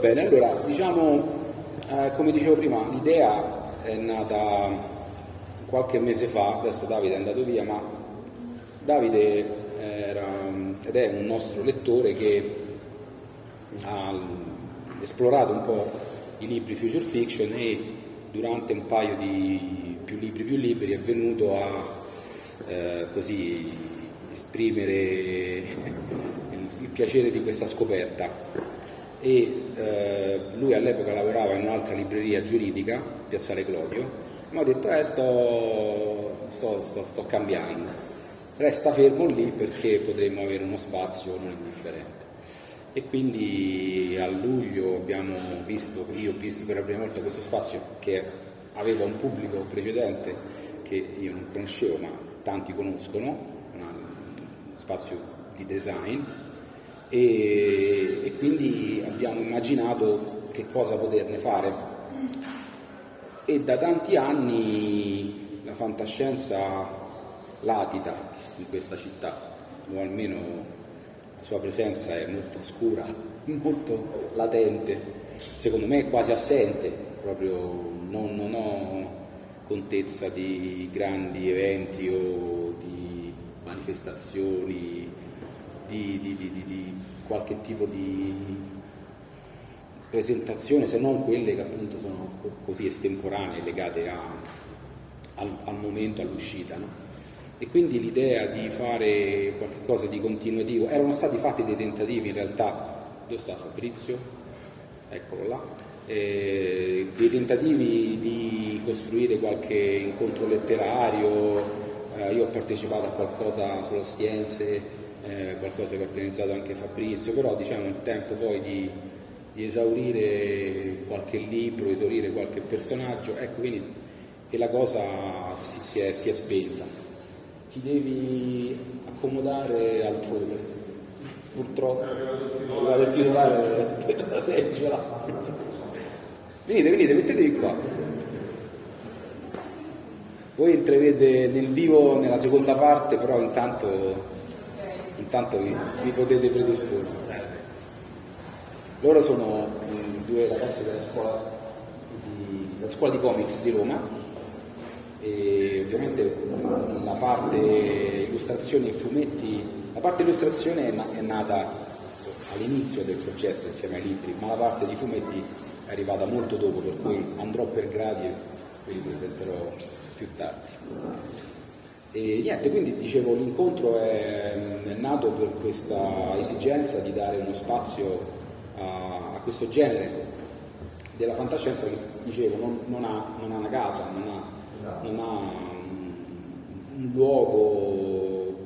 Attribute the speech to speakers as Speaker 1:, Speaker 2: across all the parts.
Speaker 1: Bene, allora diciamo, eh, come dicevo prima, l'idea è nata qualche mese fa, adesso Davide è andato via, ma Davide era, ed è un nostro lettore che ha esplorato un po' i libri future fiction e durante un paio di più libri più liberi è venuto a eh, così esprimere il piacere di questa scoperta e eh, lui all'epoca lavorava in un'altra libreria giuridica, Piazzale Clodio, mi ha detto eh, sto, sto, sto, sto cambiando, resta fermo lì perché potremmo avere uno spazio non indifferente. E quindi a luglio abbiamo visto, io ho visto per la prima volta questo spazio che aveva un pubblico precedente che io non conoscevo ma tanti conoscono, uno spazio di design e, e quindi abbiamo immaginato che cosa poterne fare. E da tanti anni la fantascienza latita in questa città, o almeno la sua presenza è molto oscura, molto latente, secondo me è quasi assente, proprio non, non ho contezza di grandi eventi o di manifestazioni di, di, di, di, qualche tipo di presentazione, se non quelle che appunto sono così estemporanee, legate a, al, al, momento, all'uscita. No? E quindi l'idea di fare qualcosa di continuativo, erano stati fatti dei tentativi in realtà, dove sta Fabrizio? Eccolo là. Eh, dei tentativi di costruire qualche incontro letterario, eh, io ho partecipato a qualcosa sullo Stiense, eh, qualcosa che ha organizzato anche Fabrizio, però diciamo il tempo poi di, di, esaurire qualche libro, esaurire qualche personaggio, ecco quindi e la cosa si, si, è, si è spenta. Ti devi accomodare altrove, purtroppo, il titolare della seggiola. Venite, venite, mettetevi qua. Voi entrerete nel vivo nella seconda parte, però intanto intanto vi, vi potete predisporre. Loro sono mh, due ragazzi della scuola di, della scuola di comics di Roma e ovviamente la parte illustrazioni e fumetti, la parte illustrazione è, è nata all'inizio del progetto insieme ai libri, ma la parte di fumetti è arrivata molto dopo, per cui andrò per gradi e ve li presenterò più tardi. E niente, quindi dicevo, l'incontro è, è nato per questa esigenza di dare uno spazio a, a questo genere della fantascienza che, dicevo, non, non, ha, non ha, una casa, non ha, esatto. non ha un, un luogo.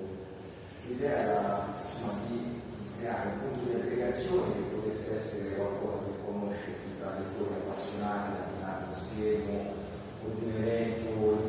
Speaker 2: L'idea era insomma, di creare un punto di aggregazione che potesse essere qualcosa per conoscersi tra lettori appassionati, da uno schermo o di un evento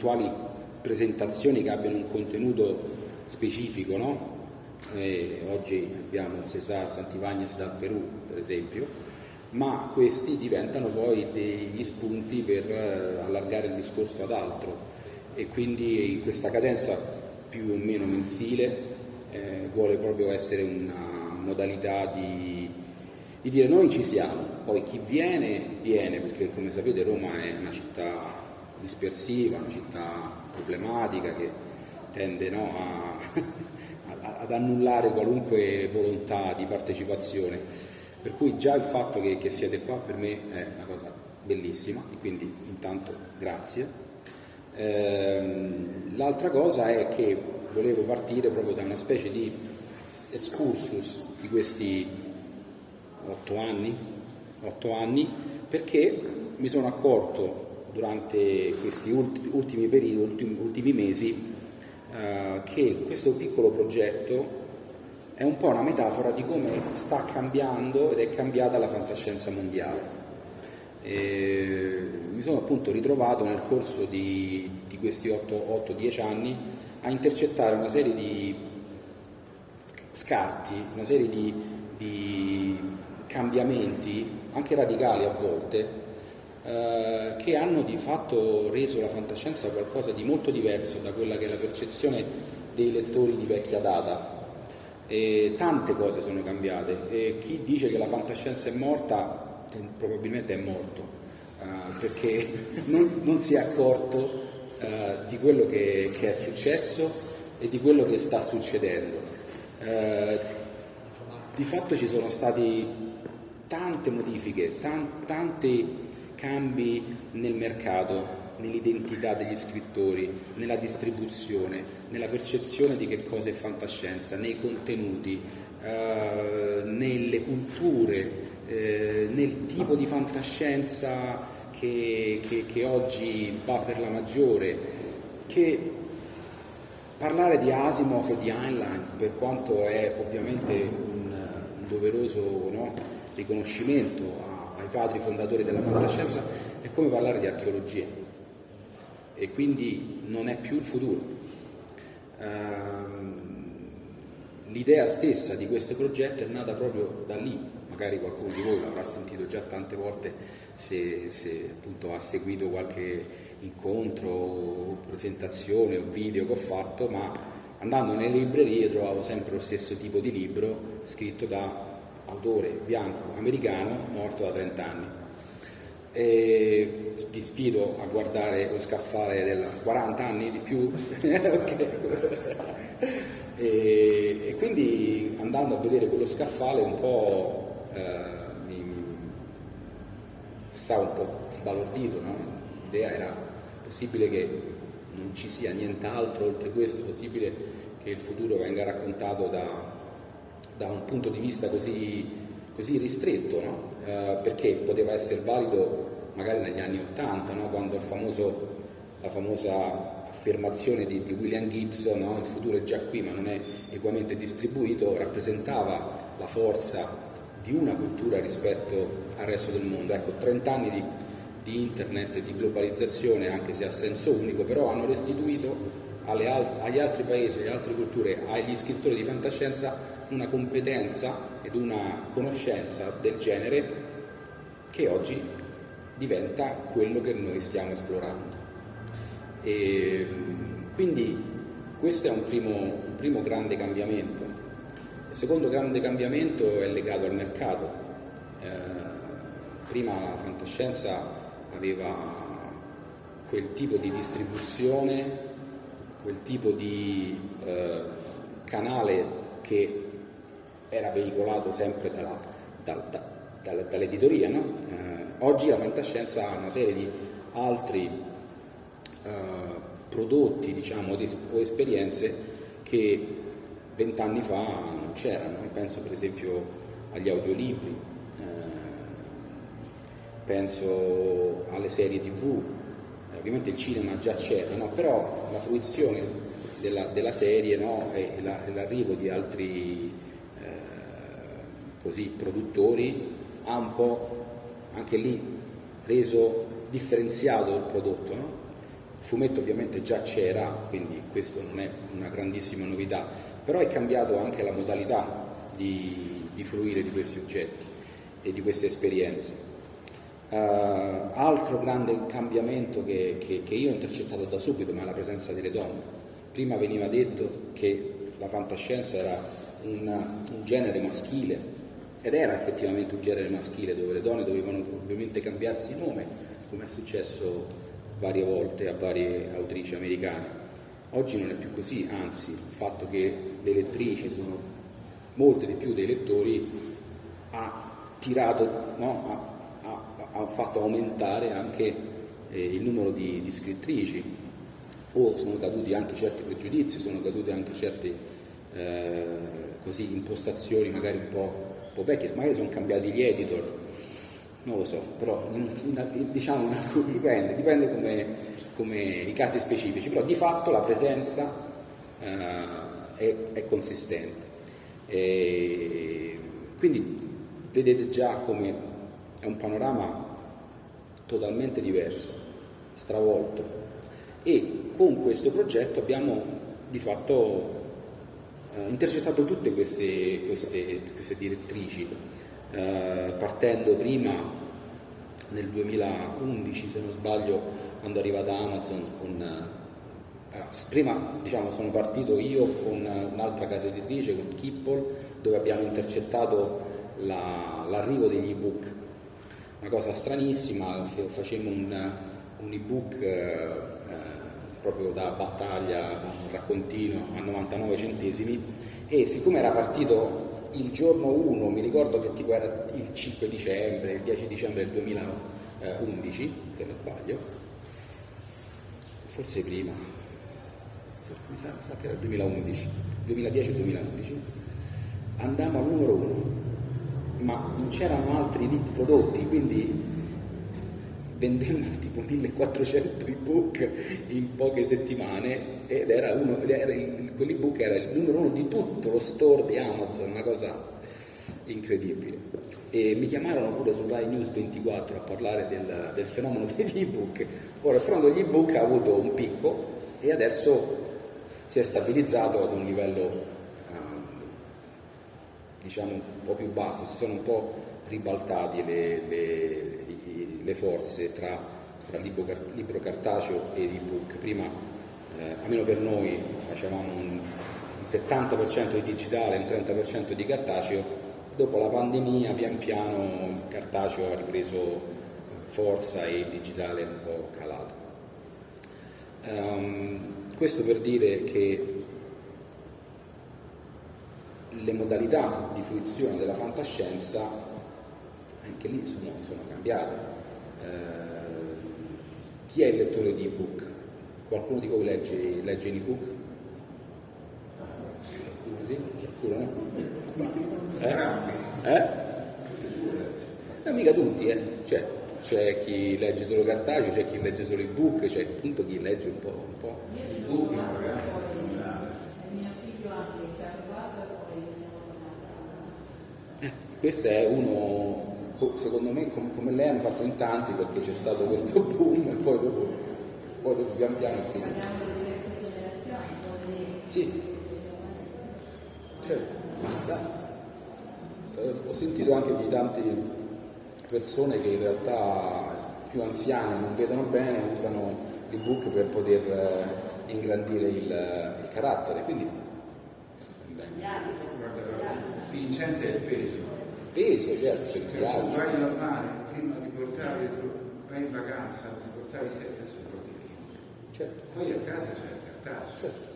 Speaker 1: eventuali presentazioni che abbiano un contenuto specifico, no? eh, oggi abbiamo Cesar Santivagnes dal Perù, per esempio, ma questi diventano poi degli spunti per eh, allargare il discorso ad altro e quindi in questa cadenza più o meno mensile eh, vuole proprio essere una modalità di, di dire noi ci siamo, poi chi viene viene perché come sapete Roma è una città dispersiva, una città problematica che tende no, a, ad annullare qualunque volontà di partecipazione. Per cui già il fatto che, che siete qua per me è una cosa bellissima e quindi intanto grazie. Ehm, l'altra cosa è che volevo partire proprio da una specie di excursus di questi otto anni, otto anni perché mi sono accorto durante questi ultimi periodi, ultimi, mesi, eh, che questo piccolo progetto è un po' una metafora di come sta cambiando ed è cambiata la fantascienza mondiale. E mi sono appunto ritrovato nel corso di, di questi 8-10 anni a intercettare una serie di scarti, una serie di, di cambiamenti, anche radicali a volte, eh, che hanno di fatto reso la fantascienza qualcosa di molto diverso da quella che è la percezione dei lettori di vecchia data. E tante cose sono cambiate e chi dice che la fantascienza è morta probabilmente è morto eh, perché non, non, si è accorto eh, di quello che, che, è successo e di quello che sta succedendo. Eh, di fatto ci sono state tante modifiche, tan, tante cambi nel mercato, nell'identità degli scrittori, nella distribuzione, nella percezione di che cosa è fantascienza, nei contenuti, eh, nelle culture, eh, nel tipo di fantascienza che, che, che, oggi va per la maggiore, che parlare di Asimov e di Heinlein, per quanto è ovviamente un, un doveroso no, riconoscimento padri fondatori della fantascienza, è come parlare di archeologia e quindi non è più il futuro. Ehm, l'idea stessa di questo progetto è nata proprio da lì, magari qualcuno di voi l'avrà sentito già tante volte se, se appunto ha seguito qualche incontro o presentazione o video che ho fatto, ma andando nelle librerie trovavo sempre lo stesso tipo di libro scritto da autore bianco americano morto da 30 anni. E vi sfido a guardare lo scaffale del 40 anni di più e, e, quindi andando a vedere quello scaffale un po' eh, mi, mi, stavo un po' sbalordito no? l'idea era possibile che non ci sia nient'altro oltre questo, possibile che il futuro venga raccontato da, da un punto di vista così, così ristretto, no? eh, perché poteva essere valido magari negli anni Ottanta, no? quando famoso, la famosa affermazione di, di William Gibson, no? il futuro è già qui ma non è equamente distribuito, rappresentava la forza di una cultura rispetto al resto del mondo. Ecco, 30 anni di, di internet e di globalizzazione, anche se a senso unico, però hanno restituito alle, agli altri paesi, alle altre culture, agli scrittori di fantascienza una competenza ed una conoscenza del genere che oggi diventa quello che noi stiamo esplorando. E quindi questo è un primo, un primo grande cambiamento. Il secondo grande cambiamento è legato al mercato. Eh, prima la fantascienza aveva quel tipo di distribuzione, quel tipo di eh, canale che era veicolato sempre dalla, da, da, da, dall'editoria. No? Eh, oggi la fantascienza ha una serie di altri eh, prodotti diciamo, o esperienze che vent'anni fa non c'erano. Penso per esempio agli audiolibri, eh, penso alle serie tv, eh, ovviamente il cinema già c'era, no? però la fruizione della, della serie no? e, la, e l'arrivo di altri così, produttori, ha un po' anche lì reso differenziato il prodotto. No? Il fumetto ovviamente già c'era, quindi questo non è una grandissima novità, però è cambiato anche la modalità di, di fruire di questi oggetti e di queste esperienze. Uh, altro grande cambiamento che, che, che, io ho intercettato da subito, ma è la presenza delle donne. Prima veniva detto che la fantascienza era un, un genere maschile, ed era effettivamente un genere maschile dove le donne dovevano probabilmente cambiarsi nome, come è successo varie volte a varie autrici americane. Oggi non è più così, anzi il fatto che le lettrici sono molte di più dei lettori ha tirato, no, ha, ha, ha, fatto aumentare anche eh, il numero di, di, scrittrici o sono caduti anche certi pregiudizi, sono cadute anche certe eh, così, impostazioni magari un po' po' vecchie, magari sono cambiati gli editor, non lo so, però diciamo dipende, dipende come, come, i casi specifici, però di fatto la presenza eh, è, è, consistente. E quindi vedete già come è un panorama totalmente diverso, stravolto e con questo progetto abbiamo di fatto eh, intercettato tutte queste, queste, queste direttrici, eh, partendo prima nel 2011, se non sbaglio, quando è arrivata Amazon con... Eh, prima diciamo, sono partito io con un'altra casa editrice, con Kippol, dove abbiamo intercettato la, l'arrivo degli ebook. Una cosa stranissima, facemmo un, un ebook eh, proprio da battaglia, un raccontino a 99 centesimi. E siccome era partito il giorno 1, mi ricordo che tipo era il 5 dicembre, il 10 dicembre del 2011, se non sbaglio, forse prima, mi sa, sa che era il 2011, 2010-2011, andammo al numero 1, ma non c'erano altri prodotti, quindi vendemmo tipo 1400 ebook in poche settimane ed era uno, era il, quell'ebook era il numero uno di tutto lo store di Amazon, una cosa incredibile. E mi chiamarono pure su Rai News 24 a parlare del, del fenomeno degli ebook. Ora, il fenomeno degli ebook ha avuto un picco e adesso si è stabilizzato ad un livello eh, diciamo un po' più basso, si sono un po' ribaltati le, le, le forze tra, tra libro, libro, cartaceo e ebook. Prima, eh, almeno per noi, facevamo un, un 70% di digitale e un 30% di cartaceo, dopo la pandemia pian piano il cartaceo ha ripreso forza e il digitale è un po' calato. Um, questo per dire che le modalità di fruizione della fantascienza anche lì sono, sono cambiate. Chi è il lettore di ebook? Qualcuno di voi legge, legge l'ebook? Sì? Sicuro no? Eh? Eh? Eh, mica tutti, eh. Cioè, c'è chi legge solo cartaceo, c'è chi legge solo ebook, c'è appunto chi legge un po'. Un po'. Eh, questo è uno, secondo me, come lei hanno fatto in tanti perché c'è stato questo boom e poi dopo, poi dopo pian piano è finito. Sì, certo, eh, ho sentito anche di tante persone che in realtà più anziane non vedono bene, usano l'ebook per poter eh, ingrandire il, il carattere. Quindi,
Speaker 2: vincente è il peso.
Speaker 1: Peso, certo, il
Speaker 2: viaggio. Vai al mare, prima di portare, vai in vacanza, ti portavi sempre sul certo. Poi a casa c'è il cartaceo. Certo.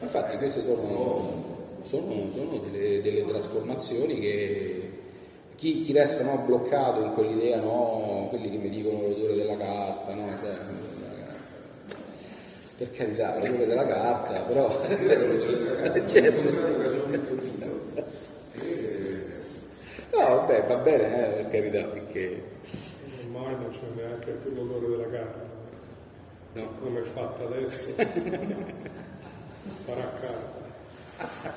Speaker 1: Infatti queste sono, sono, sono delle, delle, trasformazioni che chi, chi resta no, bloccato in quell'idea, no, quelli che mi dicono l'odore della carta, no, cioè, per carità, l'odore della carta, però... vabbè, va bene, eh, per carità, finché...
Speaker 3: Ormai non c'è neanche più l'odore della carta. No. Come è fatta adesso, sarà carta.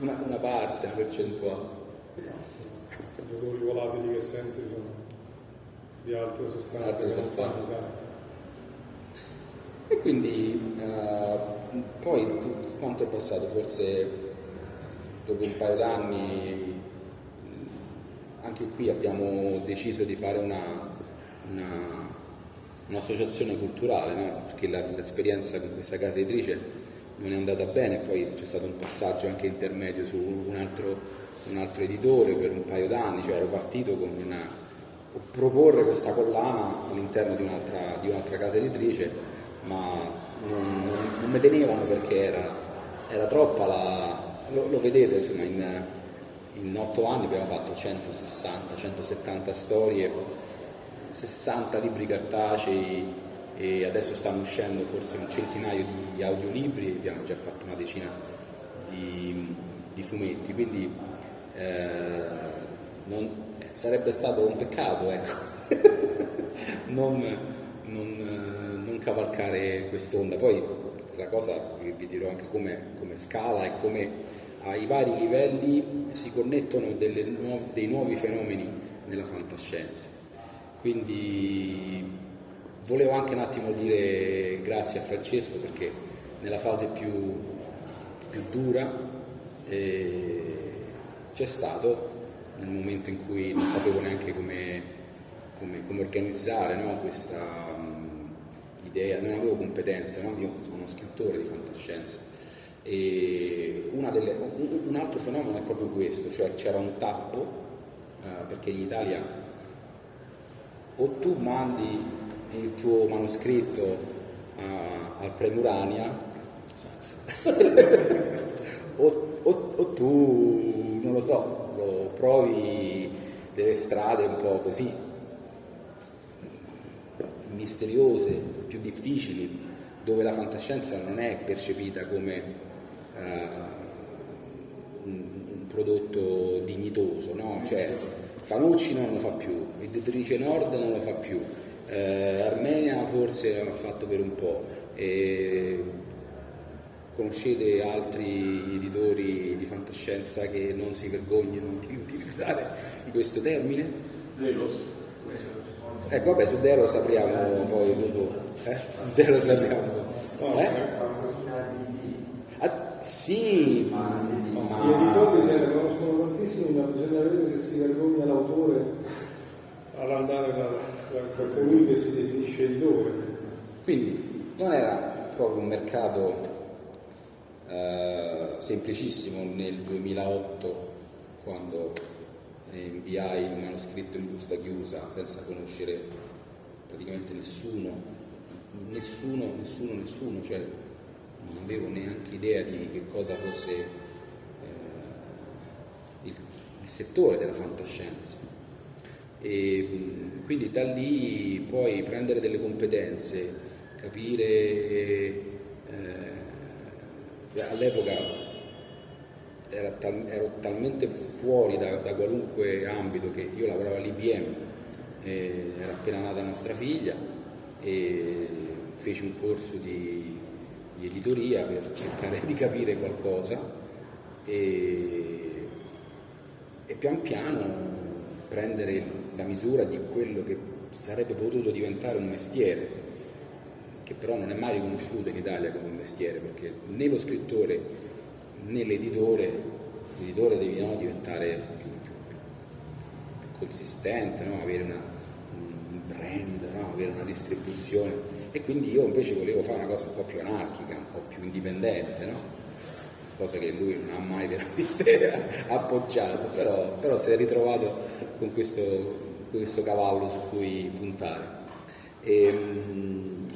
Speaker 1: Una, una parte, una percentuale.
Speaker 3: Gli odori volatili che senti sono di altre sostanze.
Speaker 1: Altre sostanze. E quindi eh, poi quanto è passato? Forse dopo un paio d'anni anche qui abbiamo deciso di fare una, una, un'associazione culturale, no? perché la, l'esperienza con questa casa editrice non è andata bene, poi c'è stato un passaggio anche intermedio su un altro, un altro editore per un paio d'anni, cioè ero partito con una, proporre questa collana all'interno di un'altra, di un'altra casa editrice ma non, non, non mi tenevano perché era, era troppa la... Lo, lo vedete, insomma, in, in otto anni abbiamo fatto 160, 170 storie, 60 libri cartacei e adesso stanno uscendo forse un centinaio di audiolibri, abbiamo già fatto una decina di, di fumetti, quindi eh, non, sarebbe stato un peccato ecco. non, non cavalcare quest'onda. Poi la cosa vi dirò anche come, come scala e come ai vari livelli si connettono nuove, dei nuovi fenomeni nella fantascienza. Quindi volevo anche un attimo dire grazie a Francesco perché nella fase più, più dura eh, c'è stato nel momento in cui non sapevo neanche come, come, come organizzare no, questa idea, non avevo competenze, no? io sono uno scrittore di fantascienza. Delle, un, un, altro fenomeno è proprio questo, cioè c'era un tappo, eh, perché in Italia o tu mandi il tuo manoscritto uh, al Premurania o, o, o, tu, non lo so, lo provi delle strade un po' così, misteriose, più difficili, dove la fantascienza non è percepita come uh, un, un, prodotto dignitoso, no? cioè Fanucci non lo fa più, Editrice Nord non lo fa più, eh, Armenia forse l'ha fatto per un po', e conoscete altri editori di fantascienza che non si vergognano di utilizzare questo termine?
Speaker 3: Delos.
Speaker 1: Ecco, vabbè, su Delos apriamo poi dopo. Eh? Su Delos apriamo.
Speaker 3: No,
Speaker 1: Eh?
Speaker 2: Qualcosina di, di
Speaker 1: Ah, sì, ma,
Speaker 3: Gli editori se ne conoscono tantissimi, ma bisogna vedere se si vergogna l'autore ad andare da, da- da colui che si definisce editore.
Speaker 1: Quindi non era proprio un mercato eh, semplicissimo nel 2008 quando inviai il manoscritto in busta chiusa senza conoscere praticamente nessuno, nessuno, nessuno, nessuno, cioè non avevo neanche idea di che cosa fosse eh, il, il settore della fantascienza. E quindi da lì poi prendere delle competenze, capire, eh, all'epoca tal- ero talmente fuori da, da qualunque ambito che io lavoravo all'IBM, eh, era appena nata nostra figlia e feci un corso di, di editoria per cercare di capire qualcosa e, e pian piano prendere la misura di quello che sarebbe potuto diventare un mestiere, che però non è mai riconosciuto in Italia come un mestiere, perché né lo scrittore né l'editore, l'editore deve no, diventare più, più- più consistente, no? avere una- un brand, no? avere una distribuzione e quindi io invece volevo fare una cosa un po' più anarchica, un po' più indipendente, no? cosa che lui non ha mai veramente appoggiato, però, però si è ritrovato con questo, questo cavallo su cui puntare. Ehm,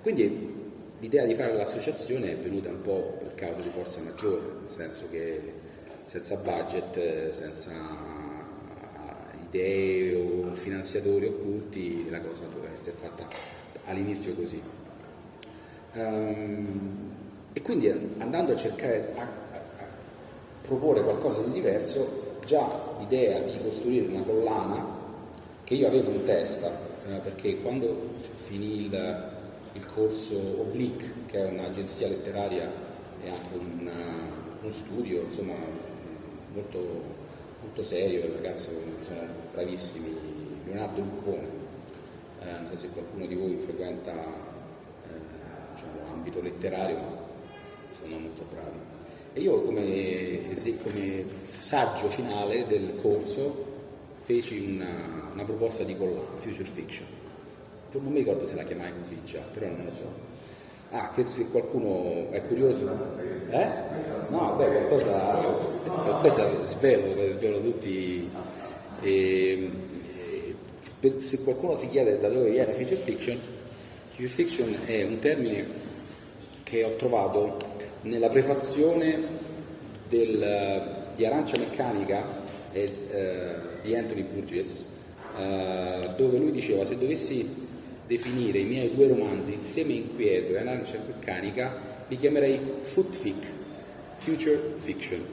Speaker 1: quindi l'idea di fare l'associazione è venuta un po' per causa di forza maggiore, nel senso che senza budget, eh, senza idee o finanziatori occulti, la cosa doveva essere fatta all'inizio così. Ehm, e quindi andando a cercare a, a- a proporre qualcosa di diverso, già l'idea di costruire una collana che io avevo in testa, eh, perché quando finì il, il corso Oblique, che è un'agenzia letteraria e anche un, uno studio, insomma, molto, molto serio, il ragazzo sono bravissimi, Leonardo Luccone, eh, non so se qualcuno di voi frequenta eh, diciamo, l'ambito letterario, ma sono molto bravi. E io come, come saggio finale del corso feci una, una proposta di collana, Future Fiction. Non mi ricordo se la chiamai così già, però non lo so. Ah, che se qualcuno è curioso. Eh? No, beh, qualcosa, qualcosa svelo, svelo tutti. E, e per- se qualcuno si chiede da dove viene Future Fiction, Future Fiction è un termine che ho trovato nella prefazione del- di Arancia Meccanica eh, eh, di Anthony Burgess, eh, dove lui diceva se dovessi definire i miei due romanzi, Il seme inquieto e Arancia Meccanica, li chiamerei fic, future fiction.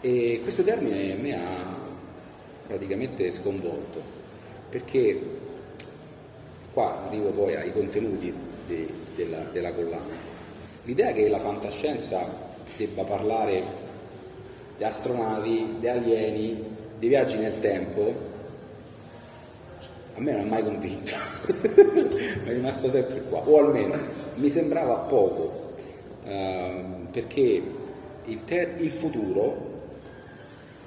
Speaker 1: E questo termine me ha praticamente sconvolto, perché qua arrivo poi ai contenuti de- della, della collana. L'idea che la fantascienza debba parlare di astronavi, di alieni, di viaggi nel tempo, a me non ha mai convinto, è rimasto sempre qua, o almeno mi sembrava poco, ehm, perché il, ter- il futuro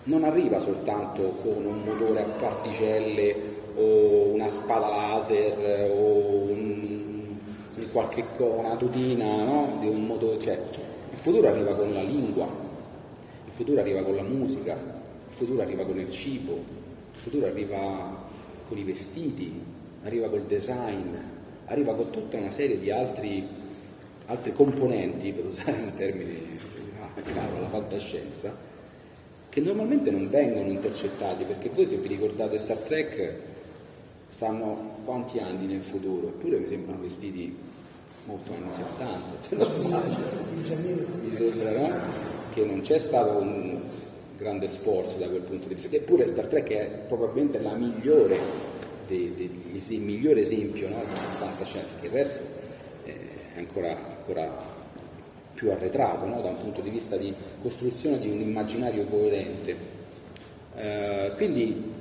Speaker 1: non arriva soltanto con un motore a particelle o una spada laser o un, qualche una tutina no? di un motore, cioè, il futuro arriva con la lingua, il futuro arriva con la musica, il futuro arriva con il cibo, il futuro arriva con i vestiti, arriva col design, arriva con tutta una serie di altri, altre componenti, per usare un termine ah, caro alla fantascienza, che normalmente non vengono intercettati, perché voi se vi ricordate Star Trek stanno quanti anni nel futuro, eppure mi sembrano vestiti molto anni 70, se non sbaglio. Mi sembra no? che non c'è stato un grande sforzo da quel punto di vista, eppure Star Trek è probabilmente la migliore, degli esi- il migliore esempio no? di fantascienza, che il resto è ancora, ancora più arretrato no? da un punto di vista di costruzione di un immaginario coerente. Eh, quindi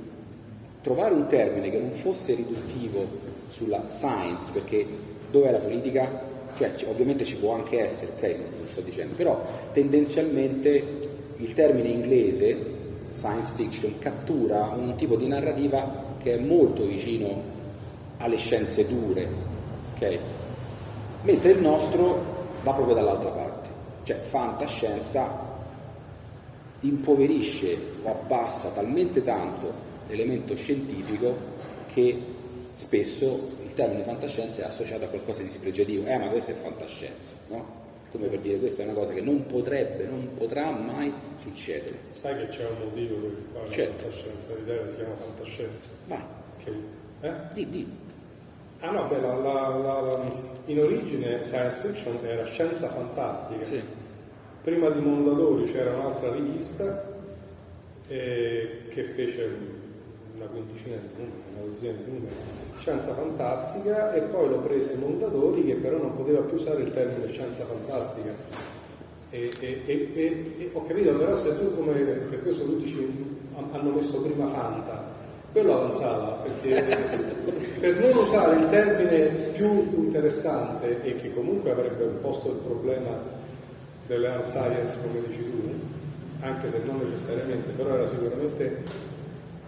Speaker 1: trovare un termine che non fosse riduttivo sulla science, perché dov'è la politica? Cioè, ovviamente ci può anche essere, ok, non sto dicendo, però tendenzialmente il termine inglese science fiction cattura un tipo di narrativa che è molto vicino alle scienze dure, ok? Mentre il nostro va proprio dall'altra parte, cioè fantascienza impoverisce o abbassa talmente tanto l'elemento scientifico che spesso il termine fantascienza è associato a qualcosa di spregiativo, eh ma questa è fantascienza, no? come per dire questa è una cosa che non potrebbe, non potrà mai succedere.
Speaker 3: Sai che c'è un motivo per il quale certo. la fantascienza l'idea si chiama fantascienza?
Speaker 1: Vai.
Speaker 3: Che, eh?
Speaker 1: Di, di.
Speaker 3: Ah no, beh, la, la, la, in origine science fiction era scienza fantastica.
Speaker 1: Sì.
Speaker 3: Prima di Mondadori c'era un'altra rivista eh, che fece una quindicina di numeri, una dozzina di numeri, scienza fantastica e poi lo prese Mondadori che però non poteva più usare il termine scienza fantastica. E, e, e, e ho capito, però se tu come, per questo tu dici hanno messo prima Fanta, quello avanzava perché per non usare il termine più interessante e che comunque avrebbe posto il problema delle hard science come dici tu, anche se non necessariamente, però era sicuramente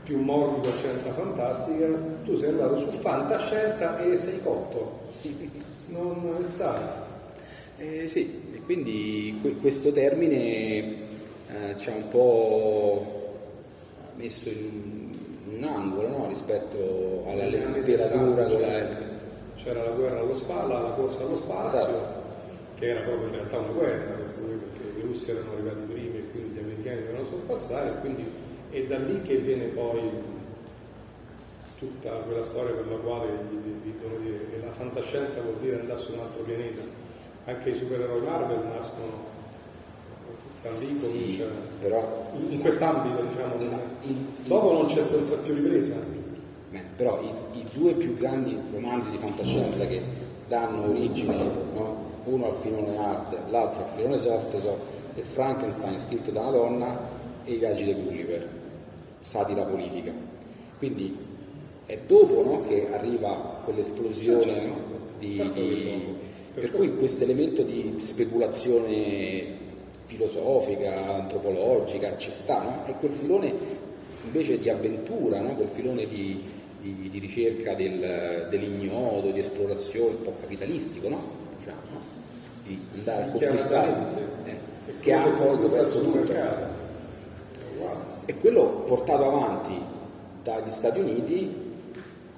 Speaker 3: più morbido scienza fantastica, tu sei andato su fantascienza e sei cotto. Non è stato.
Speaker 1: Eh, sì, e quindi que- questo termine eh, ci ha un po' messo in un angolo no? rispetto alla letteratura.
Speaker 3: C'era, c'era la guerra allo spalla, la corsa allo spazio, esatto. che era proprio in realtà una guerra, perché i russi erano arrivati prima e quindi gli americani dovevano sorpassare, e quindi è da lì che viene poi tutta quella storia per la quale dire la fantascienza vuol dire andare su un altro pianeta. Anche i supereroi Marvel nascono, stanno lì, comincia
Speaker 1: però,
Speaker 3: in, in quest'ambito diciamo. In, in, dopo non c'è stata più ripresa.
Speaker 1: Beh, però i, i, due più grandi romanzi di fantascienza che danno origine, no? uno al filone hard, l'altro al filone soft, so, è Frankenstein scritto da una donna e i viaggi di Gulliver satira politica. Quindi è dopo no, che arriva quell'esplosione certo, no, di, certo di, per cui questo elemento di speculazione filosofica, antropologica ci sta, no? E quel filone invece di avventura, no? quel filone di, di, di ricerca del, dell'ignoto, di esplorazione un po' capitalistico, no? Diciamo, di andare a conquistare, eh, che ha poi questo tutto e quello portato avanti dagli Stati Uniti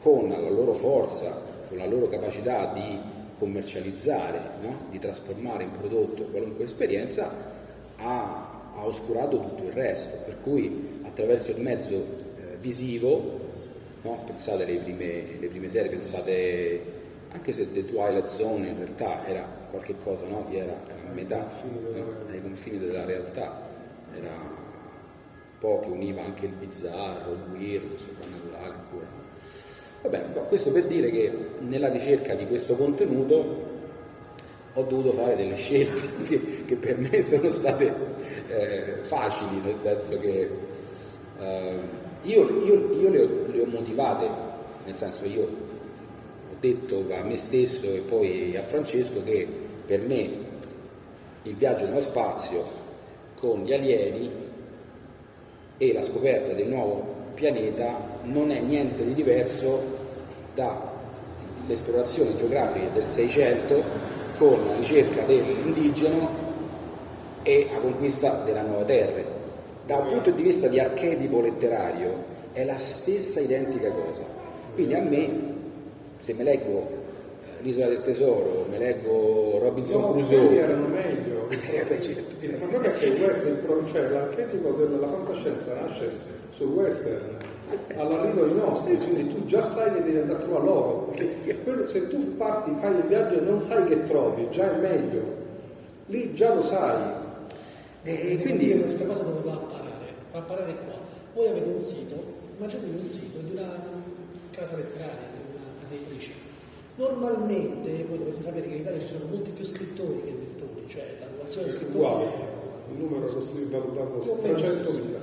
Speaker 1: con la loro forza, con la loro capacità di commercializzare, no? di trasformare in prodotto qualunque esperienza, ha, ha, oscurato tutto il resto. Per cui attraverso il mezzo eh, visivo, no? pensate alle prime, le prime serie, pensate anche se The Twilight Zone in realtà era qualche cosa, no? era, era a metà, ai confini della realtà, era po' che univa anche il bizzarro, il weird, il soprannaturale ancora. Va bene, questo per dire che nella ricerca di questo contenuto ho dovuto fare delle scelte che, che per me sono state eh, facili, nel senso che eh, io, io, io le, ho, le, ho, motivate, nel senso io ho detto a me stesso e poi a Francesco che per me il viaggio nello spazio con gli alieni e la scoperta del nuovo pianeta non è niente di diverso dall'esplorazione geografica del 600 con la ricerca dell'indigeno e la conquista della nuova terra. Da un punto di vista di archetipo letterario è la stessa identica cosa. Quindi a me, se me leggo L'isola del tesoro, me leggo Robinson
Speaker 3: no,
Speaker 1: Crusoe.
Speaker 3: erano meglio.
Speaker 1: Eh, beh, certo.
Speaker 3: Il problema è che il western, cioè l'archetipo della fantascienza nasce sul western all'arrivo dei nostri, quindi tu già sai che devi andare a trovare loro. Perché se tu parti, fai il viaggio e non sai che trovi, già è meglio. Lì già lo sai.
Speaker 4: E, e quindi questa cosa dove va a parare? Va a parare qua. Voi avete un sito, immaginate un sito di una casa letteraria, di una casa editrice Normalmente voi dovete sapere che in Italia ci sono molti più scrittori che lettori cioè l'annuazione
Speaker 3: È
Speaker 4: scrittura
Speaker 3: uguale,
Speaker 4: è
Speaker 3: il numero lo si valutato
Speaker 4: più o meno lo stesso.
Speaker 3: 300.000.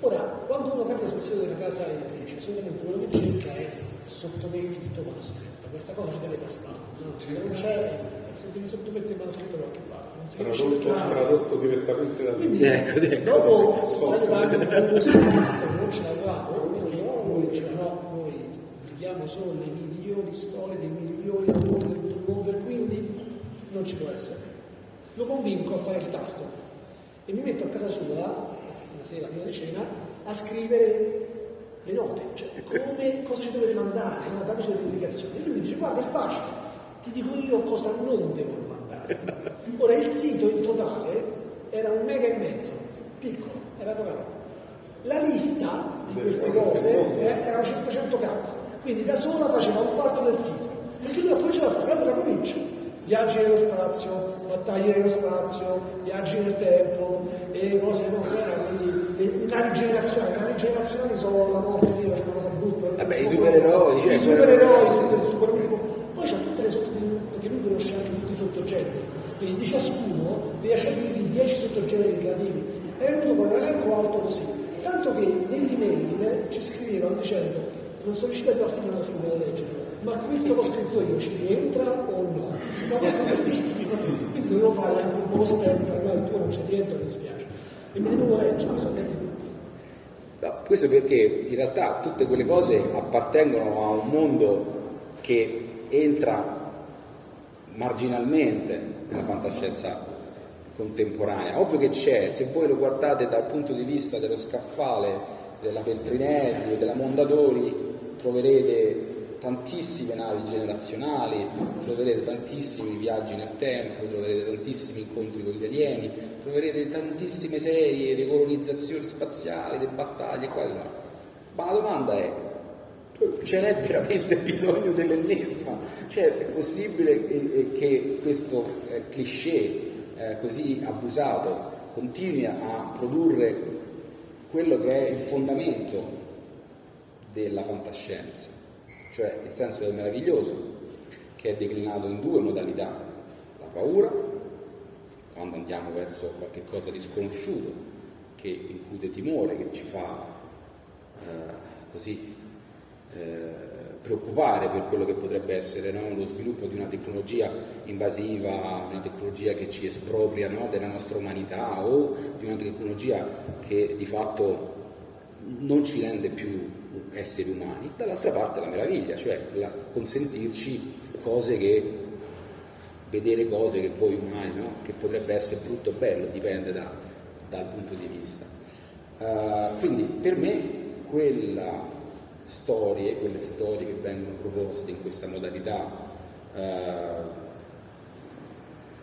Speaker 4: Ora, quando uno capita sul sito di una casa editrice, solitamente quello che cerca è sottometti tutto manoscritto. Questa cosa ci deve tastare, no? Se non c'è, se devi sottomettere il manoscritto da qualche parte, non si capisce
Speaker 3: Tradotto, tradotto direttamente da
Speaker 4: Quindi,
Speaker 1: Ecco, ecco.
Speaker 4: dopo anche di fare questo testo non ce l'avevamo, perché noi noi pubblichiamo solo le migliori storie dei migliori autori del tutto il mondo e quindi non ci può essere. Lo convinco a fare il tasto e mi metto a casa sua, una sera prima di cena, a scrivere le note, cioè come, cosa ci dovete mandare, no? dateci delle indicazioni. E lui mi dice guarda è facile, ti dico io cosa non devo mandare. Ora il sito in totale era un mega e mezzo, piccolo, era poca. La lista di queste cose eh, erano 500k, quindi da sola faceva un quarto del sito. Perché lui ha cominciato a fare, allora comincia. Viaggi nello spazio, battaglie nello spazio, viaggi nel tempo, e cose no, non erano quelli, le, navi generazionali, le navi generazionali sono la morte di c'è una cosa brutta.
Speaker 1: Vabbè, i
Speaker 4: insomma,
Speaker 1: supereroi, cioè,
Speaker 4: I supereroi, tutto il supereroismo. Poi c'ha tutte le sottogeneri, perché lui conosce anche tutti i sottogeneri. Quindi di ciascuno riesce a dirgli 10 sottogeneri relativi. Era venuto con un elenco alto così. Tanto che nell'email ci scrivevano dicendo non sono riuscito a arrivare fino alla fine della legge, ma questo che ho scritto io ci rientra o no? Ma questo per così. Quindi dovevo fare anche un po' per me il tuo non ci rientra, mi dispiace. E me ne dovevo leggere, mi sono letti tutti.
Speaker 1: No, questo perché in realtà tutte quelle cose appartengono a un mondo che entra marginalmente nella fantascienza contemporanea. Ovvio che c'è, se voi lo guardate dal punto di vista dello scaffale della Feltrinelli della Mondadori, troverete tantissime navi generazionali, troverete tantissimi viaggi nel tempo, troverete tantissimi incontri con gli alieni, troverete tantissime serie di colonizzazioni spaziali, di battaglie qua e là. Ma la domanda è, ce n'è veramente bisogno dell'ennesima? Cioè è possibile che questo eh, cliché eh, così abusato continui a produrre quello che è il fondamento della fantascienza, cioè il senso del meraviglioso, che è declinato in due modalità, la paura, quando andiamo verso qualche cosa di sconosciuto, che incute timore, che ci fa eh, così eh, preoccupare per quello che potrebbe essere no? lo sviluppo di una tecnologia invasiva, una tecnologia che ci espropria no? della nostra umanità o di una tecnologia che di fatto non ci rende più esseri umani, dall'altra parte la meraviglia, cioè la- consentirci cose che, vedere cose che voi umani, no? che potrebbe essere brutto o bello, dipende da- dal punto di vista. Uh, quindi per me quella storie, quelle storie che vengono proposte in questa modalità eh,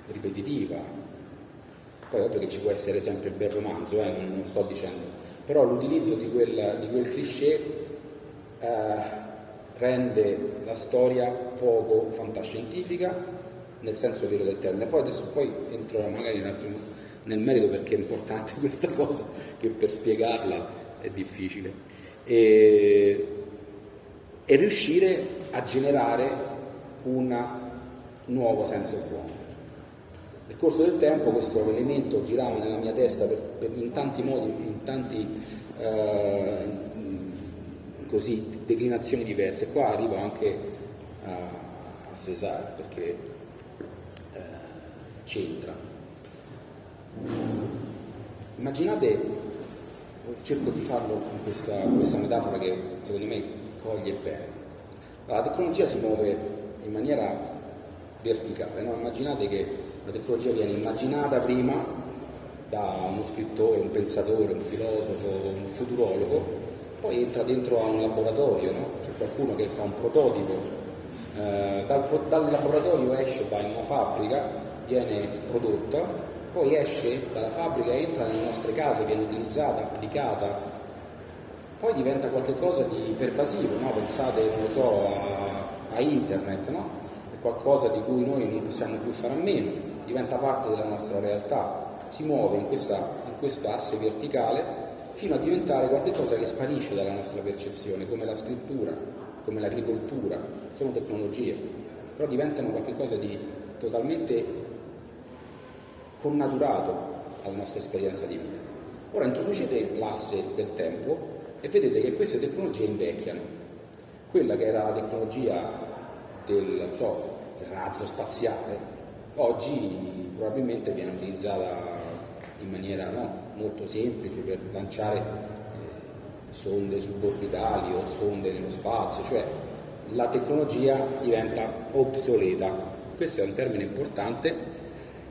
Speaker 1: ripetitiva, poi ovvio che ci può essere sempre il bel romanzo, eh, non, non sto dicendo, però l'utilizzo di quel, di quel cliché eh, rende la storia poco fantascientifica nel senso vero del termine. Poi adesso poi entrerò magari attimo nel merito perché è importante questa cosa, che per spiegarla è difficile. E, e riuscire a generare un nuovo senso wonder. Nel corso del tempo questo elemento girava nella mia testa per, per in tanti modi, in tanti eh, così, declinazioni diverse. Qua arrivo anche a, a Cesare perché eh, c'entra. Immaginate, cerco di farlo con questa, questa metafora che secondo me coglie bene. La tecnologia si muove in maniera verticale, no? immaginate che la tecnologia viene immaginata prima da uno scrittore, un pensatore, un filosofo, un futurologo, poi entra dentro a un laboratorio, no? c'è qualcuno che fa un prototipo, eh, dal, dal laboratorio esce, va in una fabbrica, viene prodotta, poi esce dalla fabbrica, entra nelle nostre case, viene utilizzata, applicata, poi diventa qualcosa di pervasivo, no? pensate, non so, a, a internet, no? è qualcosa di cui noi non possiamo più fare a meno, diventa parte della nostra realtà, si muove in questa, in questa asse verticale fino a diventare qualcosa che sparisce dalla nostra percezione, come la scrittura, come l'agricoltura, sono tecnologie, però diventano qualcosa di totalmente connaturato alla nostra esperienza di vita. Ora introducete l'asse del tempo e vedete che queste tecnologie invecchiano. Quella che era la tecnologia del, so, razzo spaziale, oggi probabilmente viene utilizzata in maniera no, molto semplice per lanciare eh, sonde suborbitali o sonde nello spazio, cioè la tecnologia diventa obsoleta. Questo è un termine importante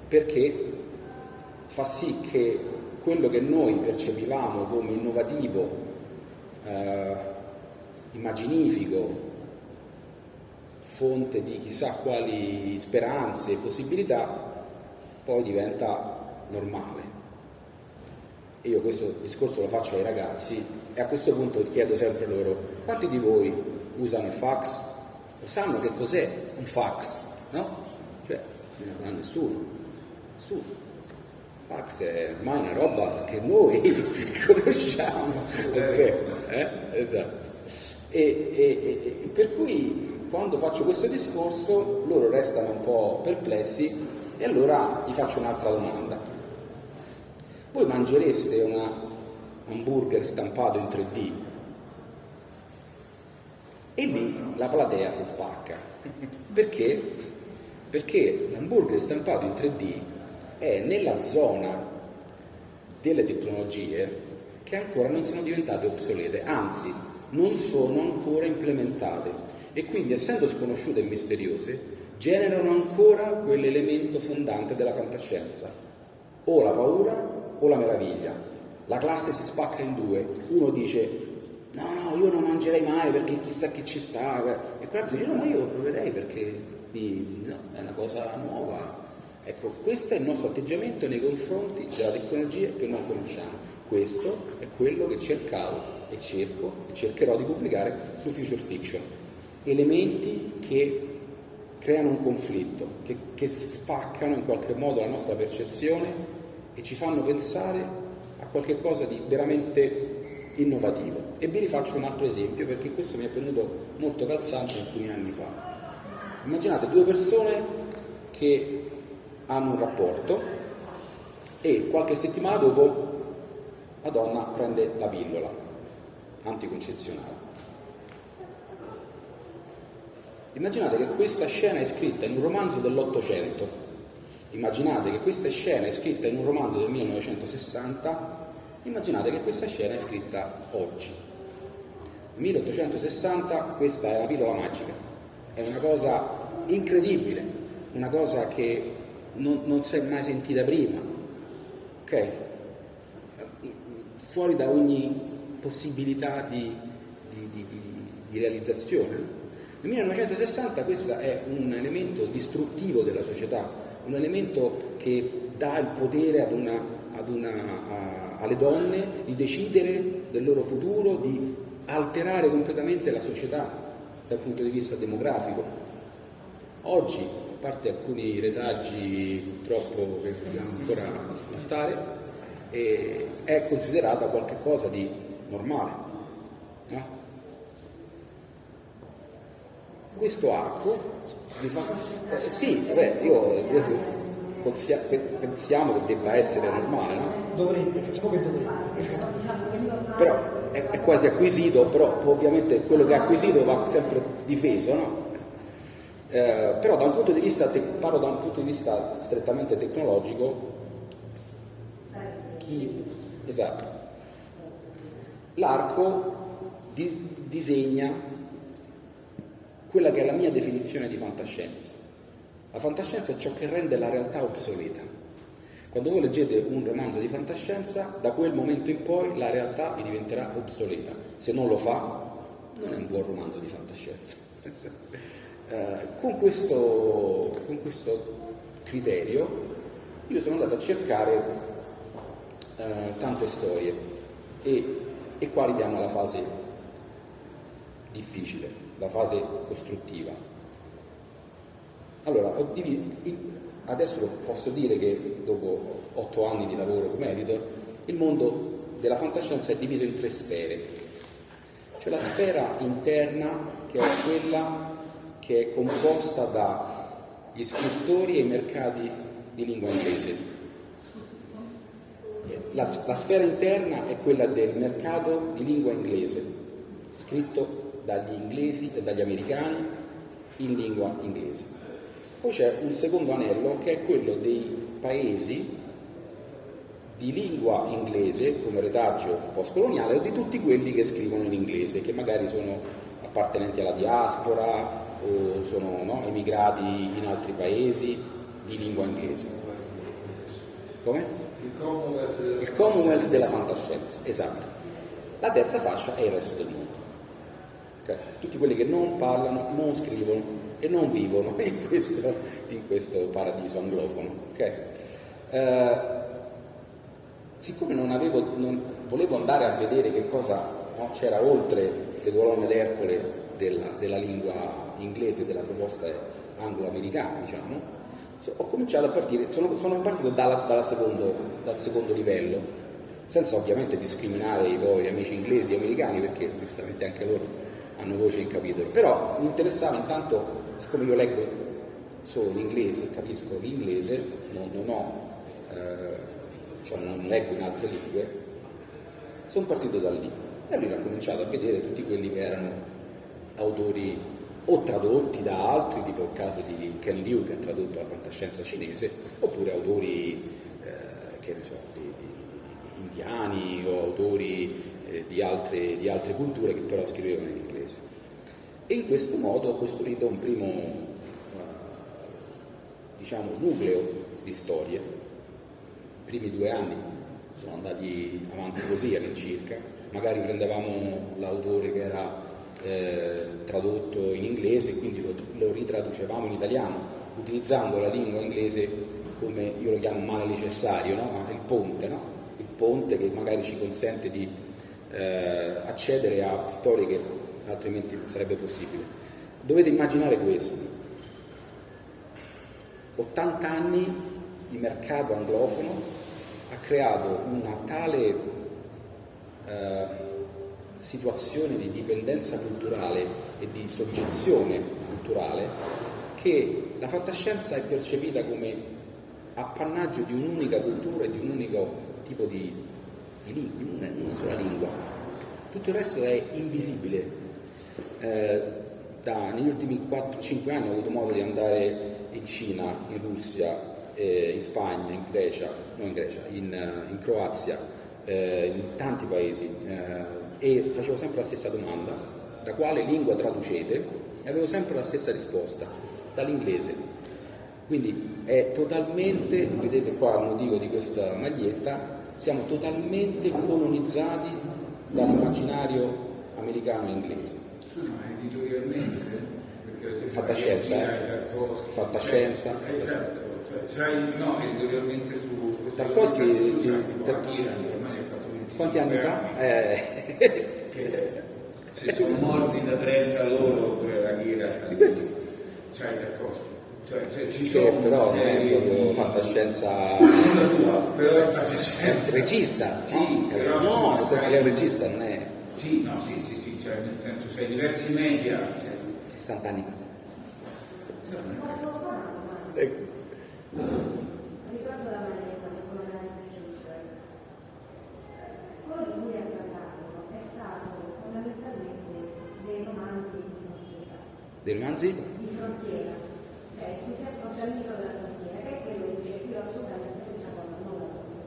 Speaker 1: perché fa sì che quello che noi percepivamo come innovativo, eh, immaginifico, fonte di chissà quali speranze e possibilità, poi diventa normale. Io questo discorso lo faccio ai ragazzi e a questo punto chiedo sempre loro, quanti di voi usano il fax? O sanno che cos'è un fax? No? Cioè, non lo sa nessuno. Nessuno fax è ormai una roba che noi conosciamo. Okay. Eh? Esatto. E, e, e, per cui quando faccio questo discorso loro restano un po' perplessi e allora gli faccio un'altra domanda. Voi mangereste un hamburger stampato in 3D? E lì la platea si spacca. Perché? Perché l'hamburger stampato in 3D è nella zona delle tecnologie che ancora non sono diventate obsolete, anzi non sono ancora implementate e quindi essendo sconosciute e misteriose generano ancora quell'elemento fondante della fantascienza, o la paura o la meraviglia. La classe si spacca in due, uno dice no no io non mangerei mai perché chissà che ci sta e quell'altro dice no ma io lo proverei perché no, è una cosa nuova, Ecco, questo è il nostro atteggiamento nei confronti della tecnologia che non conosciamo. Questo è quello che cercavo e cerco e cercherò di pubblicare su Future Fiction. Elementi che creano un conflitto, che, che spaccano in qualche modo la nostra percezione e ci fanno pensare a qualche cosa di veramente innovativo. E vi rifaccio un altro esempio perché questo mi è venuto molto calzante alcuni anni fa. Immaginate due persone che hanno un rapporto e qualche settimana dopo la donna prende la pillola anticoncezionale. Immaginate che questa scena è scritta in un romanzo dell'Ottocento, immaginate che questa scena è scritta in un romanzo del 1960, immaginate che questa scena è scritta oggi. Nel 1860 questa è la pillola magica, è una cosa incredibile, una cosa che non, non si è mai sentita prima, ok? Fuori da ogni possibilità di, di, di, di realizzazione. Nel 1960 questo è un elemento distruttivo della società, un elemento che dà il potere ad una, ad una, a, alle donne di decidere del loro futuro, di alterare completamente la società dal punto di vista demografico. Oggi parte alcuni retaggi purtroppo che dobbiamo ancora ascoltare, è considerata qualcosa di normale. No? Questo arco mi fa... Eh, sì, vabbè, io pensiamo che debba essere normale, no?
Speaker 4: Dovrebbe, facciamo che dovrebbe.
Speaker 1: Però è, è quasi acquisito, però ovviamente quello che è acquisito va sempre difeso, no? Eh, però da un punto di vista, te- parlo da un punto di vista strettamente tecnologico, chi, esatto, l'arco dis- disegna quella che è la mia definizione di fantascienza. La fantascienza è ciò che rende la realtà obsoleta. Quando voi leggete un romanzo di fantascienza, da quel momento in poi la realtà vi diventerà obsoleta. Se non lo fa, non è un buon romanzo di fantascienza. Eh, con, questo, con, questo, criterio io sono andato a cercare eh, tante storie e, e qua arriviamo alla fase difficile, la fase costruttiva. Allora, adesso posso dire che dopo otto anni di lavoro come editor, il mondo della fantascienza è diviso in tre sfere. C'è la sfera interna che è quella che è composta dagli scrittori e i mercati di lingua inglese. la, la sfera interna è quella del mercato di lingua inglese, scritto dagli inglesi e dagli americani in lingua inglese. Poi c'è un secondo anello che è quello dei paesi di lingua inglese come retaggio postcoloniale o di tutti quelli che scrivono in inglese, che magari sono appartenenti alla diaspora o sono no, emigrati in altri paesi di lingua inglese. Come? Il Commonwealth della fantascienza, esatto. La terza fascia è il resto del mondo. Okay? Tutti quelli che non parlano, non scrivono e non vivono in questo, in questo paradiso anglofono. Okay? Eh, siccome non avevo, non, volevo andare a vedere che cosa no, c'era oltre le colonne d'Ercole della, della lingua inglese, della proposta anglo-americana, diciamo, ho cominciato a partire, sono, sono partito dalla, dalla secondo, dal secondo livello, senza ovviamente discriminare i poveri amici inglesi e americani, perché giustamente anche loro hanno voce in capitolo, però mi interessava intanto, siccome io leggo solo l'inglese, capisco l'inglese, non, non ho, eh, cioè non leggo in altre lingue, sono partito da lì e allora ho cominciato a vedere tutti quelli che erano autori o tradotti da altri, tipo il caso di Ken Liu che ha tradotto la fantascienza cinese, oppure autori eh, che ne so, di, di, di, indiani o autori eh, di, altre, di, altre, culture che però scrivevano in. E in questo modo ho costruito un primo eh, diciamo, nucleo di storie. I primi due anni sono andati avanti così all'incirca, magari prendevamo l'autore che era eh, tradotto in inglese, quindi lo, lo, ritraducevamo in italiano, utilizzando la lingua inglese come io lo chiamo male necessario, no? il ponte, no? il ponte che magari ci consente di eh, accedere a storie che altrimenti sarebbe possibile. Dovete immaginare questo, 80 anni di mercato anglofono ha creato una tale eh, situazione di dipendenza culturale e di soggezione culturale che la fantascienza è percepita come appannaggio di un'unica cultura e di un unico tipo di, di di una sola lingua. Tutto il resto è invisibile. Eh, da, negli ultimi 4-5 anni ho avuto modo di andare in Cina, in Russia, eh, in Spagna, in Grecia, no in Grecia, in, in Croazia, eh, in tanti paesi eh, e facevo sempre la stessa domanda, da quale lingua traducete? E avevo sempre la stessa risposta, dall'inglese. Quindi è totalmente, vedete qua il motivo di questa maglietta, siamo totalmente colonizzati dall'immaginario americano e inglese.
Speaker 2: Ma editorialmente?
Speaker 1: Fantascienza, eh? Fantascienza.
Speaker 2: Esatto, cioè, no, editorialmente su...
Speaker 1: Tarkovsky...
Speaker 2: Tarkovsky
Speaker 1: quanti anni fa?
Speaker 2: Eh. Se sono morti da 30 loro, pure la Ghira
Speaker 1: Di questi?
Speaker 2: Cioè, Tarkovsky. Cioè, cioè, ci sono
Speaker 1: però non è proprio fantascienza
Speaker 2: però è fantascienza
Speaker 1: regista
Speaker 2: sì,
Speaker 1: no,
Speaker 2: però,
Speaker 1: no nel senso che è un regista non è
Speaker 2: sì no sì sì cioè senso c'è diversi media cioè...
Speaker 1: 60 anni fa
Speaker 5: ecco. ricordo la maglietta di come quello di cui ha parlato è stato fondamentalmente dei romanzi di frontiera.
Speaker 1: Dei romanzi?
Speaker 5: Di frontiera, cioè cui si affronta il mito della frontiera, che è quello che dice io assolutamente questa cosa non la voglio.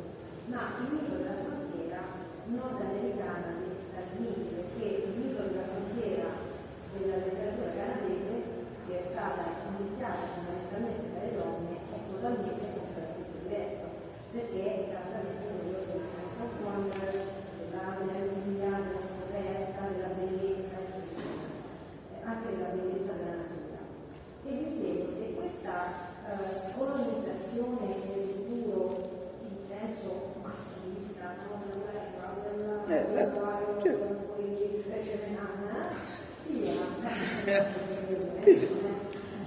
Speaker 5: Ma il mito della frontiera non americana negli Stati Uniti, perché il mito della frontiera della letteratura canadese, che è stata iniziata fondamentalmente dalle donne, è totalmente completamente diverso, perché è esattamente quello che è stato Wonder della lunga, della scoperta, della bellezza, anche della bellezza della natura. E vi chiedo se questa eh, colonizzazione del futuro in senso maschilista, no? la guerra, del
Speaker 1: eh, esatto. certo.
Speaker 5: poi fece Menana, sia,
Speaker 1: sì, sì.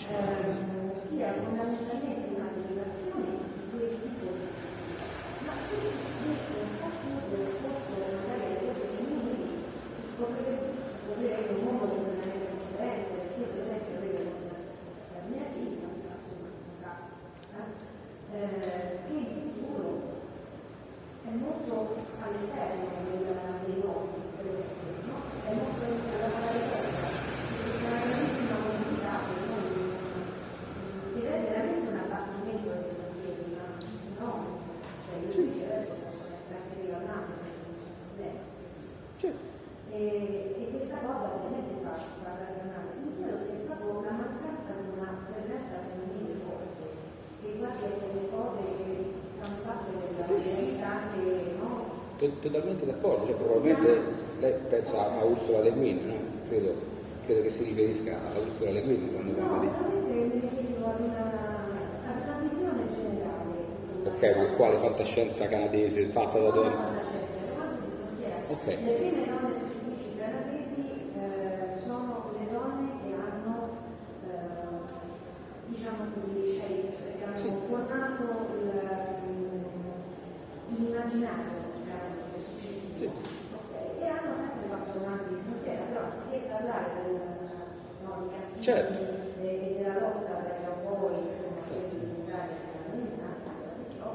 Speaker 5: eh, sia fondamentalmente una derivazione di quel tipo ma se si desse un po' più del scoprirebbe un mondo completamente differente, perché io per esempio vedo la mia figlia, insomma, eh, che il futuro è molto all'esterno del- dei luoghi, per esempio, no? È molto la parola eterna, una grandissima comunità che noi ed è veramente un abbattimento delle frontiere, ma no, cioè io dico adesso possono essere anche rivalnate, problema. E, e questa cosa ovviamente fa, fa ragionare. Mi chiedo se è proprio una mancanza di una presenza femminile forte, che guarda delle cose che fanno parte della realtà che no?
Speaker 1: To- Totalmente d'accordo, cioè, probabilmente lei pensa a Ursula Le Guin, no? credo, credo che si riferisca a Ursula Le Guin quando parla di...
Speaker 5: veramente mi riferivo ad una, ad una visione generale. insomma.
Speaker 1: Ok, ma quale fantascienza canadese fatta da donne? Ok.
Speaker 5: Le prime donne scrittrici canadesi eh, sono le donne che hanno, eh, diciamo
Speaker 1: Sì.
Speaker 5: formato il- l'immaginario Ok, E hanno sempre fatto romanzi di frontiera, però anziché parlare del, no, di cattivi
Speaker 1: Certo.
Speaker 5: e, della lotta per i cowboy, insomma, per diventare sicuramente perciò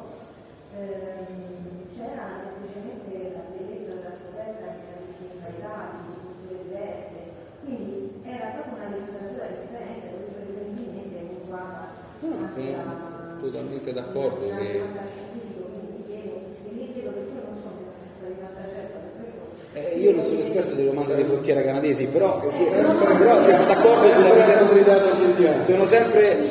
Speaker 5: ehm, c'era semplicemente la bellezza della scoperta di grandissimi paesaggi, di culture diverse, quindi era proprio una letteratura differente, proprio prevedibilmente mutuata
Speaker 1: No,
Speaker 5: anche
Speaker 1: sono totalmente d'accordo
Speaker 5: da
Speaker 1: che-
Speaker 5: fantascientifico, quindi mi chiedo, e mi chiedo che io non sono un esperto di fantascienza, per questo
Speaker 1: Eh, io non sono esperto dei romanzi di frontiera canadesi, però, però siamo d'accordo sulla
Speaker 3: Sempre
Speaker 1: presenza... Sono sempre...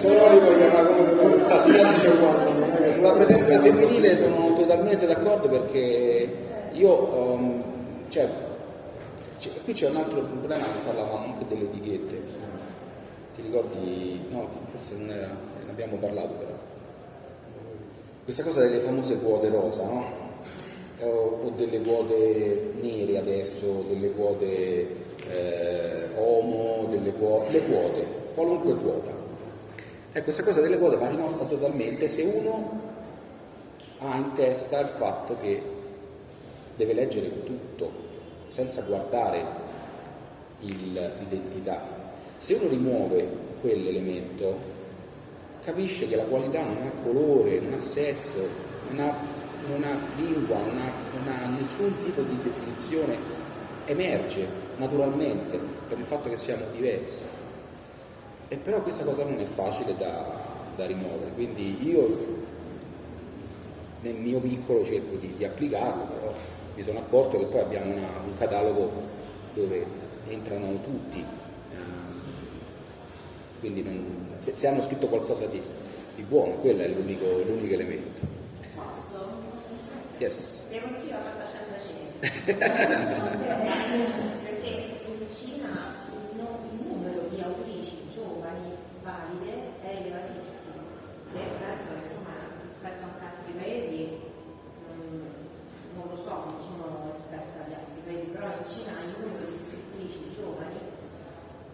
Speaker 1: Sulla presenza femminile sono totalmente d'accordo perché io, um, cioè, c'è- qui c'è un altro problema che parlavamo anche delle etichette. Ti ricordi? No, forse non era, ne abbiamo parlato però. Questa cosa delle famose quote rosa, no? O, o delle quote nere adesso, delle quote eh, homo, delle quote, le quote, qualunque quota. Ecco, questa cosa delle quote va rimossa totalmente se uno ha in testa il fatto che deve leggere tutto senza guardare il- l'identità. Se uno rimuove quell'elemento, capisce che la qualità non ha colore, non ha sesso, non ha, non ha lingua, non ha, non ha nessun tipo di definizione, emerge naturalmente per il fatto che siamo diversi. E però questa cosa non è facile da, da rimuovere, quindi io nel mio piccolo cerco di, di applicarlo, però mi sono accorto che poi abbiamo una- un catalogo dove entrano tutti, quindi non- se, se hanno scritto qualcosa di, di buono, quello è l'unico, l'unico elemento. Yes.
Speaker 6: Le consiglio la fantascienza cinese. Perché in Cina il, numero di autrici giovani, valide, è elevatissimo. E penso che insomma rispetto anche ad altri paesi, non lo so, non sono esperta di altri paesi, però in Cina il numero di scrittrici giovani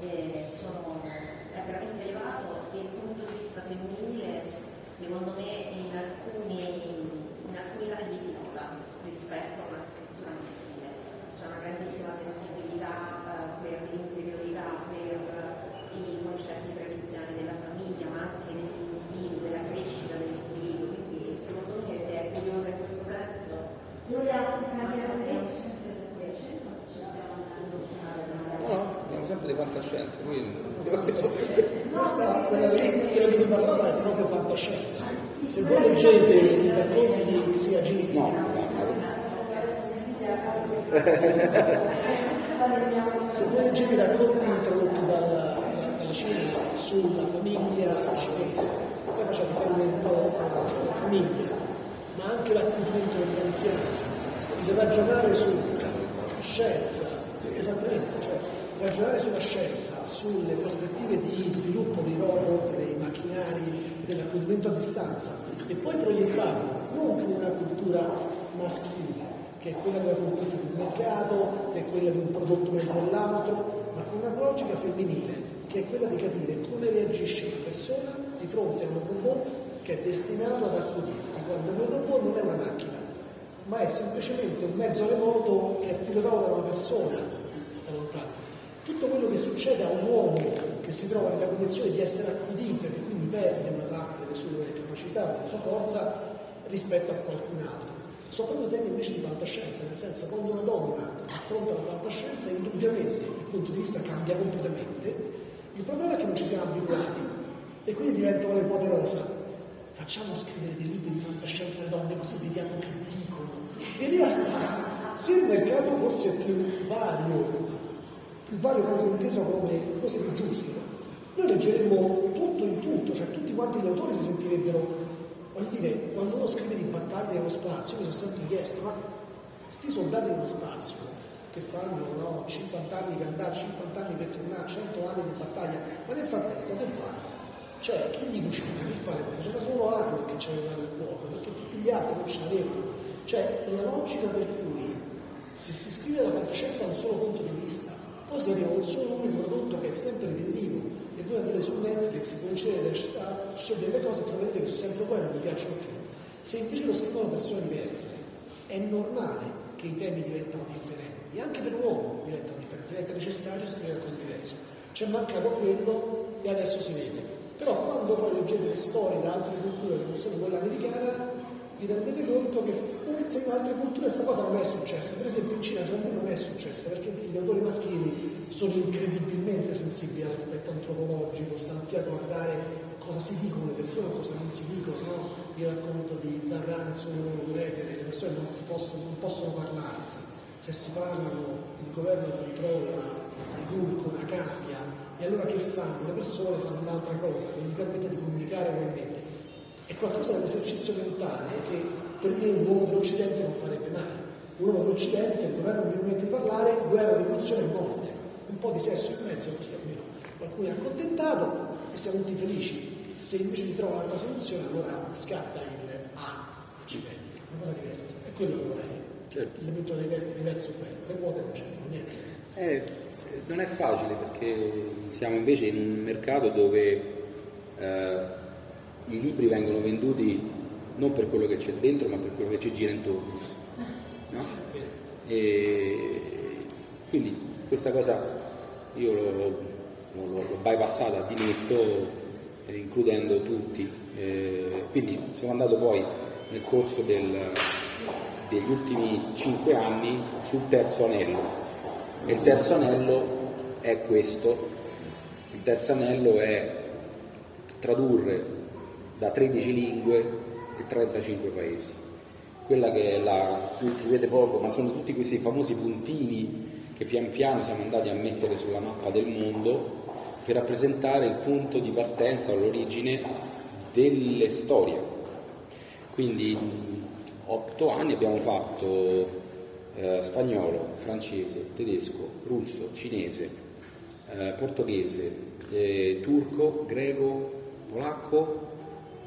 Speaker 6: eh, sono- è veramente elevato e il punto di vista femminile secondo me in alcuni, in alcuni lati si nota rispetto a una scrittura maschile. C'è una grandissima sensibilità eh, per l'interiorità, per i concetti tradizionali della famiglia, ma anche dell'individuo, della crescita dell'individuo. Quindi secondo me se è curiosa in questo senso,
Speaker 5: Giulia,
Speaker 1: sempre di fantascienza, quindi...
Speaker 4: Questa, quella lì, quella di cui parlava è proprio fantascienza. Se voi leggete i racconti di Xia Giri,
Speaker 1: No, no, no,
Speaker 4: se voi leggete racconti tradotti dalla, dalla Cina sulla famiglia cinese, poi faccio riferimento alla, alla famiglia, ma anche l'accudimento degli anziani, di ragionare su scienza, sì, esattamente, cioè ragionare sulla scienza, sulle prospettive di sviluppo dei robot, dei macchinari, dell'accudimento a distanza e poi proiettarlo non con una cultura maschile, che è quella della conquista del mercato, che è quella di un prodotto meglio dell'altro, ma con una logica femminile, che è quella di capire come reagisce una persona di fronte a un robot che è destinato ad accudirti, quando quel robot non è una macchina, ma è semplicemente un mezzo remoto che è pilotato da una persona da lontano. Tutto quello che succede a un uomo che si trova nella condizione di essere accudito e che quindi perde una parte delle sue capacità, della sua forza rispetto a qualcun altro. Sono proprio temi invece di fantascienza, nel senso quando una donna affronta la fantascienza indubbiamente il punto di vista cambia completamente, il problema è che non ci siamo abituati e quindi diventa una poderosa. Facciamo scrivere dei libri di fantascienza alle donne così vediamo che dicono. In realtà, se il mercato fosse più vario, più vario proprio inteso come fosse più giusto, noi leggeremmo tutto in tutto, cioè tutti quanti gli autori si sentirebbero Voglio dire, quando uno scrive di battaglie nello spazio, io mi sono sempre chiesto, ma questi soldati nello spazio che fanno no, 50 anni per andare, 50 anni per tornare, 100 anni di battaglia, ma nel frattempo che fanno? Cioè, chi gli cucina? Che fa le cose? C'era solo Arnold che c'aveva il cuoco, perché tutti gli altri non ce l'avevano. Cioè, la logica per cui se si scrive la fantascienza da un solo punto di vista, poi si arriva un solo unico prodotto che è sempre ripetitivo, e voi andate su Netflix, cominciate a scegliere le cose troverete che sono sempre quello che vi piacciono più. Se invece lo scrivono persone diverse, è normale che i temi diventano differenti, anche per un uomo diventano differenti, diventa necessario scrivere cose diverse. C'è mancato quello e adesso si vede. Però quando poi leggete le storie da altre culture che non sono quella americana, vi rendete conto che forse in altre culture questa cosa non è successa. Per esempio in Cina secondo me non è successa perché gli autori maschili sono incredibilmente sensibili all'aspetto antropologico, stanno più a guardare cosa si dicono le persone cosa non si dicono. No? Io racconto di Zarranzo, Letere, le persone non, possono, non possono parlarsi. Se si parlano il governo controlla, ridurcono, cambia, e allora che fanno? Le persone fanno un'altra cosa che gli permette di comunicare realmente è qualcosa dell'esercizio mentale che per me un uomo dell'Occidente non farebbe mai. Un uomo dell'Occidente, il governo mi permette di parlare, guerra, rivoluzione e morte. Un po' di sesso in mezzo, almeno qualcuno è accontentato e siamo tutti felici. Se invece ti trova un'altra soluzione, allora scatta il A, accidenti, una cosa diversa. È quello che vorrei. Certo. L'elemento diverso è quello, le quote non c'entrano niente.
Speaker 1: Eh, non è facile perché siamo invece in un mercato dove eh, i libri vengono venduti non per quello che c'è dentro, ma per quello che ci gira intorno. No? E quindi questa cosa io l'ho, l'ho, l'ho bypassata di netto, includendo tutti. Eh, quindi sono andato poi nel corso del, degli ultimi cinque anni sul terzo anello. E il terzo anello è questo. Il terzo anello è tradurre da 13 lingue e 35 paesi. Quella che è la, si vede poco, ma sono tutti questi famosi puntini che pian piano siamo andati a mettere sulla mappa del mondo per rappresentare il punto di partenza o l'origine delle storie. Quindi in otto anni abbiamo fatto eh, spagnolo, francese, tedesco, russo, cinese, eh, portoghese, eh, turco, greco, polacco,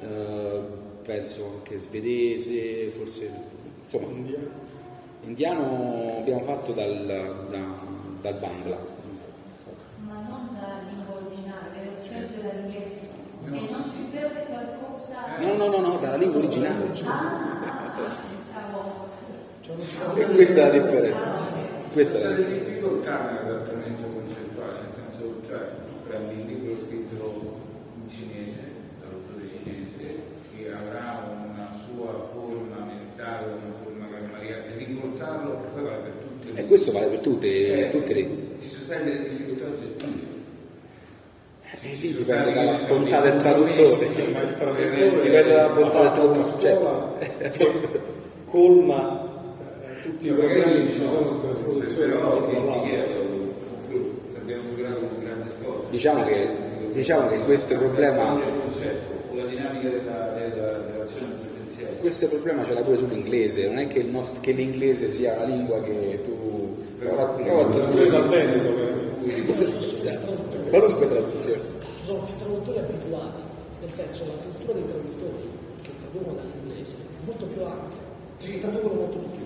Speaker 1: eh, penso anche svedese, forse insomma, indiano, indiano abbiamo fatto dal, da, dal Bangla.
Speaker 6: Ma non dalla lingua originale, sempre dall'inglese. No. E non si perde qualcosa.
Speaker 1: No, no, no, no, dalla lingua originale.
Speaker 6: Pensavo.
Speaker 1: E questa è la differenza. Questa è la
Speaker 2: differenza. difficoltà nell'adattamento concettuale, nel senso, cioè, tu prendi il libro scritto in cinese avrà una sua forma mentale, una forma grammaticale, e riportarlo che poi vale per tutte le
Speaker 1: E questo vale per tutte,
Speaker 2: eh,
Speaker 1: tutte le...
Speaker 2: Ci sono state delle difficoltà oggettive.
Speaker 1: E eh, lì dipende dalla bontà del traduttore. Dipende dalla bontà del traduttore.
Speaker 3: Certo. colma eh, tutti i problemi che ci sono di trasposizione
Speaker 2: però che ti chiedo, abbiamo superato un grande sforzo.
Speaker 1: Diciamo che, diciamo che questo problema. Questo problema ce l'ha pure sull'inglese, non è che, nostro, che, l'inglese sia la lingua che tu
Speaker 3: prova a tradurre da bene
Speaker 4: qualunque traduzione. Ci sono più traduttori abituati, nel senso la cultura dei traduttori che traducono dall'inglese è molto più ampia, sì. traducono molto di più.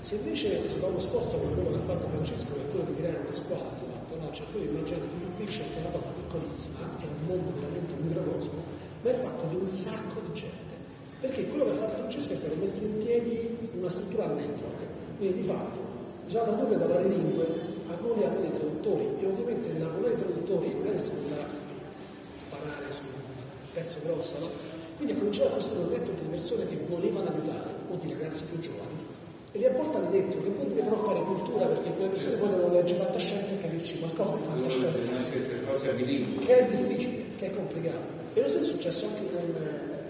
Speaker 4: Se invece si fa uno sforzo come quello che ha fatto Francesco, che è quello di creare una squadra, no? cioè quello immaginate Future Fiction che è una cosa piccolissima, è un mondo veramente un microcosmo, ma è fatto di un sacco di gente. Perché quello che ha fatto Francesco è stato mettere in piedi una struttura network. Quindi di fatto bisogna tradurre da varie lingue, alcuni hanno dei traduttori e ovviamente la i traduttori non è che si può sparare su un pezzo grosso, no? Quindi ha cominciato a costruire un network di persone che volevano aiutare. vuol dire ragazzi più giovani, e li ha portati dentro, che dire però fare cultura, perché quelle persone poi devono leggere fantascienza e capirci qualcosa di fantascienza, che è difficile, che è complicato. E lo stesso è successo anche con eh,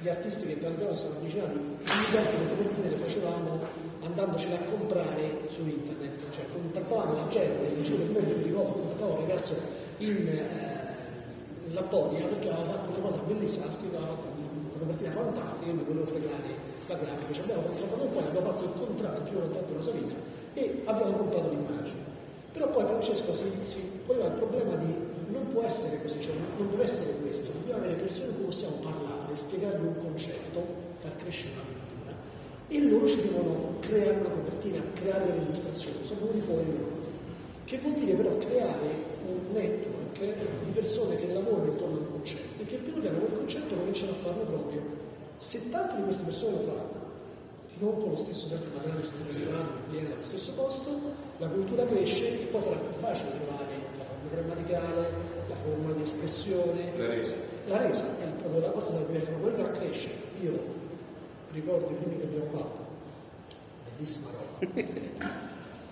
Speaker 4: gli artisti che pian piano sono avvicinati, i tempi le copertine le facevamo andandocele a comprare su internet, cioè contattavamo la gente in giro del mondo, mi ricordo, contattavo un ragazzo in, eh, in Lapponia perché aveva fatto una cosa bellissima, aveva fatto una copertina fantastica, io mi volevo fregare la grafica, ci abbiamo contrattato un po', abbiamo fatto il contratto più importante della sua vita e abbiamo comprato l'immagine. Però poi Francesco si, si poneva il problema di non può essere così, cioè non deve essere questo, dobbiamo avere persone con cui possiamo parlare, spiegargli un concetto, far crescere una cultura e loro ci devono creare una copertina, creare delle illustrazioni, sono venuti fuori loro. Che vuol dire però creare un network di persone che lavorano intorno a un concetto e che piano piano quel concetto cominciano a farlo proprio. Se tante di queste persone lo fanno, non con lo stesso sempre materiale strutturato che viene dallo stesso posto, la cultura cresce e poi sarà più facile trovare la forma grammaticale, la forma di espressione.
Speaker 3: La resa.
Speaker 4: La resa è proprio la cosa da diversa, ma quella cresce. Io ricordo i primi che abbiamo fatto, bellissima roba.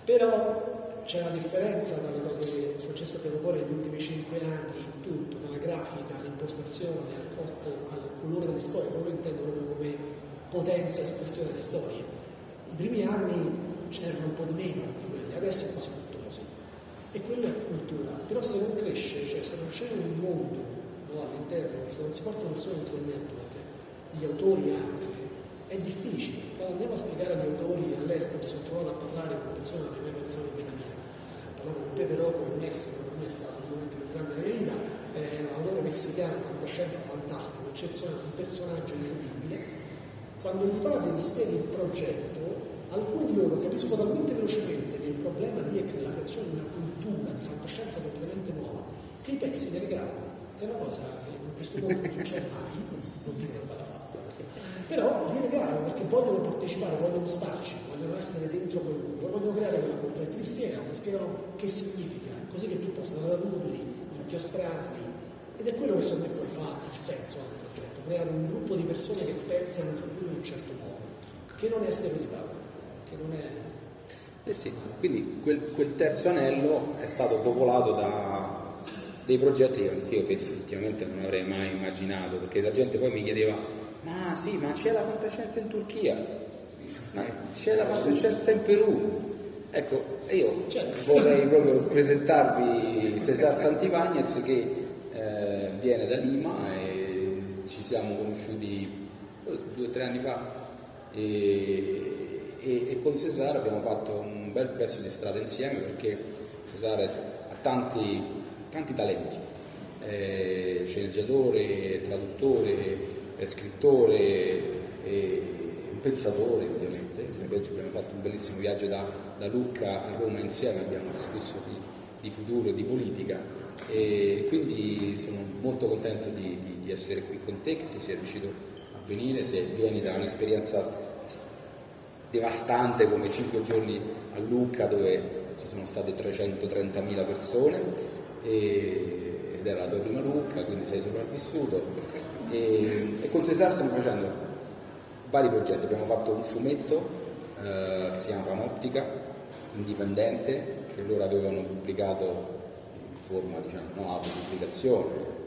Speaker 4: Però c'è una differenza tra le cose che Francesco ha tirato fuori negli ultimi cinque anni in tutto, dalla grafica all'impostazione, al, corto, al colore delle storie, loro intendo proprio come potenza espressione delle storie. I primi anni c'erano un po' di meno di quelli, adesso è quasi tutto così. E quella è cultura, però se non cresce, cioè se non c'è un mondo no, all'interno, se non si portano dentro il network, gli autori anche, è difficile. Quando andiamo a spiegare agli autori all'estero, sono trovato a parlare con persone che mai pensato in vita mia. Ho parlato con Pepe Rocco in Messico, per me è stato un momento più grande della vita, un autore messicano, fantascienza fantastico, eccezionale, un personaggio incredibile. Quando gli parli, gli spieghi il progetto, alcuni di loro capiscono talmente velocemente che il problema lì è che la creazione di una cultura di fantascienza completamente nuova, che i pezzi li regalano, che è una cosa che in questo mondo non succede mai, non dire che vada fatta. Però li regalano perché vogliono partecipare, vogliono starci, vogliono essere dentro quel mondo, vogliono creare quella cultura e ti spiegano, ti spiegano che significa, così che tu possa tradurli, inchiostrarli. Ed è quello che secondo me poi fa il senso del progetto, creare un gruppo di persone che pensano al futuro in un certo modo, che non è stereotipato, che non è
Speaker 1: Eh sì, quindi quel, quel terzo anello è stato popolato da dei progetti che che effettivamente non avrei mai immaginato, perché la gente poi mi chiedeva, ma sì, ma c'è la fantascienza in Turchia, ma c'è la fantascienza in Perù. Ecco, io vorrei proprio presentarvi Cesar Santipagnez che eh, viene da Lima e ci siamo conosciuti forse due o tre anni fa. E, e- e con Cesare abbiamo fatto un bel pezzo di strada insieme perché Cesare ha tanti, tanti talenti, è sceneggiatore, traduttore, è scrittore, è un pensatore ovviamente, abbiamo fatto un bellissimo viaggio da, da Lucca a Roma insieme, abbiamo discusso di, di futuro e di politica. E quindi sono molto contento di, di- di essere qui con te, che tu sei riuscito a venire, se vieni da un'esperienza devastante come 5 giorni a Lucca dove ci sono state 330.000 persone e- ed era la tua prima Lucca, quindi sei sopravvissuto e, e con Cesar stiamo facendo vari progetti, abbiamo fatto un fumetto eh, che si chiama Panoptica, indipendente, che loro avevano pubblicato in forma diciamo no, autopubblicazione.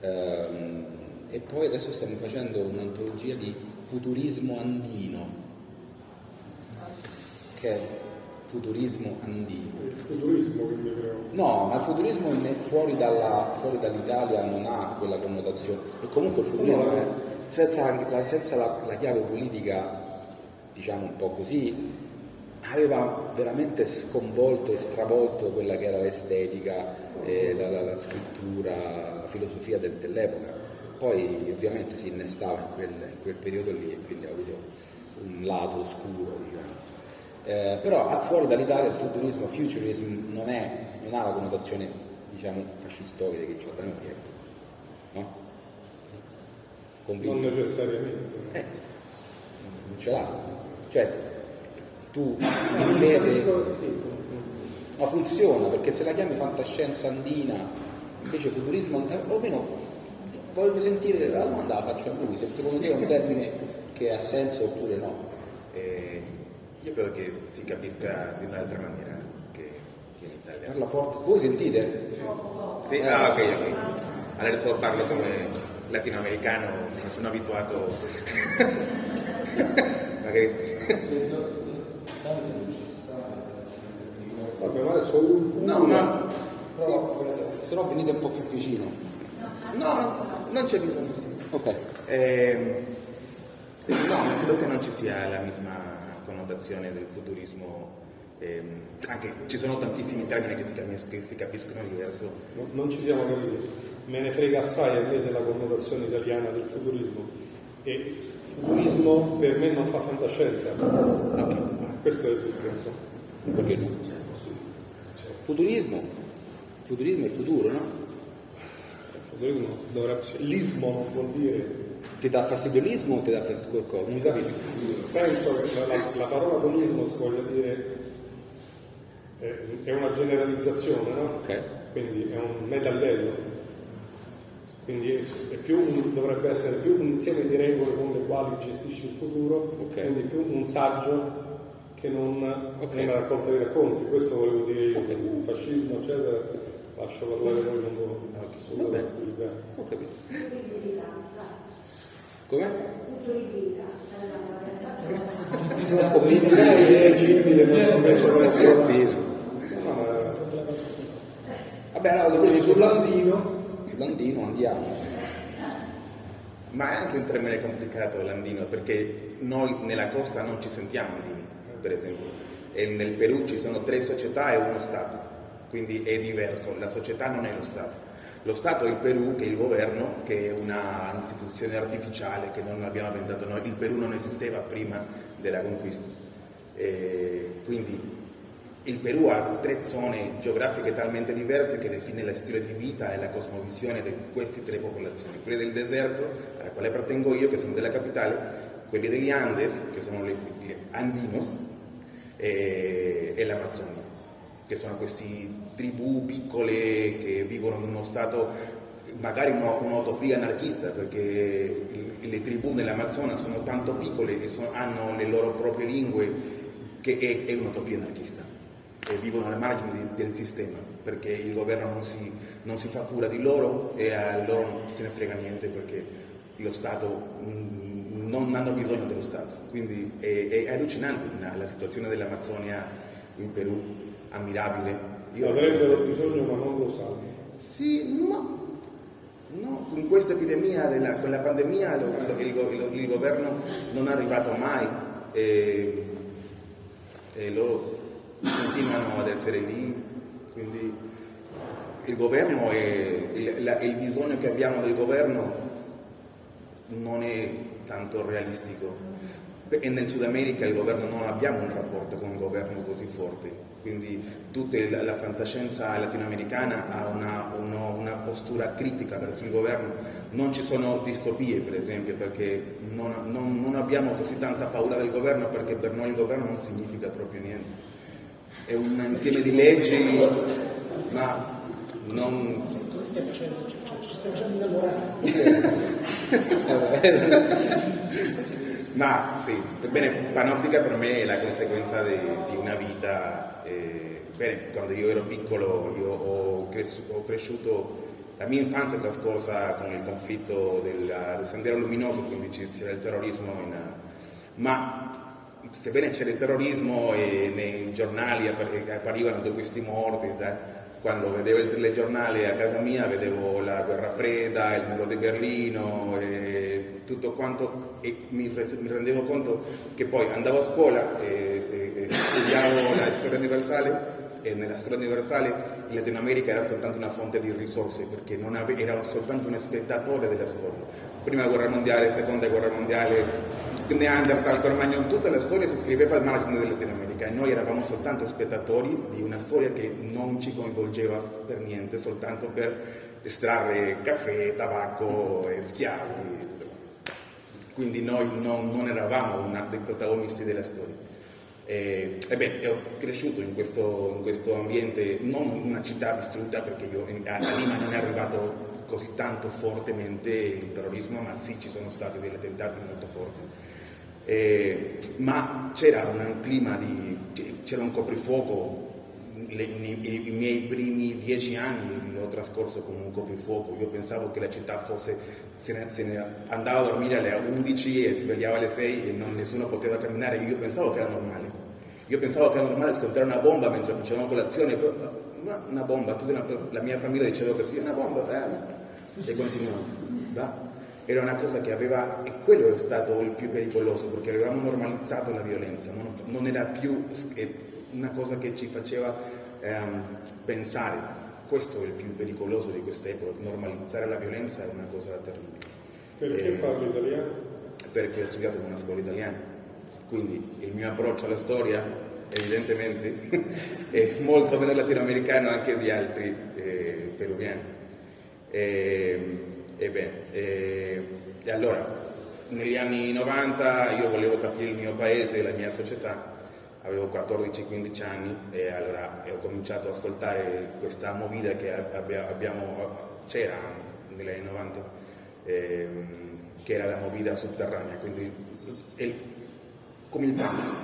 Speaker 1: Ehm, e poi adesso stiamo facendo un'antologia di futurismo andino che futurismo andino
Speaker 3: Il futurismo che mi.
Speaker 1: No, ma il futurismo fuori, dalla- fuori dall'Italia non ha quella connotazione. E comunque il futurismo,
Speaker 3: No,
Speaker 1: è- senza, la, senza la- la chiave politica, diciamo un po' così, aveva veramente sconvolto e stravolto quella che era l'estetica, eh, la, la- scrittura, la filosofia del- dell'epoca. Poi ovviamente si innestava in quel, in quel periodo lì e quindi ha avuto un lato oscuro. Eh, però ah, fuori dall'Italia il futurismo, futurism non, è, non ha la connotazione diciamo fascistoide che c'ha da noi, ecco. no?
Speaker 3: Non
Speaker 1: Convinto?
Speaker 3: necessariamente.
Speaker 1: Eh, non ce l'ha. Cioè, tu in inglese ma funziona perché se la chiami fantascienza andina, invece futurismo, eh, o meno voglio sentire la domanda la faccio a lui, se secondo te è un termine che ha senso oppure no.
Speaker 7: Eh, io credo che si capisca di un'altra maniera che, che in Italia.
Speaker 1: Parla forte. Voi sentite?
Speaker 7: Sì, ah, ok, ok. Adesso parlo come latinoamericano, non sono abituato. Magari.
Speaker 3: Vabbè, ma adesso un
Speaker 7: No, ma.
Speaker 1: Sì, se no venite un po' più vicino.
Speaker 7: No, non c'è bisogno, sì.
Speaker 1: Ok.
Speaker 7: Ehm, no, credo che non ci sia la misma connotazione del futurismo. ehm, anche ci sono tantissimi termini che si, capiscono, che si capiscono diverso.
Speaker 3: No, non ci siamo capiti. Me ne frega assai a me della connotazione italiana del futurismo. E il futurismo per me non fa fantascienza. Questo è il discorso.
Speaker 1: Perché no? Futurismo. Futurismo è futuro, no?
Speaker 3: Futurismo dovrebbe... L'ismo non vuol dire...
Speaker 1: Ti dà fastidio l'ismo o ti dà fastidio qualcosa? Non capisco.
Speaker 3: Penso che la, la- la parola buonismo voglia dire... È una generalizzazione, no?
Speaker 1: Ok.
Speaker 3: Quindi è un metaldello. Quindi è, è più un- dovrebbe essere più un insieme di regole con le quali gestisci il futuro,
Speaker 1: Ok.
Speaker 3: quindi più un saggio che non
Speaker 1: Ok.
Speaker 3: una raccolta di racconti. Questo volevo dire io,
Speaker 1: Ok.
Speaker 3: il fascismo, eccetera, lascio parlare voi
Speaker 1: Vabbè.
Speaker 3: tranquillità.
Speaker 1: Ho capito. Come?
Speaker 5: futuribilità,
Speaker 3: È leggibile, non si mette presso
Speaker 1: Sottile.
Speaker 3: No, ma
Speaker 1: Vabbè, allora
Speaker 4: Quindi
Speaker 1: così
Speaker 4: sul landino
Speaker 1: Landino andiamo. sì.
Speaker 7: Ma è anche un termine complicato l'andino, perché noi nella costa non ci sentiamo andini, per esempio. E nel Perù ci sono tre società e uno Stato, quindi è diverso, la società non è lo Stato. Lo Stato il Perù, che è il governo, che è una istituzione artificiale che non abbiamo inventato noi. Il Perù non esisteva prima della conquista. E quindi il Perù ha tre zone geografiche talmente diverse che define lo stile di vita e la cosmovisione di queste tre popolazioni. Quelle del deserto, alla quale appartengo io, che sono della capitale, quelli degli Andes, che sono gli andinos, e, e l'Amazzonia, che sono queste tribù piccole che vivono in uno stato, magari un'utopia anarchista, perché le tribù nell'Amazzonia sono tanto piccole e sono- hanno le loro proprie lingue, che è, è un'utopia anarchista e vivono alle margini di- del sistema perché il governo non si, non si fa cura di loro e a loro non se ne frega niente perché lo Stato mm, non hanno bisogno dello Stato. Quindi è, è allucinante la situazione dell'Amazzonia in Perù, ammirabile. Io-
Speaker 3: avrebbero bisogno ma non lo sanno.
Speaker 7: Sì, ma no, con questa epidemia, della, con la pandemia, lo- lo- il, go- il- il governo non è arrivato mai e, e loro continuano ad essere lì, quindi il governo è, il, la- il bisogno che abbiamo del governo non è tanto realistico. E nel Sud America il governo non abbiamo un rapporto con il governo così forte, quindi tutta la, fantascienza latinoamericana ha una, uno- una postura critica verso il governo, non ci sono distopie per esempio perché non, non- non abbiamo così tanta paura del governo perché per noi il governo non significa proprio niente, è un insieme di leggi ma non...
Speaker 4: cosa stai facendo? Cioè, cioè, ci stai facendo innamorare.
Speaker 7: Ma sì, bene, Panoptica per me è la conseguenza di, di una vita. Eh, bene, quando io ero piccolo io ho, cresci- ho cresciuto, la mia infanzia è trascorsa con il conflitto del, del Sendero Luminoso, quindi c'era il terrorismo, in, ma sebbene c'era il terrorismo e nei giornali appar- apparivano tutti questi morti, da- quando vedevo il telegiornale a casa mia vedevo la guerra fredda, il muro di Berlino e tutto quanto e mi, rendevo conto che poi andavo a scuola e- e studiavo la storia universale e nella storia universale in Latino America era soltanto una fonte di risorse perché ave- era soltanto un spettatore della storia. Prima guerra mondiale, seconda guerra mondiale, Neanderthal, Cro-Magnon, tutta la storia si scriveva al margine del Latino America e noi eravamo soltanto spettatori di una storia che non ci coinvolgeva per niente, soltanto per estrarre caffè, tabacco e schiavi. e quanto. Quindi noi non, non eravamo una dei protagonisti della storia. E, ebbene, ho cresciuto in questo, in questo ambiente, non in una città distrutta, perché io a a Lima non è arrivato così tanto fortemente il terrorismo, ma sì ci sono stati degli attentati molto forti. Eh, ma c'era un clima di... c'era un coprifuoco, le, i, i, miei primi dieci anni l'ho trascorso con un coprifuoco, io pensavo che la città fosse, se ne, se ne andava a dormire alle 11 e svegliava alle 6 e non, nessuno poteva camminare, io pensavo che era normale. Io pensavo che era normale scontrare una bomba mentre facevamo colazione, ma una bomba, tutta una, la mia famiglia diceva così, una bomba, eh, e continuavo. Era una cosa che aveva, e quello è stato il più pericoloso, perché avevamo normalizzato la violenza, non, non era più una cosa che ci faceva ehm, pensare. Questo è il più pericoloso di questa epoca, normalizzare la violenza è una cosa terribile.
Speaker 3: Perché eh, parli italiano?
Speaker 7: Perché ho studiato in una scuola italiana, quindi il mio approccio alla storia evidentemente è molto meno latinoamericano anche di altri eh, peruviani. E, ebbene, e, e allora, negli anni 90 io volevo capire il mio paese, la mia società, avevo 14-15 anni e allora ho cominciato ad ascoltare questa movida che abbiamo, c'era negli anni 90, ehm, che era la movida sotterranea, quindi il, come il punk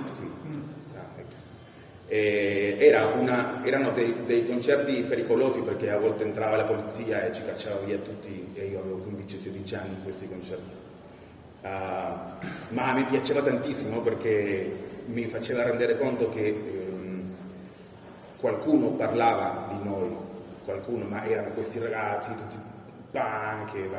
Speaker 7: era una, erano dei, dei, concerti pericolosi perché a volte entrava la polizia e ci cacciava via tutti e io avevo 15-16 anni in questi concerti. Uh, ma mi piaceva tantissimo perché mi faceva rendere conto che um, qualcuno parlava di noi, qualcuno, ma erano questi ragazzi tutti punk e,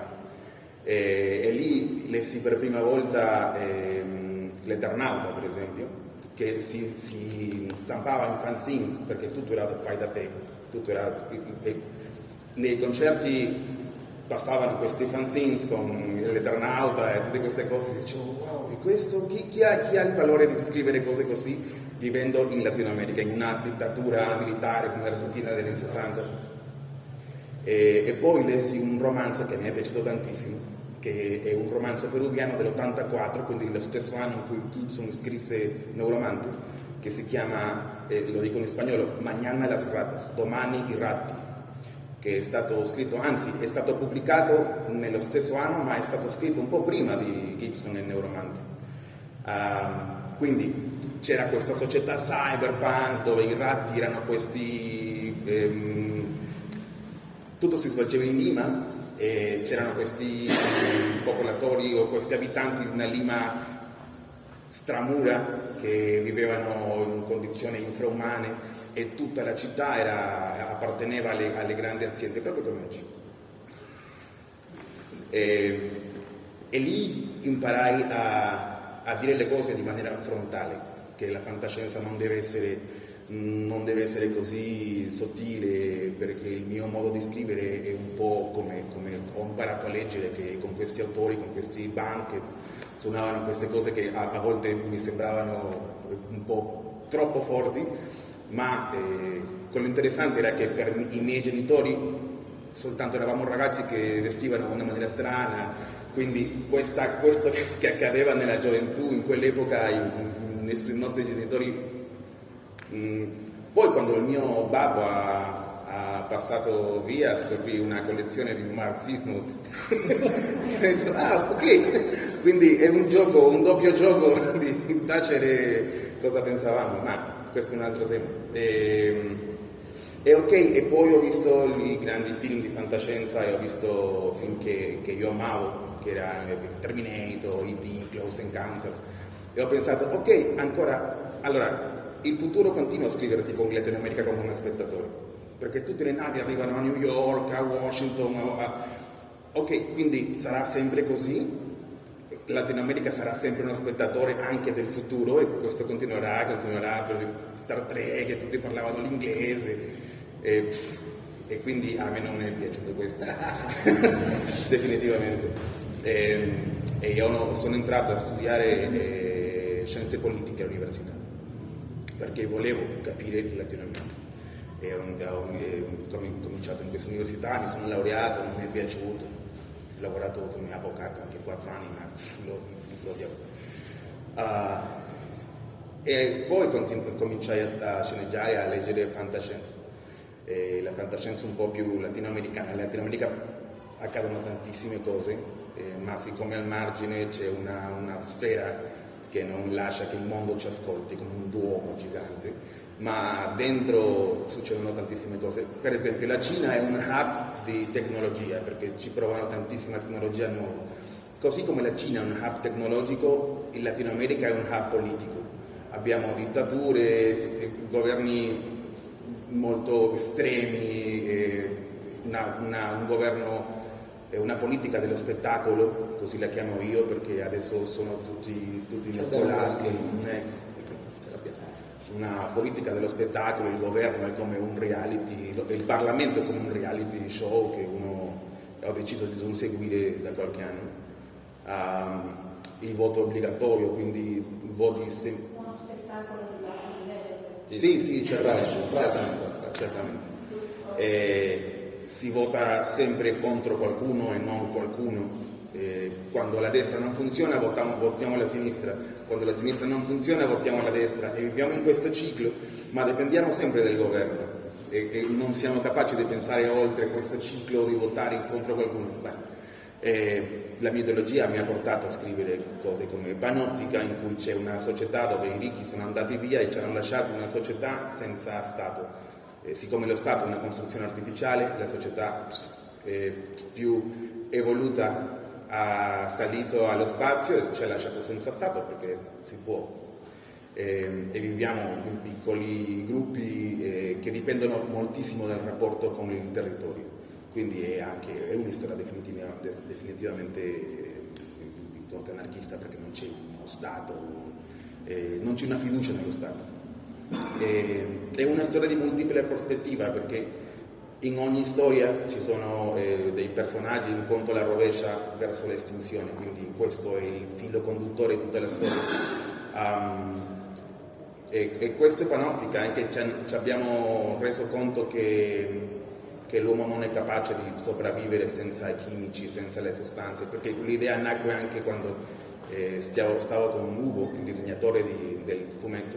Speaker 7: e, e lì lessi per prima volta ehm, l'Eternauta per esempio che si, si, stampava in fanzines perché tutto era fai da te, era, nei concerti passavano questi fanzines con l'Eternauta e tutte queste cose, dicevo wow, e questo, chi, chi, ha, chi, ha, il valore di scrivere cose così vivendo in Latino America, in una dittatura militare come l'Argentina degli anni 60? E, e poi lessi un romanzo che mi è piaciuto tantissimo, che è un romanzo peruviano dell'84, quindi lo stesso anno in cui Gibson scrisse Neuromante, che si chiama, eh, lo dico in spagnolo, Mañana las ratas, domani i ratti, che è stato scritto, anzi è stato pubblicato nello stesso anno, ma è stato scritto un po' prima di Gibson e Neuromante. Uh, quindi c'era questa società cyberpunk dove i ratti erano questi... Ehm, tutto si svolgeva in Lima e c'erano questi popolatori o questi abitanti di una Lima stramura che vivevano in condizioni infraumane e tutta la città era, apparteneva alle, alle, grandi aziende, proprio come oggi. E, e lì imparai a, a dire le cose di maniera frontale, che la fantascienza non deve essere non deve essere così sottile perché il mio modo di scrivere è un po' come, come ho imparato a leggere che con questi autori, con questi band che suonavano queste cose che a, a volte mi sembravano un po' troppo forti, ma eh, quello interessante era che per i miei genitori soltanto eravamo ragazzi che vestivano in una maniera strana, quindi questa, questo che accadeva nella gioventù in quell'epoca i, i nostri genitori Mm, poi quando il mio babbo ha, ha passato via scoprì una collezione di marxismo ho detto ah ok. Quindi è un gioco un doppio gioco di tacere cosa pensavamo ma questo è un altro tema. E, e ok e poi ho visto i grandi film di fantascienza e ho visto film che, che io amavo che erano Terminator, E.T., Close Encounters e ho pensato ok ancora allora il futuro continua a scriversi con Latino America come uno spettatore, perché tutte le navi arrivano a New York, a Washington, a... ok, quindi sarà sempre così, Latino America sarà sempre uno spettatore anche del futuro e questo continuerà, continuerà per Star Trek, e tutti parlavano l'inglese e, e, quindi a me non è piaciuto questo, definitivamente. E, e, io sono entrato a studiare eh, scienze politiche all'università perché volevo capire il latinoamericano. E ho, ho, ho cominciato in questa università, mi sono laureato, non mi è piaciuto, ho lavorato come avvocato anche quattro anni, ma lo, lo odiavo. Uh, e poi continu- cominciai a, a, sceneggiare, a leggere fantascienza. E la fantascienza un po' più latinoamericana. La Latinoamerica accadono tantissime cose, eh, ma siccome al margine c'è una, una sfera che non lascia che il mondo ci ascolti come un duomo gigante, ma dentro succedono tantissime cose. Per esempio la Cina è un hub di tecnologia perché ci provano tantissima tecnologia nuova. Così come la Cina è un hub tecnologico, il Latino America è un hub politico. Abbiamo dittature, governi molto estremi, una, una, un governo una politica dello spettacolo, così la chiamo io perché adesso sono tutti, tutti mescolati, una politica dello spettacolo, il governo è come un reality, il Parlamento è come un reality show che uno ho deciso di non seguire da qualche anno. Um, il voto obbligatorio, quindi voti
Speaker 6: sempre. Uno spettacolo di basso livello.
Speaker 7: Sì, sì, certamente, certamente. certamente. E, si vota sempre contro qualcuno e non qualcuno. Eh, quando la destra non funziona votiamo, votiamo la sinistra, quando la sinistra non funziona votiamo la destra e viviamo in questo ciclo, ma dipendiamo sempre del governo e, e non siamo capaci di pensare oltre questo ciclo di votare contro qualcuno. Beh, eh, la mia ideologia mi ha portato a scrivere cose come Panottica, in cui c'è una società dove i ricchi sono andati via e ci hanno lasciato una società senza Stato eh, siccome lo Stato è una costruzione artificiale, la società eh, più evoluta ha salito allo spazio e ci ha lasciato senza Stato perché si può. Eh, e viviamo in piccoli gruppi eh, che dipendono moltissimo dal rapporto con il territorio. Quindi è anche è una storia definitiva, definitivamente eh, di corte anarchista perché non c'è uno Stato, eh, non c'è una fiducia nello Stato. Eh, è una storia di multiple prospettiva perché in ogni storia ci sono eh, dei personaggi in conto alla rovescia verso l'estinzione, quindi questo è il filo conduttore di tutta la storia. Um, e, e, questo è panoptica, anche ci abbiamo reso conto che, che, l'uomo non è capace di sopravvivere senza i chimici, senza le sostanze, perché l'idea nacque anche quando eh, stiavo, stavo con Ugo, il disegnatore di, del fumetto,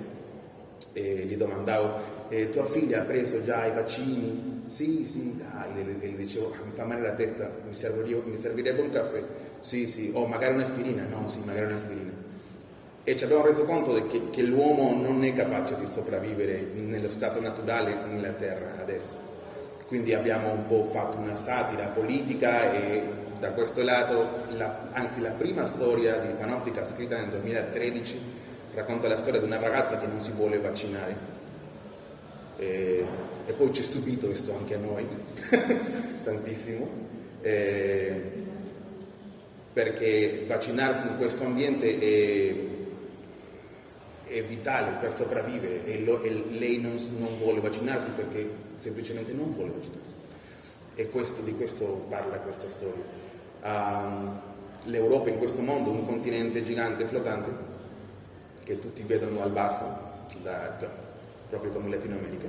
Speaker 7: e gli domandavo eh, tua figlia ha preso già i vaccini? Sì, sì, ah, e gli dicevo ah, mi fa male la testa, mi servirebbe, mi servirebbe un caffè? Sì, sì, o oh, magari un'aspirina? No, sì, magari un'aspirina. E ci abbiamo reso conto che, che l'uomo non è capace di sopravvivere nello stato naturale nella Terra adesso. Quindi abbiamo un po' fatto una satira politica e da questo lato, la, anzi la prima storia di Panoptica scritta nel 2013 racconta la storia di una ragazza che non si vuole vaccinare. E, e poi ci è stupito questo anche a noi, tantissimo, e, perché vaccinarsi in questo ambiente è, è vitale per sopravvivere e, lo, e lei non, non, vuole vaccinarsi perché semplicemente non vuole vaccinarsi. E questo, di questo parla questa storia. Um, L'Europa in questo mondo, un continente gigante flottante, che tutti vedono al basso, da, proprio come in Latino America,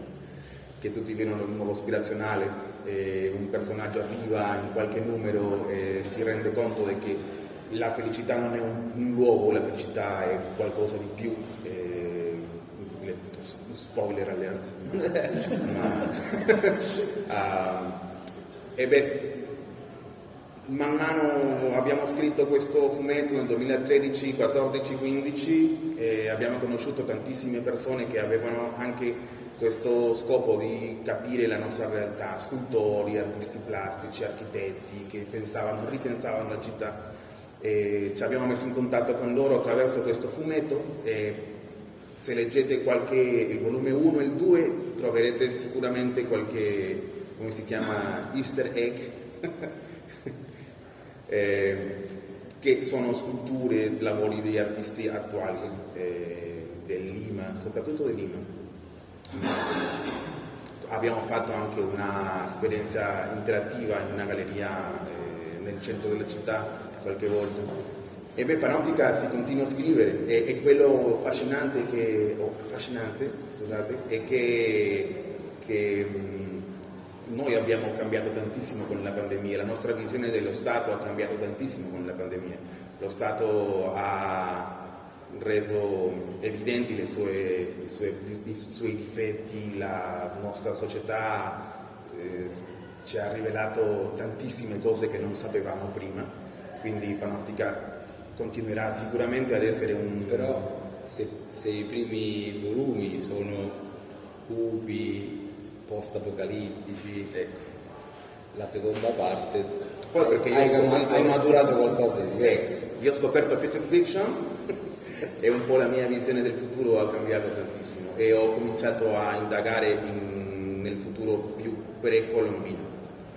Speaker 7: che tutti vedono in modo aspirazionale, un personaggio arriva in qualche numero e si rende conto che la felicità non è un, un luogo, la felicità è qualcosa di più. Eh, spoiler alert. Ma, uh, e beh, Man mano abbiamo scritto questo fumetto nel 2013, 14, 15 e abbiamo conosciuto tantissime persone che avevano anche questo scopo di capire la nostra realtà, scultori, artisti plastici, architetti che pensavano, ripensavano la città. E ci abbiamo messo in contatto con loro attraverso questo fumetto e se leggete qualche, il volume 1 e il 2 troverete sicuramente qualche, come si chiama, easter egg eh, che sono sculture, lavori degli artisti attuali eh, del Lima, soprattutto del Lima. Abbiamo fatto anche un'esperienza interattiva in una galleria eh, nel centro della città qualche volta. E beh, Panoptica si continua a scrivere e, e quello affascinante che, oh, affascinante, scusate, è che, che noi abbiamo cambiato tantissimo con la pandemia, la nostra visione dello Stato ha cambiato tantissimo con la pandemia. Lo Stato ha reso evidenti sue, i, suoi, i, suoi, difetti, la nostra società eh, ci ha rivelato tantissime cose che non sapevamo prima, quindi Panoptica continuerà sicuramente ad essere un...
Speaker 1: Però se, se i primi volumi sono cupi, post-apocalittici,
Speaker 7: Ecco.
Speaker 1: la seconda parte
Speaker 7: Poi perché io
Speaker 1: hai,
Speaker 7: ho scoperto-
Speaker 1: hai maturato qualcosa di diverso.
Speaker 7: Io ho scoperto Future Fiction e un po' la mia visione del futuro ha cambiato tantissimo e ho cominciato a indagare in- nel futuro più pre-colombino,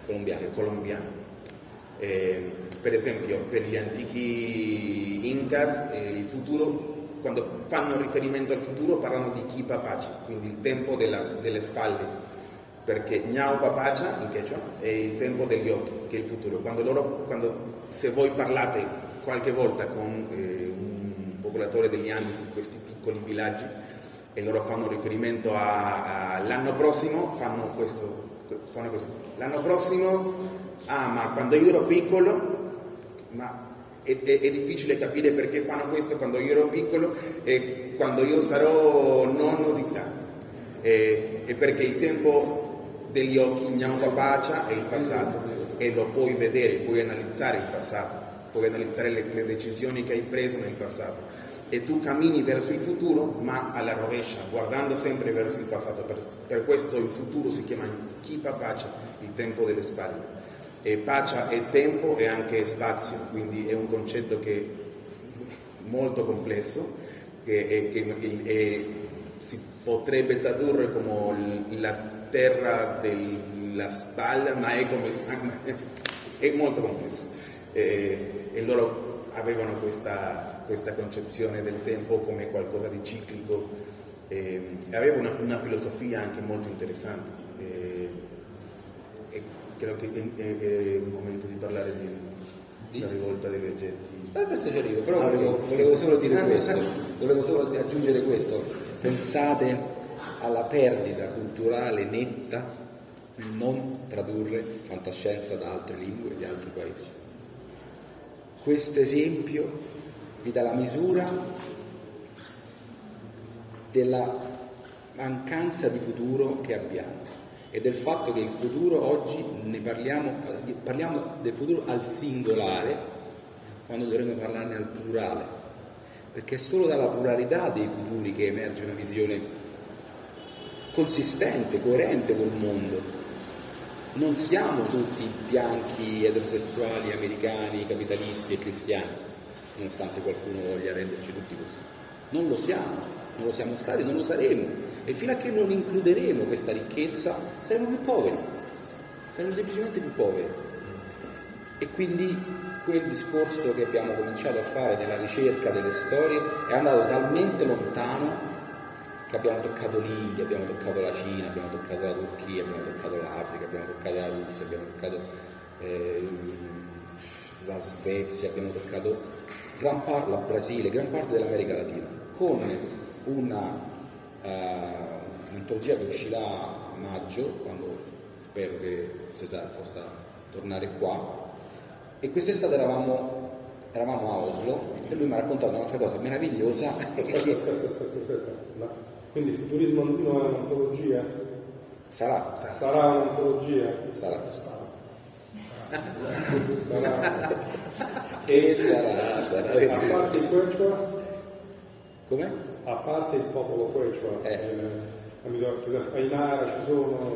Speaker 1: Colombiano.
Speaker 7: eh, colombiano. Eh, per esempio, per gli antichi Incas, eh, il futuro, quando fanno riferimento al futuro, parlano di Ki Papacha, quindi il tempo della- delle spalle, perché Ñao Papacha in quechua è il tempo degli occhi, che è il futuro. Quando loro, quando, se voi parlate qualche volta con eh, un popolatore degli Andes di questi piccoli villaggi e loro fanno riferimento all'anno prossimo, fanno questo, fanno così. L'anno prossimo, ah ma quando io ero piccolo, ma è, è- è difficile capire perché fanno questo quando io ero piccolo e quando io sarò nonno di là. E, e perché il tempo degli occhi Gnao Papacia è il passato e lo puoi vedere, puoi analizzare il passato, puoi analizzare le, le decisioni che hai preso nel passato e tu cammini verso il futuro ma alla rovescia, guardando sempre verso il passato. Per, per questo il futuro si chiama Chi Papacia, il tempo delle spalle. E pacia è tempo e anche spazio, quindi è un concetto che è molto complesso che, è- che è- si potrebbe tradurre come la terra della spalla, ma è, come- è molto complesso. E, e loro avevano questa, questa concezione del tempo come qualcosa di ciclico e, e aveva una, una filosofia anche molto interessante. E, e credo che è, è- è il momento di parlare di, della rivolta degli oggetti.
Speaker 1: Adesso ci arrivo, però
Speaker 7: Ah,
Speaker 1: volevo, volevo solo dire questo, volevo solo aggiungere questo. Pensate alla perdita culturale netta di non tradurre fantascienza da altre lingue di altri paesi. Questo esempio vi dà la misura della mancanza di futuro che abbiamo e del fatto che il futuro oggi ne parliamo, parliamo del futuro al singolare quando dovremmo parlarne al plurale, perché è solo dalla pluralità dei futuri che emerge una visione consistente, coerente col mondo. Non siamo tutti bianchi, eterosessuali, americani, capitalisti e cristiani, nonostante qualcuno voglia renderci tutti così. Non lo siamo, non lo siamo stati, non lo saremo. E fino a che non includeremo questa ricchezza saremo più poveri, saremo semplicemente più poveri. E quindi quel discorso che abbiamo cominciato a fare nella ricerca delle storie è andato talmente lontano che abbiamo toccato l'India, abbiamo toccato la Cina, abbiamo toccato la Turchia, abbiamo toccato l'Africa, abbiamo toccato la Russia, abbiamo toccato eh, la Svezia, abbiamo toccato gran parte, la Brasile, gran parte dell'America Latina, con una eh, un'antologia che uscirà a maggio, quando spero che Cesar possa tornare qua. E quest'estate eravamo, eravamo a Oslo e lui mi ha raccontato un'altra cosa meravigliosa.
Speaker 3: Aspetta, aspetta, aspetta, aspetta. Ma quindi futurismo andino è un'antologia?
Speaker 1: Sarà,
Speaker 3: Sarà un'antologia?
Speaker 1: sarà.
Speaker 3: Sarà.
Speaker 1: E sarà, sarà.
Speaker 3: A parte il Quechua,
Speaker 1: Come?
Speaker 3: a parte il popolo Quechua,
Speaker 1: Eh.
Speaker 3: eh, capito? per esempio a Inara ci sono...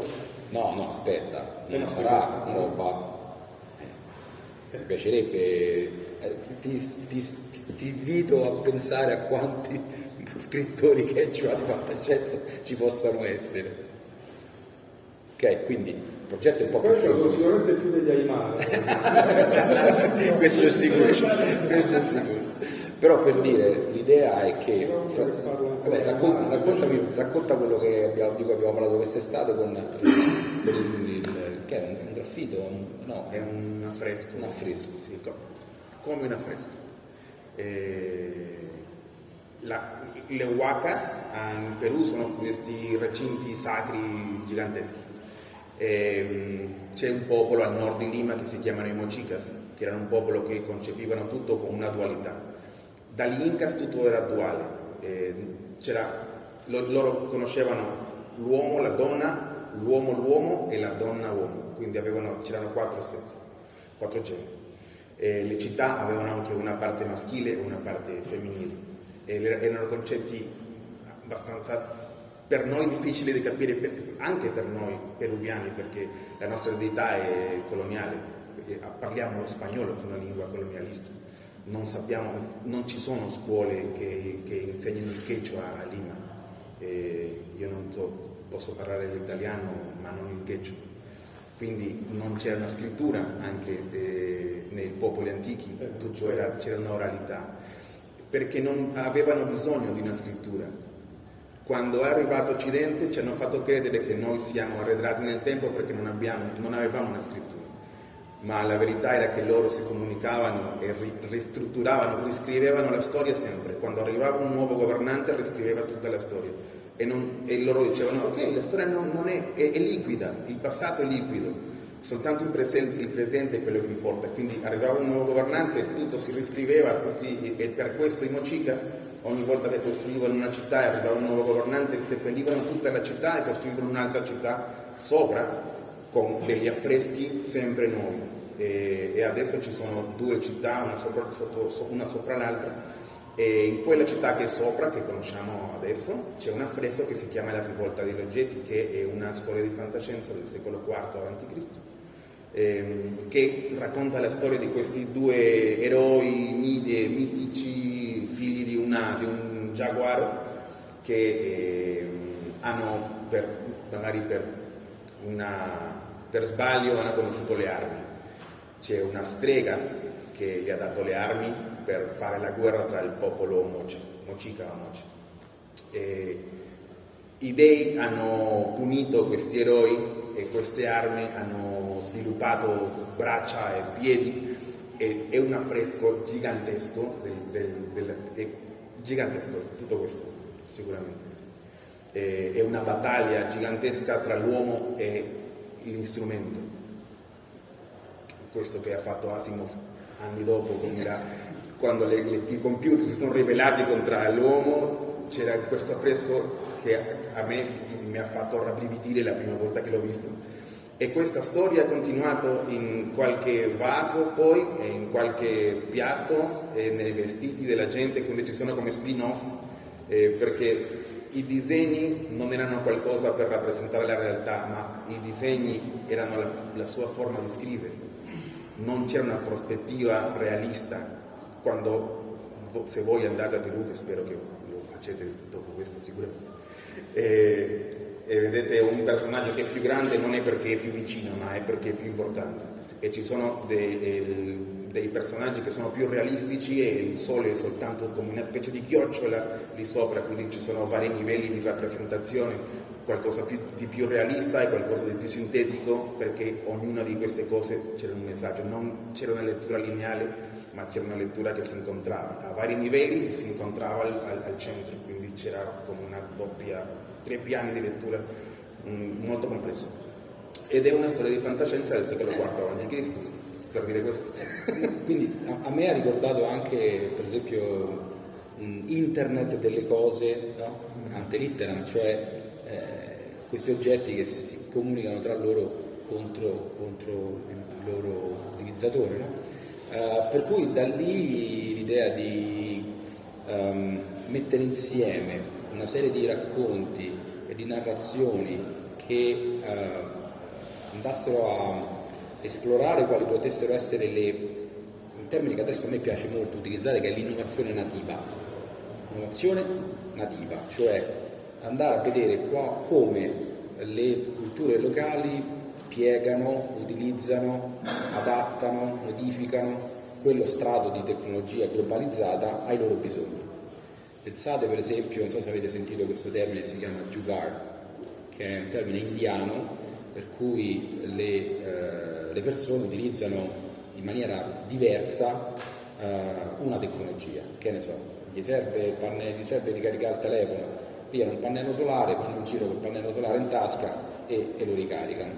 Speaker 1: No, no, aspetta,
Speaker 3: Eh,
Speaker 1: non
Speaker 3: no,
Speaker 1: sarà una roba. eh, Mi piacerebbe. eh, ti, ti- ti invito a pensare a quanti scrittori che di fantascienza ci possano essere. Ok, quindi il progetto è un po' più
Speaker 3: sono sicuramente più degli Aymara.
Speaker 1: questo è sicuro, questo è sicuro. Però per dire, l'idea è che, fra- vabbè, raccon- raccontami, racconta quello che abbiamo- di cui abbiamo parlato quest'estate con, il, il- che era un, un graffito, un- no,
Speaker 7: È un affresco.
Speaker 1: un affresco.
Speaker 7: Sì, co- come un affresco. Eh, la- le huacas ah, in Perù sono questi recinti sacri giganteschi. Ehm, c'è un popolo al nord di Lima che si chiamano i Mochicas, che erano un popolo che concepivano tutto con una dualità. Dagli Incas tutto era duale. Eh, c'era- lo- loro conoscevano l'uomo, la donna, l'uomo l'uomo e la donna uomo. quindi avevano, c'erano quattro sessi, quattro generi. E le città avevano anche una parte maschile e una parte femminile. Erano concetti abbastanza per noi difficili da capire, anche per noi peruviani, perché la nostra identità è coloniale, parliamo lo spagnolo che è una lingua colonialista, non, sappiamo, non ci sono scuole che, che insegnano il quechua a Lima, e io non so, posso parlare l'italiano ma non il quechua, quindi non c'era una scrittura anche eh, nei popoli antichi, tutto era, c'era un'oralità, perché non avevano bisogno di una scrittura. Quando è arrivato Occidente ci hanno fatto credere che noi siamo arretrati nel tempo perché non, abbiamo, non avevamo una scrittura, ma la verità era che loro si comunicavano e ristrutturavano, riscrivevano la storia sempre. Quando arrivava un nuovo governante riscriveva tutta la storia. E, non, e loro dicevano ok, la storia non, non è, è, è, liquida, il passato è liquido, soltanto il presente, il presente è quello che importa. Quindi arrivava un nuovo governante, tutto si riscriveva tutti, e per questo i Mochica ogni volta che costruivano una città e arrivava un nuovo governante, seppellivano tutta la città e costruivano un'altra città sopra con degli affreschi sempre nuovi. E, e adesso ci sono due città, una sopra, sotto, una sopra l'altra, e in quella città che è sopra, che conosciamo adesso, c'è un affresco che si chiama La rivolta degli oggetti, che è una storia di fantascienza del secolo IV a.C., ehm, che racconta la storia di questi due eroi mitici figli di, una, di un giaguaro che eh, hanno per, magari per, una, per sbaglio hanno conosciuto le armi. C'è una strega che gli ha dato le armi per fare la guerra tra il popolo Mochi, Mochica o Mochi. E I dei hanno punito questi eroi e queste armi hanno sviluppato braccia e piedi è, è un affresco gigantesco, del, del, del, è gigantesco tutto questo, sicuramente. È, è una battaglia gigantesca tra l'uomo e l'instrumento. Questo che ha fatto Asimov anni dopo, quando le, le, i computer si sono rivelati contro l'uomo, c'era questo affresco che a me mi ha fatto rabbrividire la prima volta che l'ho visto e questa storia ha continuato in qualche vaso poi, in qualche piatto, nei vestiti della gente, quindi ci sono come spin-off, eh, perché i disegni non erano qualcosa per rappresentare la realtà, ma i disegni erano la, la sua forma di scrivere. Non c'era una prospettiva realista. Quando, se voi andate a che spero che lo facete dopo questo sicuramente, eh, e vedete un personaggio che è più grande non è perché è più vicino, ma è perché è più importante. E ci sono dei, dei personaggi che sono più realistici e il sole è soltanto come una specie di chiocciola lì sopra, quindi ci sono vari livelli di rappresentazione, qualcosa di più realista e qualcosa di più sintetico, perché ognuna di queste cose c'era un messaggio, non c'era una lettura lineale, ma c'era una lettura che si incontrava a vari livelli e si incontrava al, al, al centro, quindi c'era come una doppia tre piani di lettura mm, molto complesso. Ed è una storia di fantascienza del secolo IV a.C., per dire questo.
Speaker 1: Quindi a, a, me ha ricordato anche, per esempio, internet delle cose, no? ante litteram, cioè questi oggetti che si, si, comunicano tra loro contro, contro il loro utilizzatore. No? Uh, per cui da lì l'idea di um, mettere insieme una serie di racconti e di narrazioni che eh, andassero a esplorare quali potessero essere le, in termini che adesso a me piace molto utilizzare, che è l'innovazione nativa. Innovazione nativa, cioè andare a vedere qua, come le culture locali piegano, utilizzano, adattano, modificano quello strato di tecnologia globalizzata ai loro bisogni. Pensate per esempio, non so se avete sentito questo termine, si chiama jugar, che è un termine indiano per cui le, eh, le persone utilizzano in maniera diversa eh, una tecnologia, che ne so, gli serve, gli serve ricaricare il telefono, pigliano un pannello solare, vanno in giro col pannello solare in tasca e, e lo ricaricano.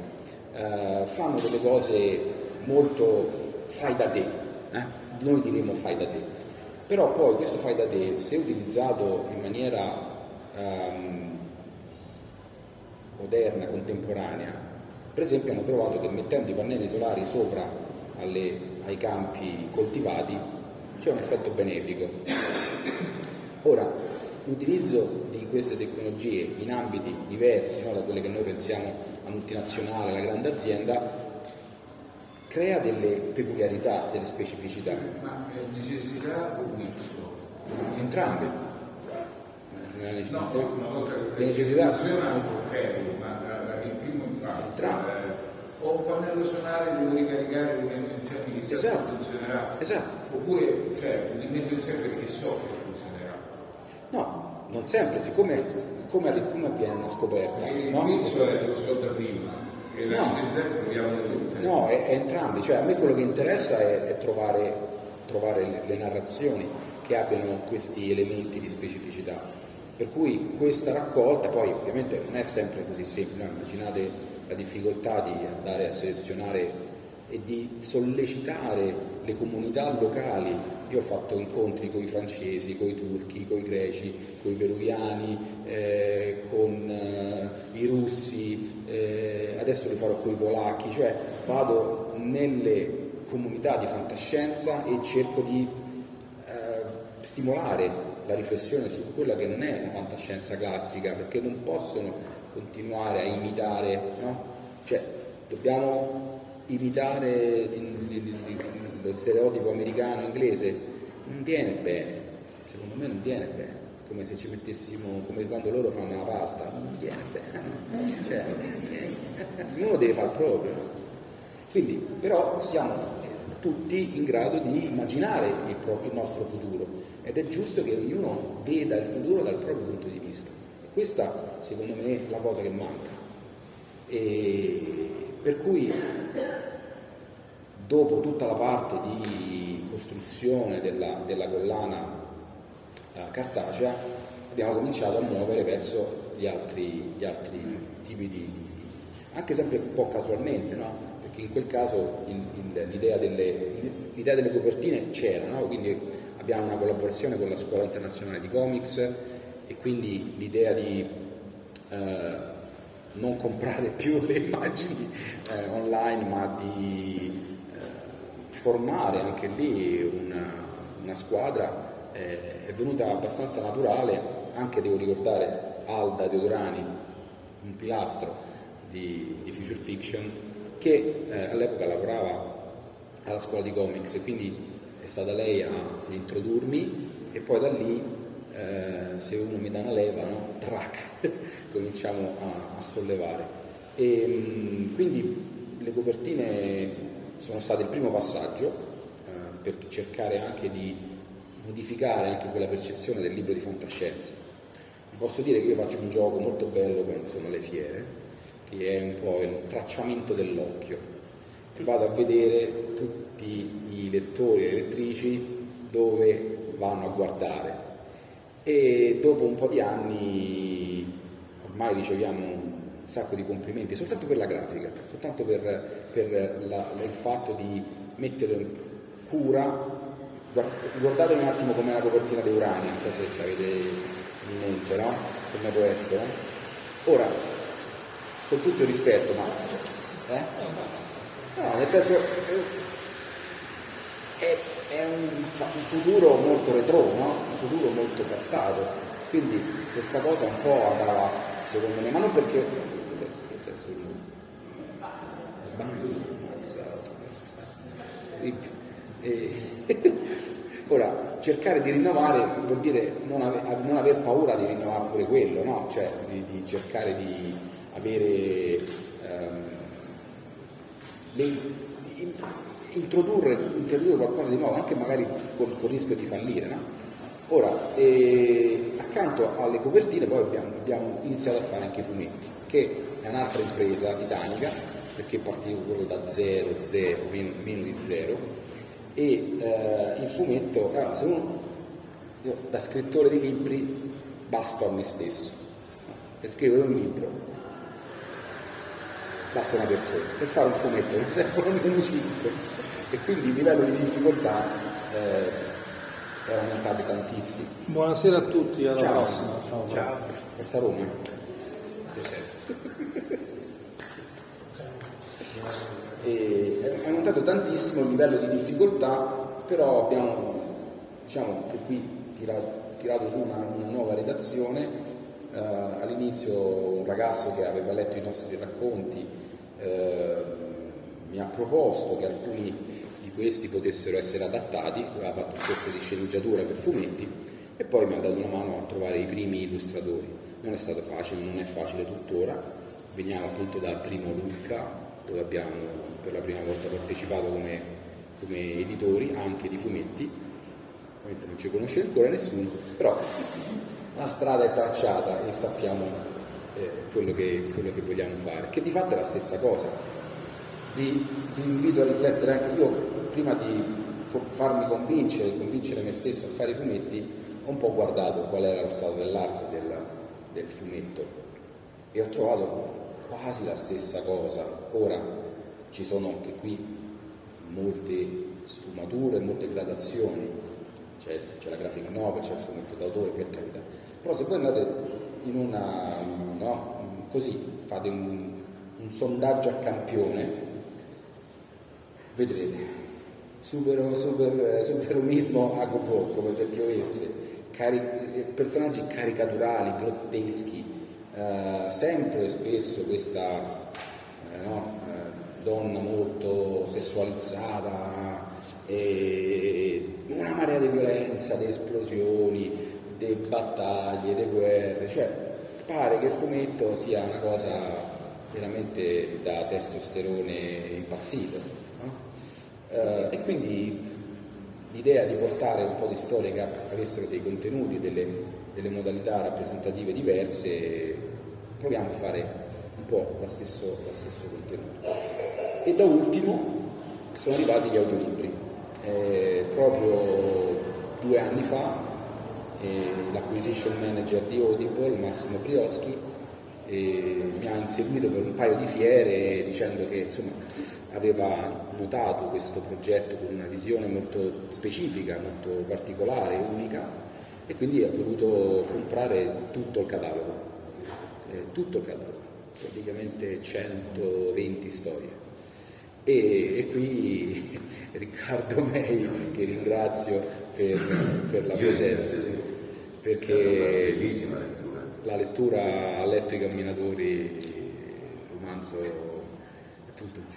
Speaker 1: Eh, fanno delle cose molto fai da te, eh? noi diremo fai da te però poi questo fai da te, se utilizzato in maniera um, moderna, contemporanea, Per esempio hanno trovato che mettendo i pannelli solari sopra alle- ai campi coltivati c'è un effetto benefico. Ora, l'utilizzo di queste tecnologie in ambiti diversi no, da quelle che noi pensiamo a multinazionale, alla grande azienda, crea delle peculiarità, delle specificità.
Speaker 8: Ma è necessità o guizzo?
Speaker 1: Entrambe. Eh, le
Speaker 8: No,
Speaker 1: necessità-
Speaker 8: una volta che
Speaker 1: necessità
Speaker 8: funziona, ok, ma eh, il primo impatto
Speaker 1: Entrambi.
Speaker 8: eh, ho un pannello solare, devo ricaricare, li metto insieme,
Speaker 1: Esatto.
Speaker 8: funzionerà.
Speaker 1: Esatto.
Speaker 8: Oppure, cioè, li metto insieme perché so che
Speaker 1: non sempre, siccome come, come avviene una scoperta?
Speaker 8: Il
Speaker 1: no?
Speaker 8: guizzo è lo so da prima, e la
Speaker 1: No.
Speaker 8: necessità tutte.
Speaker 1: No, è, è entrambi, cioè a me quello che interessa è, è trovare, trovare le, le narrazioni che abbiano questi elementi di specificità. Per cui questa raccolta, poi ovviamente non è sempre così semplice, no? immaginate la difficoltà di andare a selezionare e di sollecitare le comunità locali. Io ho fatto incontri con i francesi, con i turchi, con i greci, con i peruviani, eh, con eh, i russi, eh, adesso li farò con i polacchi, cioè vado nelle comunità di fantascienza e cerco di eh, stimolare la riflessione su quella che non è la fantascienza classica, perché non possono continuare a imitare, no? Cioè, dobbiamo imitare il- il- il- lo stereotipo americano-inglese, non viene bene, secondo me non viene bene, come se ci mettessimo, come quando loro fanno la pasta, non viene bene, cioè, ognuno deve far proprio. Quindi, però siamo tutti in grado di immaginare il, proprio- il nostro futuro ed è giusto che ognuno veda il futuro dal proprio punto di vista. E questa, secondo me, è la cosa che manca. E per cui, dopo tutta la parte di costruzione della, della collana eh, cartacea, abbiamo cominciato a muovere verso gli altri, gli altri tipi di, anche sempre un po' casualmente, no? perché in quel caso il- il- l'idea, delle, l'idea delle copertine c'era, no? quindi abbiamo una collaborazione con la Scuola Internazionale di Comics e quindi l'idea di eh, non comprare più le immagini eh, online ma di formare anche lì una, una squadra eh, è venuta abbastanza naturale, anche devo ricordare Alda Teodorani, un pilastro di, di Future Fiction, che eh, all'epoca lavorava alla scuola di comics e quindi è stata lei a introdurmi e poi da lì, eh, se uno mi dà una leva, no? track, cominciamo a, a sollevare. E, mh, quindi le copertine sono state il primo passaggio eh, per cercare anche di modificare anche quella percezione del libro di fantascienza. Vi posso dire che io faccio un gioco molto bello quando sono alle fiere, che è un po' il tracciamento dell'occhio. E vado a vedere tutti i lettori e le lettrici dove vanno a guardare. E dopo un po' di anni ormai riceviamo un sacco di complimenti, soltanto per la grafica, soltanto per, per la- il fatto di mettere cura. Guard- Guardate un attimo com'è la copertina di Urania, non so se ci avete in mente, no? Come può essere. Ora, con tutto il rispetto, ma... Eh? No, nel senso... È, è un, un futuro molto retro, no? Un futuro molto passato. Quindi questa cosa un po' andava, secondo me, ma non perché... Che senso il bagno, ammazzato, terribile. Ora, cercare di rinnovare vuol dire non, ave- non aver paura di rinnovare pure quello, no? Cioè di, di cercare di avere ehm, in- introdurre, introdurre qualcosa di nuovo, anche magari con il rischio di fallire. No? Ora, eh, accanto alle copertine poi abbiamo, abbiamo iniziato a fare anche i fumetti, che è un'altra impresa titanica, perché partivo proprio da zero, zero, meno, meno di zero, e eh, il fumetto, allora, se uno, io da scrittore di libri basto a me stesso, per scrivere un libro basta una persona, per fare un fumetto ne servono almeno cinque. E quindi il livello di difficoltà eh, è aumentato tantissimo.
Speaker 3: Buonasera a tutti, alla
Speaker 1: Ciao,
Speaker 3: prossima. Ciao.
Speaker 1: ciao, Forza Roma. E è aumentato tantissimo il livello di difficoltà, però abbiamo diciamo che qui tirato, tirato su una, una nuova redazione. Eh, all'inizio un ragazzo che aveva letto i nostri racconti eh, mi ha proposto che alcuni questi potessero essere adattati, aveva fatto un corso di sceneggiatura per fumetti e poi mi ha dato una mano a trovare i primi illustratori. Non è stato facile, non è facile tuttora, veniamo appunto da Primo Lucca, dove abbiamo per la prima volta partecipato come, come editori anche di fumetti, ovviamente non ci conosce ancora nessuno, però la strada è tracciata e sappiamo eh, quello, che, quello, che, vogliamo fare, che di fatto è la stessa cosa. Vi, vi invito a riflettere anche io, prima di farmi convincere, convincere me stesso a fare i fumetti, ho un po' guardato qual era lo stato dell'arte del, del fumetto. E ho trovato quasi la stessa cosa. Ora ci sono anche qui molte sfumature, molte gradazioni, c'è, c'è la graphic novel, c'è il fumetto d'autore per carità, però se voi andate in una, no, così, fate un, un sondaggio a campione, vedrete super, super, superumismo a go come se piovesse, cari- personaggi caricaturali, grotteschi, eh, sempre e spesso questa eh, no, eh, donna molto sessualizzata, una marea di violenza, di esplosioni, di battaglie, di guerre, cioè pare che il fumetto sia una cosa veramente da testosterone impassito. Eh, e quindi l'idea di portare un po' di storie che avessero dei contenuti, delle, delle modalità rappresentative diverse, proviamo a fare un po' lo stesso, lo stesso contenuto. E da ultimo sono arrivati gli audiolibri. Eh, proprio due anni fa eh, l'acquisition manager di Audible, Massimo Brioschi, eh, mi ha inseguito per un paio di fiere dicendo che insomma, aveva notato questo progetto con una visione molto specifica, molto particolare, unica e quindi ha voluto comprare tutto il catalogo, eh, tutto il catalogo, praticamente 120 storie. E, e qui Riccardo Mei, che ringrazio per, per la presenza, perché la lettura ha letto i camminatori, romanzo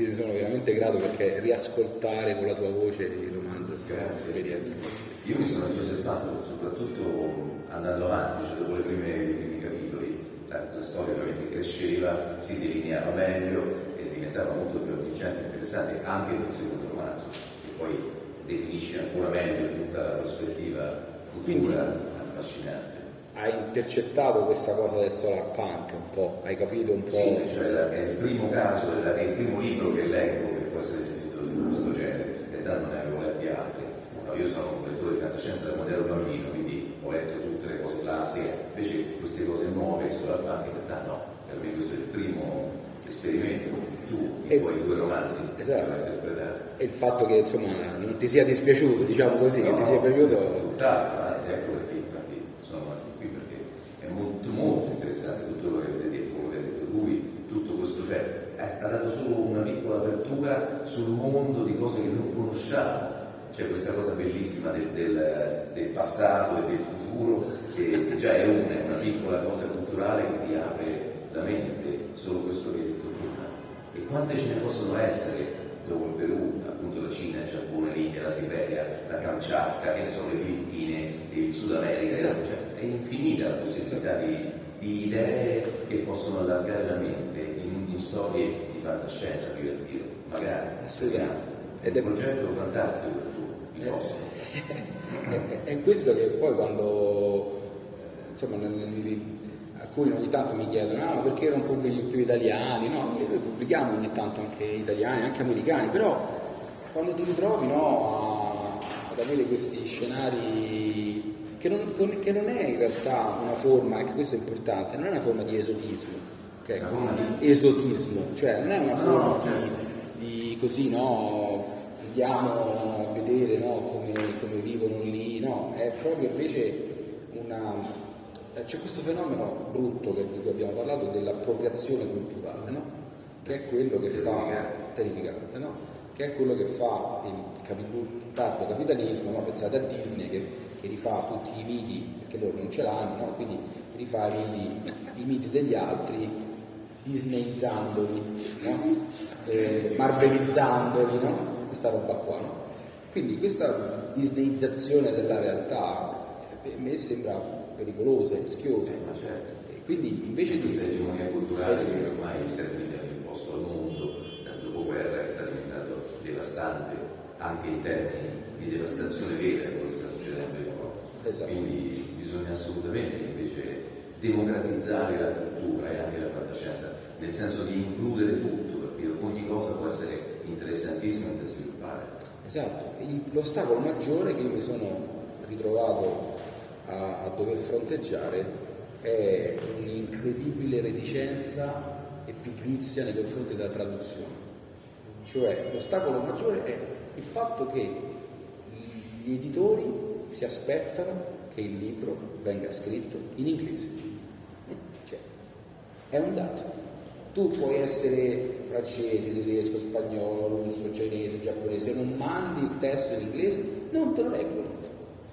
Speaker 1: ti sono veramente grato perché riascoltare con la tua voce il romanzo è stata un'esperienza pazzesca.
Speaker 9: Io mi sono entusiasmato soprattutto andando avanti, cioè dopo le prime, i primi capitoli, la, la, storia ovviamente cresceva, si delineava meglio e diventava molto più avvincente e interessante anche il secondo romanzo, che poi definisce ancora meglio tutta la prospettiva futura Quindi,
Speaker 1: hai intercettato questa cosa del solar punk un po', hai capito un po'?
Speaker 9: Sì, cioè è il primo caso, è il primo libro che leggo che può essere definito di questo genere, in realtà non ne avevo letti altri. No, io sono un lettore di fantascienza da quando ero bambino, quindi ho letto tutte le cose classiche, invece queste cose nuove, solar punk, in realtà no, per me questo è il primo esperimento, tu e i tuoi due romanzi esatto. interpretati.
Speaker 1: E il fatto che insomma non ti sia dispiaciuto, diciamo così, no, che ti sia piaciuto...
Speaker 9: Tutt'altro, anzi ecco perché molto interessante tutto quello che avete detto, quello che ha detto lui, tutto questo, cioè ha dato solo una piccola apertura sul mondo di cose che non conosciamo, cioè questa cosa bellissima del, del, del passato e del futuro, che già è una, una piccola cosa culturale che ti apre la mente, solo questo che hai detto prima. E quante ce ne possono essere dopo il Perù, appunto la Cina, il Giappone, l'India, la Siberia, la Kamchatka, che ne so, le Filippine, il Sud America, esatto. cioè, è infinita la possibilità di, di, idee che possono allargare la mente in, in storie di fantascienza, più per dire, magari.
Speaker 1: Assolutamente.
Speaker 9: Ed è un progetto fantastico per tu, il vostro.
Speaker 1: è, è questo che poi quando, eh, insomma, nel, nel, alcuni ogni tanto mi chiedono ah, perché non pubblichi più italiani? No, noi pubblichiamo ogni tanto anche italiani, anche americani, però quando ti ritrovi no, a, ad avere questi scenari che non, che non, è in realtà una forma, anche questo è importante, non è una forma di esotismo, okay? di esotismo, cioè non è una forma di, di così, no, andiamo a vedere no, come, come vivono lì, no, è proprio invece una c'è questo fenomeno brutto che, di cui abbiamo parlato dell'appropriazione culturale, no? che è quello che fa terrificante, no? Che è quello che fa il, capi- il tardo capitalismo, no? pensate a Disney che, che, rifà tutti i miti, perché loro non ce l'hanno, no? quindi rifà i miti, i miti degli altri disneyizzandoli, no? eh, marvelizzandoli, no? questa roba qua. No? Quindi questa disneyizzazione della realtà eh, a me sembra pericolosa, rischiosa.
Speaker 9: Eh, certo.
Speaker 1: E quindi invece di...
Speaker 9: Questa egemonia culturale che ormai hanno imposto al mondo, dal dopoguerra che sta devastante anche in termini di devastazione vera quello che sta succedendo in Europa.
Speaker 1: Esatto.
Speaker 9: Quindi bisogna assolutamente invece democratizzare la cultura e anche la fantascienza, nel senso di includere tutto, perché ogni cosa può essere interessantissima da sviluppare.
Speaker 1: Esatto, Il- l'ostacolo maggiore che io mi sono ritrovato a, a dover fronteggiare è un'incredibile reticenza e pigrizia nei confronti della traduzione. Cioè l'ostacolo maggiore è il fatto che gli editori si aspettano che il libro venga scritto in inglese. Cioè, è un dato. Tu puoi essere francese, tedesco, spagnolo, russo, cinese, giapponese, se non mandi il testo in inglese non te lo leggono.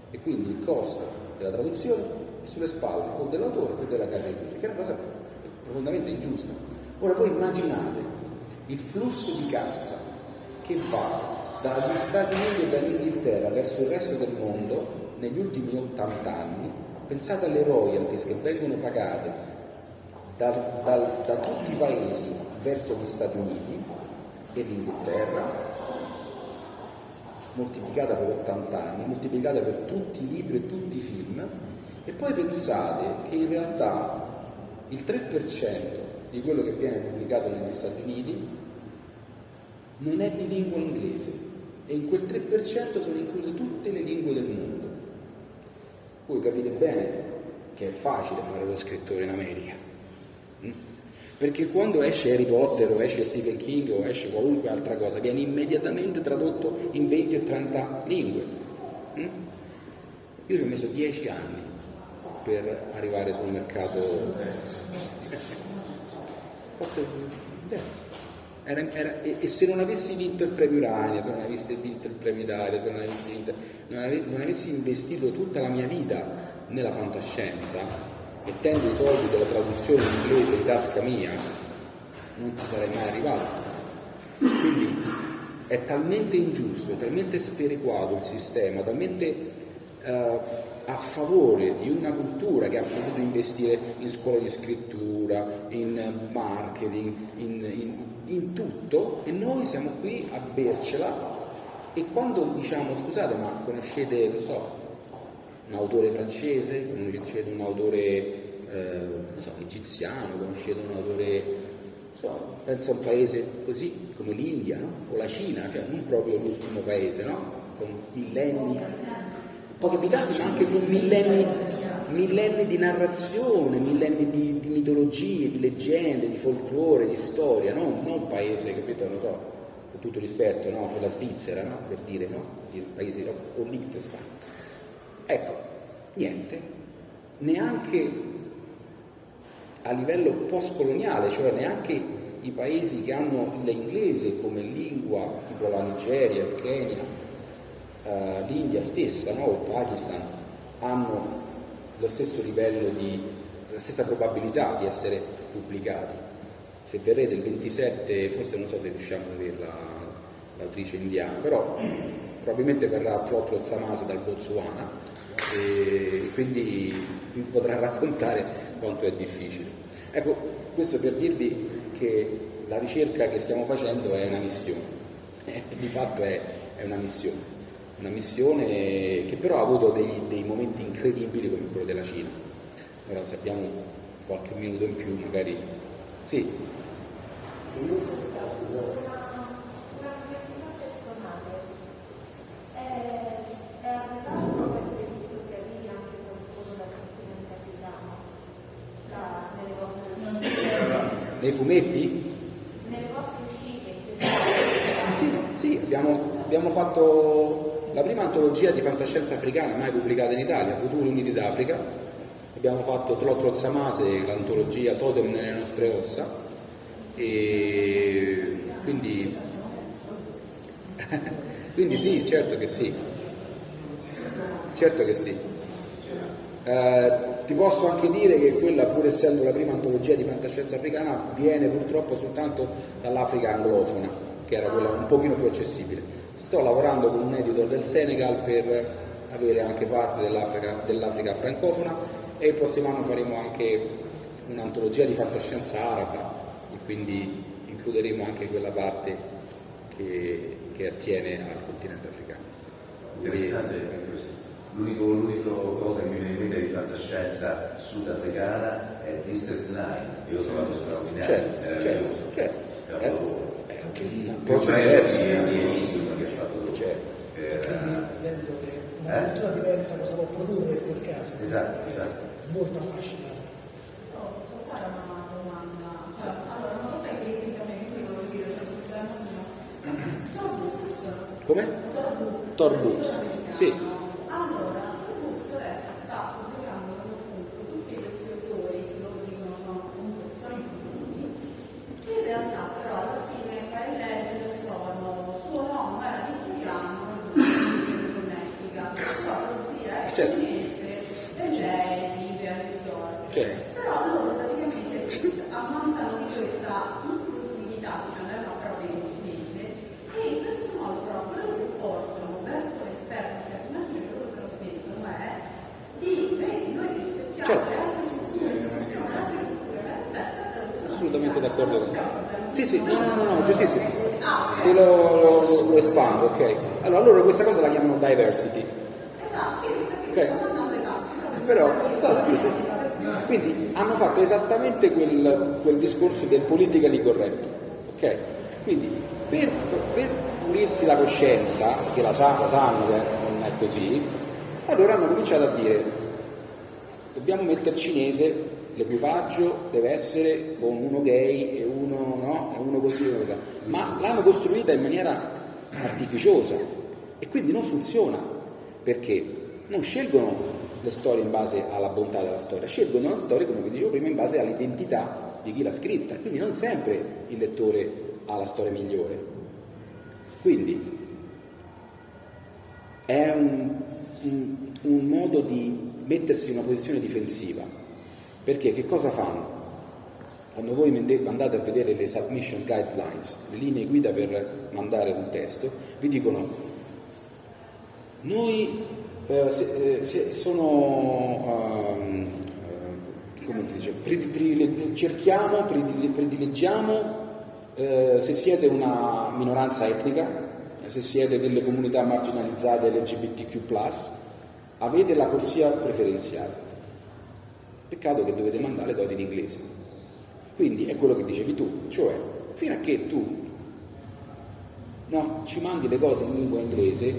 Speaker 1: E quindi il costo della traduzione è sulle spalle o dell'autore o della casa editrice, che è una cosa profondamente ingiusta. Ora voi immaginate il flusso di cassa che va dagli Stati Uniti e dall'Inghilterra verso il resto del mondo negli ultimi 80 anni, pensate alle royalties che vengono pagate dal- dal- da tutti i paesi verso gli Stati Uniti e l'Inghilterra, moltiplicata per 80 anni, moltiplicata per tutti i libri e tutti i film, e poi pensate che in realtà il 3% di quello che viene pubblicato negli Stati Uniti non è di lingua inglese e in quel 3% sono incluse tutte le lingue del mondo. Voi capite bene che è facile fare lo scrittore in America. mm? Perché quando esce Harry Potter o esce Stephen King o esce qualunque altra cosa, viene immediatamente tradotto in 20 o 30 lingue. mm? Io ci ho messo 10 anni per arrivare sul mercato. Terzo. Era- era- e, e se non avessi vinto il premio Urania, se non avessi vinto il premio Italia, se non avessi, vinto- non ave- non avessi investito tutta la mia vita nella fantascienza, mettendo i soldi della traduzione in inglese in tasca mia, non ci sarei mai arrivato. Quindi è talmente ingiusto, è talmente sperequato il sistema, talmente eh, a favore di una cultura che ha potuto investire in scuola di scrittura, in marketing, in, in- in tutto e noi siamo qui a bercela e quando diciamo scusate ma conoscete, non so, un autore francese, conoscete un autore eh, non so, egiziano, conoscete un autore, so, penso a un paese così come l'India no? o la Cina, cioè non proprio l'ultimo paese, no? con millenni, pochi abitanti ma anche con millenni, millenni di narrazione, millenni di, di mitologie, di leggende, di folklore, di storia, no? non un paese, capito, non so, con tutto rispetto, no? con la Svizzera, no? per dire, no? I paesi, no? o Liechtenstein. Ecco, niente, neanche a livello postcoloniale, cioè neanche i paesi che hanno l'inglese come lingua, tipo la Nigeria, il Kenya, eh, l'India stessa, no? o il Pakistan, hanno lo stesso livello di, la stessa probabilità di essere pubblicati. Se verrete il 27, forse non so se riusciamo ad avere la- l'autrice indiana, però probabilmente verrà Trotlo Samasa dal Botswana e quindi vi potrà raccontare quanto è difficile. Ecco, questo per dirvi che la ricerca che stiamo facendo è una missione, di fatto è, è una missione, una missione che però ha avuto dei, dei momenti incredibili come quello della Cina. Ora se abbiamo qualche minuto in più magari... Sì,
Speaker 5: Una curiosità personale. È, è arrivato come previsto che arrivi anche qualcuno dal continente africano da- nelle vostre
Speaker 1: nei fumetti?
Speaker 5: nelle vostre uscite.
Speaker 1: Sì, sì, abbiamo, abbiamo fatto la prima antologia di fantascienza africana mai pubblicata in Italia, Futuri Uniti d'Africa. Abbiamo fatto Trotro Samase, l'antologia Totem nelle nostre ossa. E quindi, quindi sì, certo che sì. Certo che sì. Eh, ti posso anche dire che quella, pur essendo la prima antologia di fantascienza africana, viene purtroppo soltanto dall'Africa anglofona, che era quella un pochino più accessibile. Sto lavorando con un editor del Senegal per avere anche parte dell'Africa, dell'Africa francofona e il prossimo anno faremo anche un'antologia di fantascienza araba e quindi includeremo anche quella parte che, che attiene al continente africano.
Speaker 9: Interessante questo. L'unico, l'unica cosa che mi viene in mente di fantascienza sudafricana è District 9, io l'ho trovato straordinario,
Speaker 1: Certo,
Speaker 9: meraviglioso.
Speaker 1: certo, certo.
Speaker 9: Capolavoro.
Speaker 4: E anche lì,
Speaker 9: Più
Speaker 1: Approccio diverso.
Speaker 9: di di Elysium che ha fatto dopo.
Speaker 1: Certo.
Speaker 4: anche Vedendo che una
Speaker 9: Eh?
Speaker 4: cultura diversa cosa può produrre in quel caso.
Speaker 9: Esatto,
Speaker 4: Questo è
Speaker 9: certo.
Speaker 4: Molto affascinante.
Speaker 10: Posso fare una domanda? Cioè, allora, una cosa che che a me qui volevo dire, cioè, questo tema mio. Torbux.
Speaker 1: Come?
Speaker 10: Torbux.
Speaker 1: Torbux, sì.
Speaker 10: Allora, Torbux adesso sta pubblicando appunto tutti questi autori che lo dicono sono comunque sono inclusi, che in realtà però alla fine vai a leggere sono suo nome era nigeriano, in Connecticut, però lo zia è
Speaker 1: Certo.
Speaker 10: cinese e lei vive a
Speaker 1: Certo.
Speaker 10: Però loro praticamente ammancano di questa inclusività, cioè non è una propria incidente, e in questo modo però quello che portano verso l'esterno, cioè l'immagine che loro trasmettono è di vedi, noi rispettiamo
Speaker 1: Certo.
Speaker 10: le altre rispettiamo le altre culture, la la
Speaker 1: Assolutamente d'accordo con te. Sì, sì, no, no, no, no, giustissimo. Te lo, lo- lo espando, ok. Allora, loro questa cosa la chiamano diversity.
Speaker 10: Esatto, sì, perché
Speaker 1: Ok.
Speaker 10: stanno andando le pazze,
Speaker 1: Però, no, giusto. Quindi hanno fatto esattamente quel, quel discorso del politically corretto. Ok? Quindi per, per pulirsi la coscienza, che la, sa- la sanno che non è così, allora hanno cominciato a dire dobbiamo mettere cinese, l'equipaggio deve essere con uno gay e uno no, e uno così, uno ma l'hanno costruita in maniera artificiosa e quindi non funziona perché non scelgono le storie in base alla bontà della storia, scelgono la storia, come vi dicevo prima, in base all'identità di chi l'ha scritta, quindi non sempre il lettore ha la storia migliore. Quindi è un, un- un modo di mettersi in una posizione difensiva, perché che cosa fanno? Quando voi andate a vedere le submission guidelines, le linee guida per mandare un testo, vi dicono noi eh, se- eh, sono, eh, come dice, cerchiamo, predile- predileggiamo se siete una minoranza etnica, se siete delle comunità marginalizzate LGBTQ+, avete la corsia preferenziale. Peccato che dovete mandare cose in inglese. Quindi è quello che dicevi tu, cioè fino a che tu no, ci mandi le cose in lingua inglese,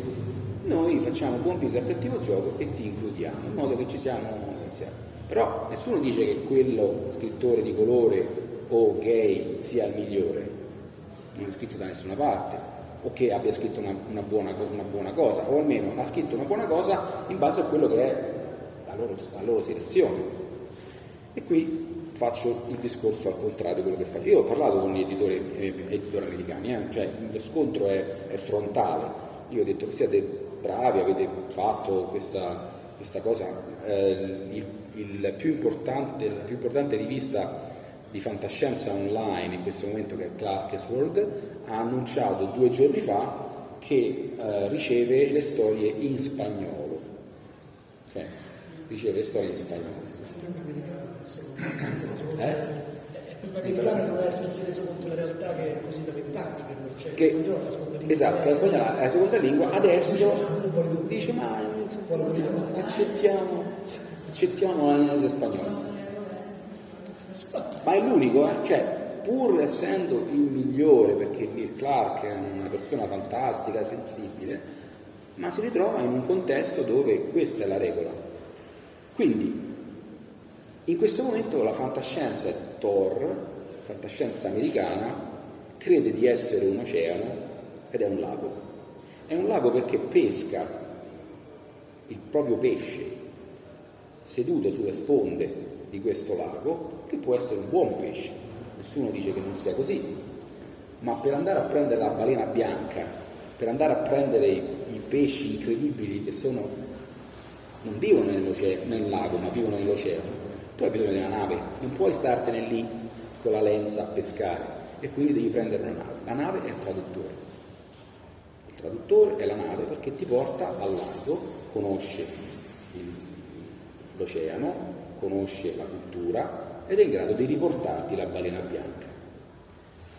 Speaker 1: noi facciamo buon viso al cattivo gioco e ti includiamo, in modo che ci siamo insieme. Però nessuno dice che quello scrittore di colore o gay sia il migliore, non è scritto da nessuna parte, o che abbia scritto una, una buona, una buona cosa, o almeno ha scritto una buona cosa in base a quello che è la loro, la loro selezione. E qui faccio il discorso al contrario di quello che faccio. Io ho parlato con gli editori, eh, editori americani, eh, cioè lo scontro è, è frontale. Io ho detto siete bravi, avete fatto questa, questa cosa. Eh, il, il più importante, la più importante rivista di fantascienza online in questo momento che è Clark's World ha annunciato due giorni fa che eh, riceve le storie in spagnolo. Ok? Riceve le storie in spagnolo. Eh?
Speaker 4: È l'americano non essersi reso conto della realtà che è così da vent'anni per noi cioè
Speaker 1: Che-
Speaker 4: spagnolo è la seconda lingua
Speaker 1: Esatto, la spagnola è la seconda lingua, adesso dice ma
Speaker 4: Buona
Speaker 1: accettiamo, accettiamo l'analisi spagnola. Ma è l'unico, eh? cioè pur essendo il migliore, perché Neil Clark è una persona fantastica, sensibile, ma si ritrova in un contesto dove questa è la regola. Quindi, in questo momento la fantascienza Thor, fantascienza americana, crede di essere un oceano ed è un lago. È un lago perché pesca il proprio pesce seduto sulle sponde di questo lago, che può essere un buon pesce, nessuno dice che non sia così, ma per andare a prendere la balena bianca, per andare a prendere i, i pesci incredibili che sono, non vivono nel lago, ma vivono nell'oceano, tu hai bisogno di una nave, non puoi startene lì con la lenza a pescare e quindi devi prendere una nave. La nave è il traduttore. Il traduttore è la nave perché ti porta al lago, conosce il, l'oceano, conosce la cultura ed è in grado di riportarti la balena bianca.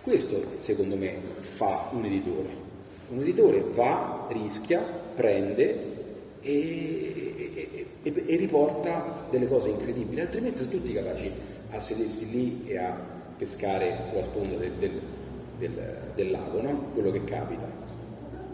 Speaker 1: Questo secondo me fa un editore. Un editore va, rischia, prende e, e, e, riporta delle cose incredibili, altrimenti sono tutti capaci a sedersi lì e a pescare sulla sponda del, del, del, del lago, no? quello che capita.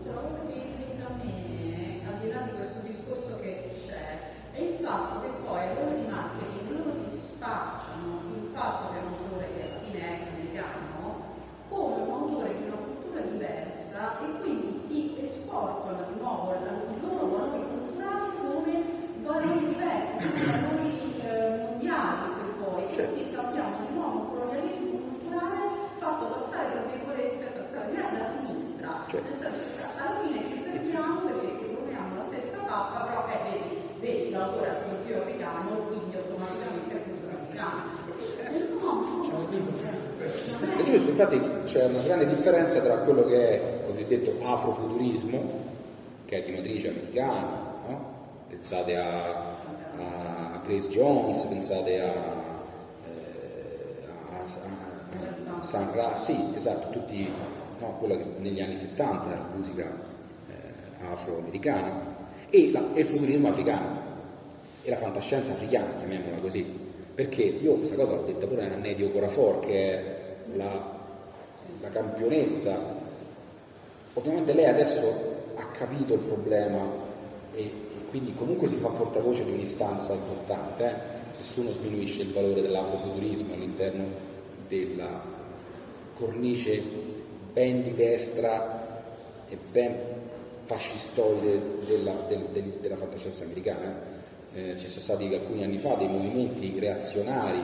Speaker 10: Quello che irrita a me, al di là di questo discorso che c'è, è il fatto che poi a loro di marketing loro ti spacciano il fatto che è un autore che alla fine è americano come un autore di una cultura diversa e quindi ti esportano di nuovo i loro valori culturali come valori diversi, come valori eh, mondiali se vuoi. E quindi sappiamo di nuovo un colonialismo culturale fatto passare, tra virgolette, passare da sinistra. Nel senso che alla fine ci fermiamo perché proponiamo la stessa tappa, però eh, vedi, vedi l'autore è un zio africano, quindi automaticamente è cultura africana.
Speaker 1: È giusto, infatti c'è una grande differenza tra quello che è il cosiddetto afrofuturismo, che è di matrice americana, no? pensate a, a, Grace Jones, pensate a, eh, a, a San Ra, sì, esatto, tutti, no, quello che negli anni 70 era la musica eh, afroamericana, e, la, e il futurismo africano, e la fantascienza africana, chiamiamola così perché io questa cosa l'ho detta pure a Nedio Corafor che è la, la campionessa ovviamente lei adesso ha capito il problema e, e, quindi comunque si fa portavoce di un'istanza importante eh? nessuno sminuisce il valore dell'afrofuturismo all'interno della cornice ben di destra e ben fascistoide della, del, del, della fantascienza americana eh, ci sono stati alcuni anni fa dei movimenti reazionari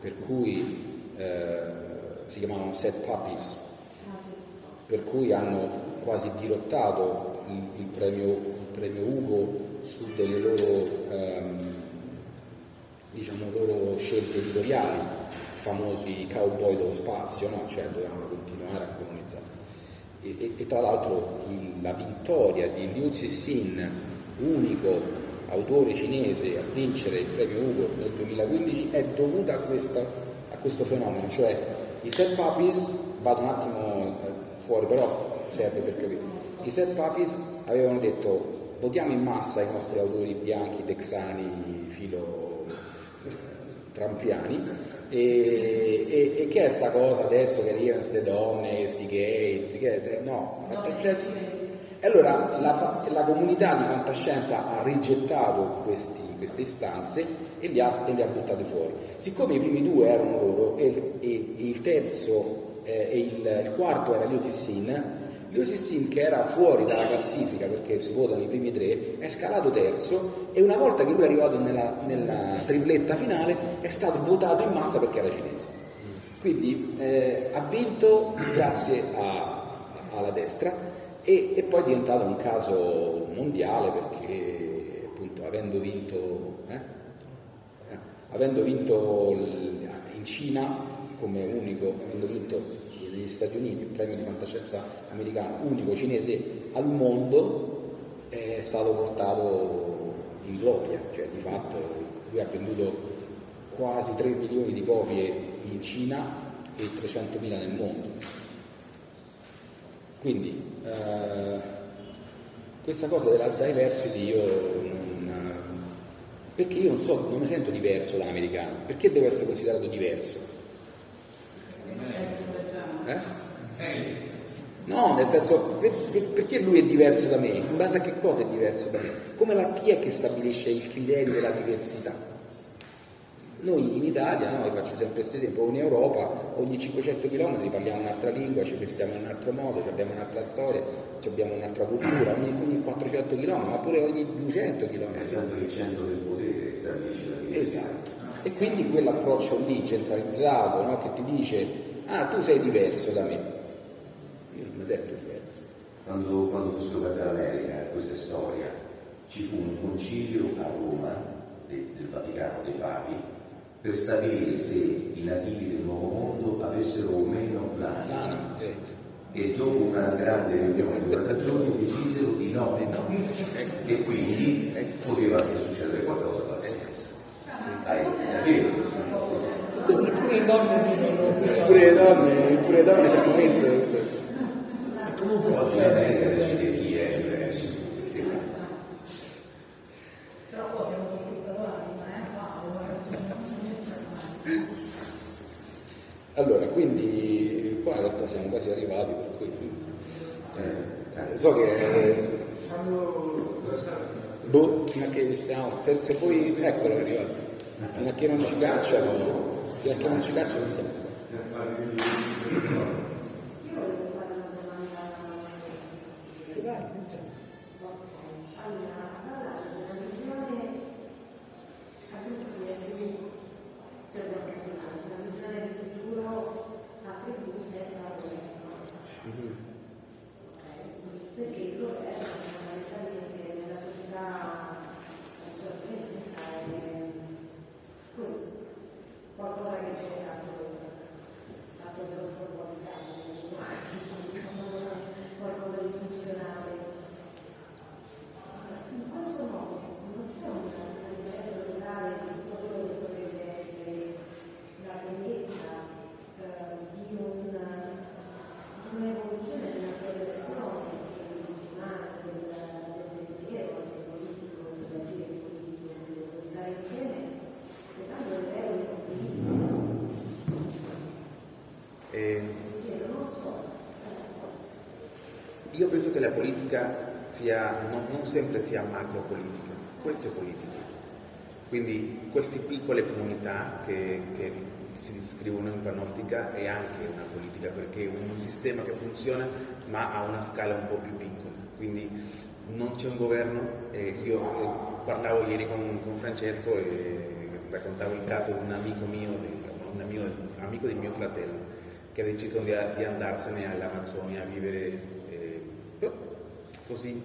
Speaker 1: per cui eh, si chiamavano set puppies, per cui hanno quasi dirottato il, il, premio, il premio, Ugo su delle loro, ehm, diciamo, loro scelte editoriali, i famosi cowboy dello spazio, no? cioè dovevano continuare a colonizzare. E, e, e tra l'altro il, la vittoria di Liu Cixin, unico autore cinese a vincere il premio Ugo nel 2015 è dovuta a, questa, a questo fenomeno, cioè i set puppies, vado un attimo eh, fuori però serve per capire, i set puppies avevano detto votiamo in massa i nostri autori bianchi, texani, filo eh, trampiani e, e, e, che è sta cosa adesso che arrivano queste donne, questi gay, sti gay, no, fantascienza e allora la, la, comunità di fantascienza ha rigettato questi, queste istanze e li, ha, ha, buttate fuori. Siccome i primi due erano loro e, e, il terzo eh, e il, il, quarto era Liu Cixin, Liu Cixin che era fuori dalla classifica perché si votano i primi tre, è scalato terzo e una volta che lui è arrivato nella, nella tripletta finale è stato votato in massa perché era cinese. Quindi eh, ha vinto grazie a, alla destra e, e, poi è diventato un caso mondiale perché avendo vinto, eh, eh, avendo vinto in Cina come unico, avendo vinto negli Stati Uniti il premio di fantascienza americano, unico cinese al mondo, è stato portato in gloria, cioè di fatto lui ha venduto quasi 3 milioni di copie in Cina e 300 mila nel mondo. Quindi eh, questa cosa della diversity io perché io non so, non mi sento diverso dall'americano, perché devo essere considerato diverso? Eh? No, nel senso, per, per, perché lui è diverso da me? In base a che cosa è diverso da me? Come la, chi è che stabilisce il criterio della diversità? Noi in Italia, no, faccio sempre questo esempio, in Europa ogni 500 km parliamo un'altra lingua, ci vestiamo in un altro modo, abbiamo un'altra storia, abbiamo un'altra cultura, ogni, ogni 400 km, ma pure ogni 200 km.
Speaker 9: Sempre il centro del
Speaker 1: Esatto. E quindi quell'approccio lì, centralizzato, no? che ti dice, ah, tu sei diverso da me. Io non mi sento diverso.
Speaker 9: Quando, quando fu scoperta l'America, questa storia, ci fu un concilio a Roma de- del Vaticano, dei papi, per stabilire se i nativi del nuovo mondo avessero o meno l'anima. E dopo una grande riunione di 40 giorni decisero di no. E quindi poteva anche succedere qualcosa, pazienza. Ah, è, è vero questo?
Speaker 4: Pure le donne si fanno
Speaker 1: Pure le donne, pure le donne ci hanno messo.
Speaker 4: Comunque
Speaker 10: eh?
Speaker 1: Allora, quindi qua in realtà siamo quasi arrivati, per cui eh, so che boh, fino a che stiamo, se, se poi eccolo è arrivato, fino a che non ci cacciano, che non ci cacciano stiamo.
Speaker 5: Perché il governo fondamentalmente nella società assolutamente è così, qualcosa che c'è stato fatto per un po' qualcosa di funzionale. In questo modo non c'è un certo livello totale di tutto quello che potrebbe essere la bellezza eh, di un un'evoluzione della professione, dell'immagine, del, del pensiero, del politico, dell'agire politico, dello stare insieme, secondo il livello di condizione.
Speaker 7: E
Speaker 5: Io non so,
Speaker 7: io penso che la politica sia, non, non sempre sia macro politica, questo è politica. Quindi queste piccole comunità che, che si descrivono in panortica è anche una politica perché è un sistema che funziona ma a una scala un po' più piccola. Quindi non c'è un governo, eh, io eh, parlavo ieri con, con Francesco e raccontavo il caso di un amico mio, di- un amico, amico di mio fratello, che ha deciso di, di andarsene all'Amazzonia a vivere così,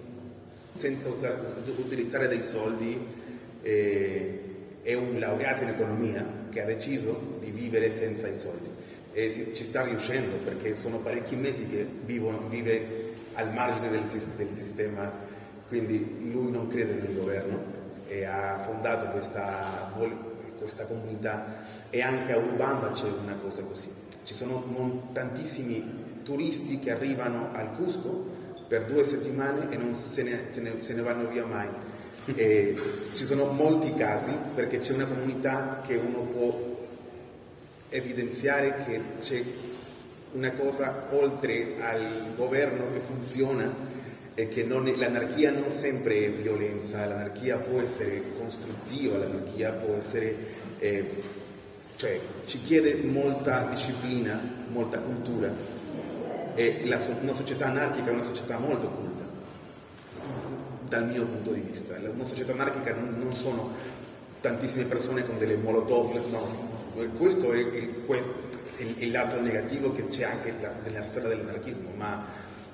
Speaker 7: senza usare- utilizzare dei soldi. eh, è un laureato in economia che ha deciso di vivere senza i soldi e ci sta riuscendo perché sono parecchi mesi che vivono- vive al margine del, del sistema, quindi lui non crede nel governo e ha fondato questa, questa comunità e anche a Urubamba c'è una cosa così. Ci sono tantissimi turisti che arrivano al Cusco per due settimane e non se ne, se ne- se ne vanno via mai. E ci sono molti casi perché c'è una comunità che uno può evidenziare che c'è una cosa oltre al governo che funziona e che non l'anarchia non sempre è violenza, l'anarchia può essere costruttiva, l'anarchia può essere, eh, cioè ci chiede molta disciplina, molta cultura e la una società anarchica è una società molto culta dal mio punto di vista. La- Una società anarchica non, non sono tantissime persone con delle molotov, no. Questo è il, il- il lato negativo che c'è anche la- nella storia dell'anarchismo, ma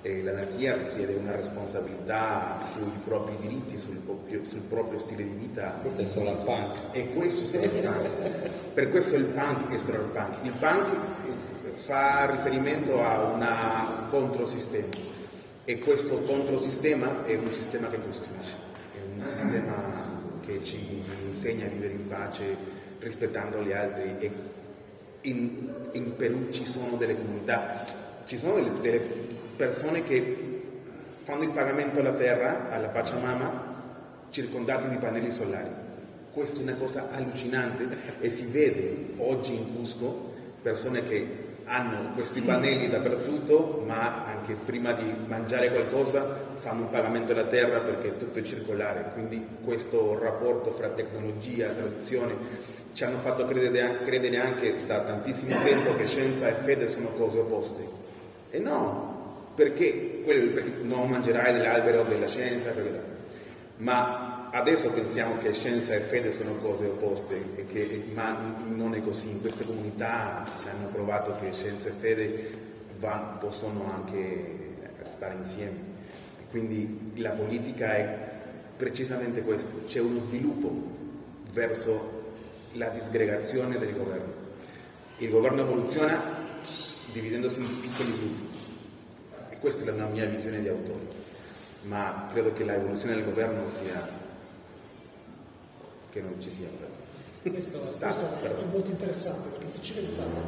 Speaker 7: eh, l'anarchia richiede una responsabilità sui propri diritti, sul proprio, sul proprio stile di vita.
Speaker 1: Questo è solo il punk.
Speaker 7: E questo è solo il punk. Per questo il punk è solo il punk. Il punk fa riferimento a una controsistema e questo controsistema è un sistema che costruisce, è un sistema che ci insegna a vivere in pace rispettando gli altri e in, in Perù ci sono delle comunità, ci sono delle, delle persone che fanno il pagamento alla terra, alla Pachamama, circondati di pannelli solari. Questa è una cosa allucinante e si vede oggi in Cusco persone che hanno questi pannelli dappertutto, ma anche prima di mangiare qualcosa fanno un pagamento alla terra perché tutto è circolare. Quindi questo rapporto fra tecnologia, tradizione, ci hanno fatto credere, credere anche da tantissimo tempo che scienza e fede sono cose opposte. E no, perché quello, non mangerai dell'albero della scienza, perché- ma adesso pensiamo che scienza e fede sono cose opposte, che, ma non è così. In queste comunità ci hanno provato che scienza e fede va- possono anche stare insieme. Quindi la politica è precisamente questo, c'è uno sviluppo verso la disgregazione del governo. Il governo evoluziona dividendosi in piccoli gruppi e questa è la mia visione di autore, ma credo che l'evoluzione del governo sia che non ci sia un governo.
Speaker 4: Questo, questo è molto interessante perché se ci pensate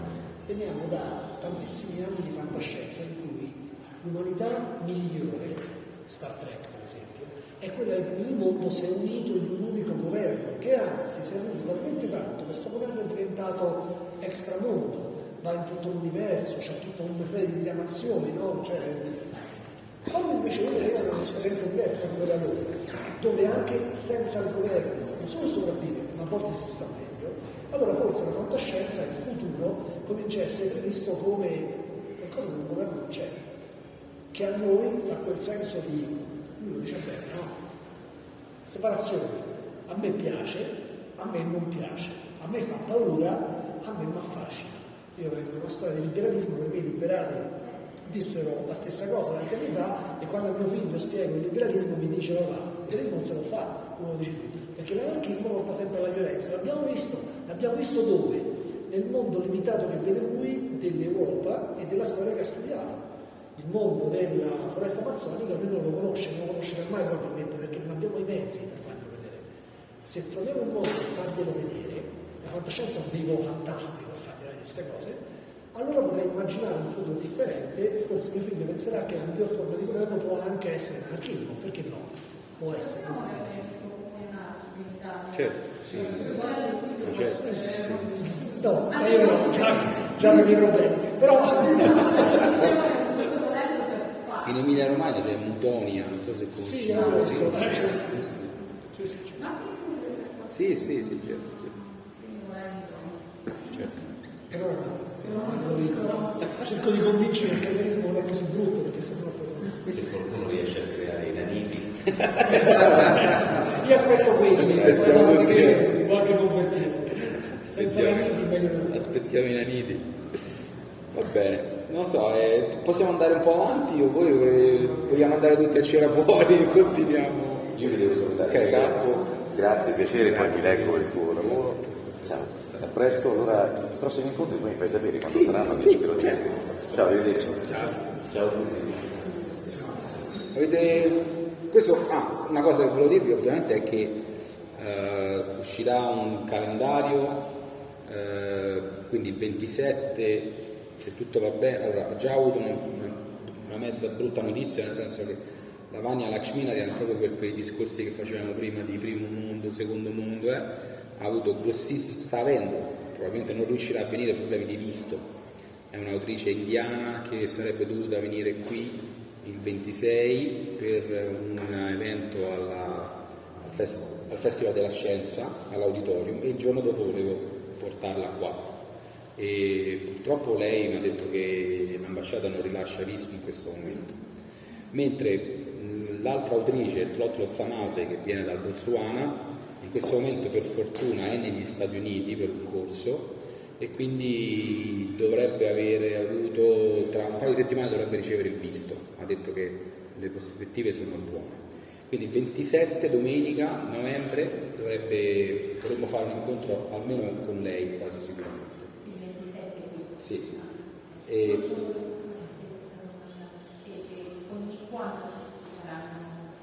Speaker 4: veniamo da tantissimi anni di fantascienza in cui l'umanità migliore, Star Trek per esempio, è quella in cui il mondo si è unito in un unico governo, che anzi si è unito talmente tanto, questo governo è diventato extramondo, va in tutto l'universo, c'è tutta una serie di diramazioni, no? Cioè, quando invece uno pensa a un'esperienza diversa come la loro, dove anche senza il governo non solo sopravvive, ma a volte si sta meglio, allora forse la fantascienza, il futuro, comincia a essere previsto come qualcosa che un governo non c'è, che a noi fa quel senso di, lui lo dice bene, no? Separazione, a me piace, a me non piace, a me fa paura, a me mi affascina. Io vengo da una storia di liberalismo, per me i liberali dissero la stessa cosa tanti anni fa e quando a mio figlio spiego il liberalismo mi dice no, il liberalismo non se lo fa, come lo dici tu, perché l'anarchismo porta sempre alla violenza. L'abbiamo visto, l'abbiamo visto dove? Nel mondo limitato che vede lui dell'Europa e della storia che ha studiato. Il mondo della foresta amazzonica lui non lo conosce, non lo conoscerà mai probabilmente perché non abbiamo i mezzi per farlo vedere. Se troviamo un modo per farglielo vedere, la fantascienza è un veicolo fantastico per fargli vedere queste cose, allora potrei immaginare un futuro differente e forse mio figlio penserà che la miglior forma di governo può anche essere l'anarchismo, perché no? Può essere. essere.
Speaker 1: Certo, sì, sì. Certo, sì, sì.
Speaker 4: No, ma io no, già, già ho i miei problemi. Però
Speaker 1: In Emilia Romagna c'è Mutonia, non so se conosci.
Speaker 4: sì, conosco.
Speaker 1: Sì, sì.
Speaker 4: Sì, sì, certo.
Speaker 1: Sì, sì, sì, certo. certo. certo.
Speaker 4: Cerco di convincere che il capitalismo non è così brutto perché sennò poi...
Speaker 9: Se qualcuno riesce a creare i naniti.
Speaker 4: Esatto. Io aspetto quelli, poi dopodiché si può anche convertire. Senza
Speaker 1: Aspettiamo-
Speaker 4: naniti.
Speaker 1: Aspettiamo i naniti. Va bene, non so, eh, possiamo andare un po' avanti o voi eh, vogliamo andare tutti a cena fuori e continuiamo?
Speaker 9: Io vi devo salutare,
Speaker 1: Ok,
Speaker 9: scappo. Grazie, piacere, poi mi leggo il tuo presto. Allora, i prossimi incontri poi mi fai sapere quando
Speaker 1: Sì,
Speaker 9: saranno.
Speaker 1: sì, certo.
Speaker 9: Ciao, arrivederci. Ciao a tutti.
Speaker 1: Avete... Questo, ah, una cosa che volevo dirvi ovviamente è che eh, uscirà un calendario, eh, quindi il 27, se tutto va bene, allora ho già avuto una, una- mezza brutta notizia, nel senso che la Vania Lakshminarayan, proprio per quei discorsi che facevamo prima di primo mondo, secondo mondo, eh, ha avuto grossissimo, sta avendo, probabilmente non riuscirà a venire per l'avete visto, è un'autrice indiana che sarebbe dovuta venire qui il 26 per un evento alla- al, fes- al Festival della Scienza all'Auditorium e il giorno dopo volevo portarla qua. E purtroppo lei mi ha detto che l'ambasciata non rilascia visti in questo momento. Mentre l'altra autrice, Tlotlo Zamase, che viene dal Botswana, in questo momento per fortuna è negli Stati Uniti per un corso e quindi dovrebbe avere avuto, tra un paio di settimane dovrebbe ricevere il visto, ha detto che le prospettive sono buone. Quindi il 27 domenica novembre dovrebbe, dovremmo fare un incontro almeno con lei quasi sicuramente.
Speaker 6: Il 27 qui.
Speaker 1: Sì. E,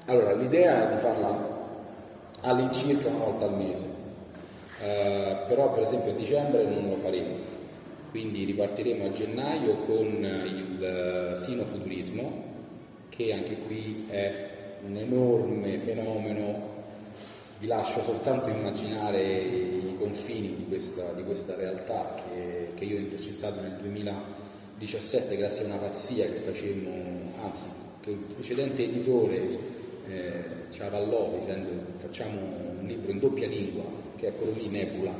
Speaker 1: allora l'idea è di farla all'incirca una volta al mese, Eh, però per esempio a dicembre non lo faremo, quindi ripartiremo a gennaio con il eh, sinofuturismo, che anche qui è un enorme fenomeno, vi lascio soltanto immaginare i confini di questa, di questa realtà che, che io ho intercettato nel 2017 grazie a una pazzia che facemmo, anzi che il precedente editore eh, ci avvallò dicendo facciamo un libro in doppia lingua, che è quello lì Nebula,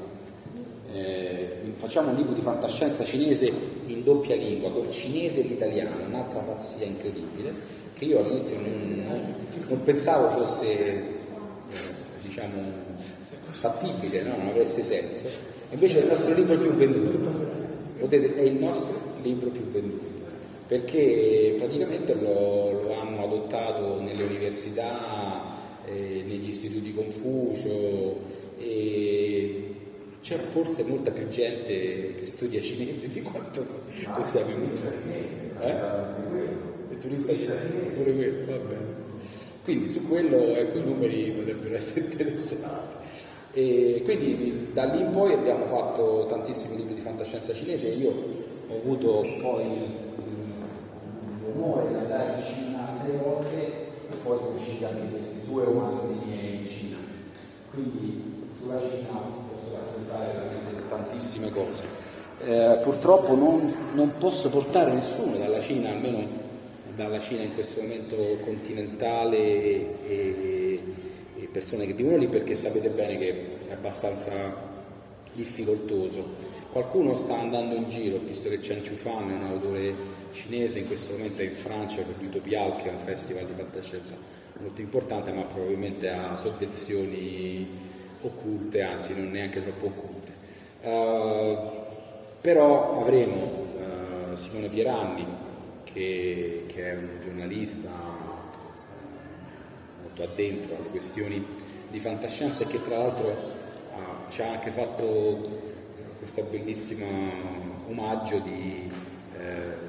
Speaker 1: eh, facciamo un libro di fantascienza cinese in doppia lingua, col cinese e l'italiano, un'altra pazzia incredibile, che io all'inizio non, non- non pensavo fosse eh, diciamo, fattibile, no? non avesse senso. Invece è il nostro libro più venduto. Potete, è il nostro libro più venduto. Perché praticamente lo, lo hanno adottato nelle università, eh, negli istituti Confucio e c'è forse molta più gente che studia cinese di quanto possiamo immaginare. Eh? E turista pure quello, va bene. Quindi su quello ecco, i numeri potrebbero essere interessanti. E quindi da lì in poi abbiamo fatto tantissimi libri di fantascienza cinese e io ho avuto poi l'onore di andare in Cina sei volte e poi sono usciti anche questi due romanzi miei in Cina. Quindi sulla Cina posso raccontare veramente tantissime cose. Eh, purtroppo non, non, posso portare nessuno dalla Cina, almeno dalla Cina in questo momento continentale e, e persone che vivono lì perché sapete bene che è abbastanza difficoltoso. Qualcuno sta andando in giro, visto che Chen Chufan è un autore cinese, in questo momento è in Francia per l'Utopial, che è un festival di fantascienza molto importante, ma probabilmente ha sovvenzioni occulte, anzi non neanche troppo occulte. Uh, però avremo uh, Simone Pieranni, che, che, è un giornalista uh, molto addentro alle questioni di fantascienza e che tra l'altro ci ha anche fatto questo bellissimo omaggio di eh,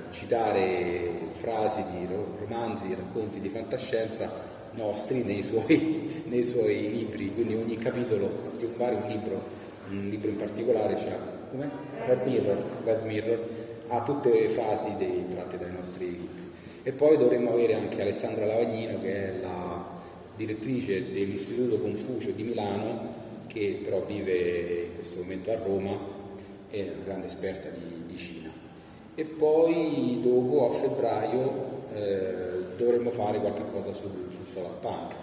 Speaker 1: citare frasi di romanzi, racconti di fantascienza nostri nei suoi, nei suoi libri, quindi ogni capitolo di un vari un libro, un libro in particolare c'ha come? Red Mirror, Red Mirror ha tutte le frasi dei, tratte dai nostri libri. E poi dovremmo avere anche Alessandra Lavagnino che è la direttrice dell'Istituto Confucio di Milano che però vive in questo momento a Roma, è una grande esperta di. E poi dopo a febbraio eh, dovremmo fare qualche cosa sul, sul solar punk,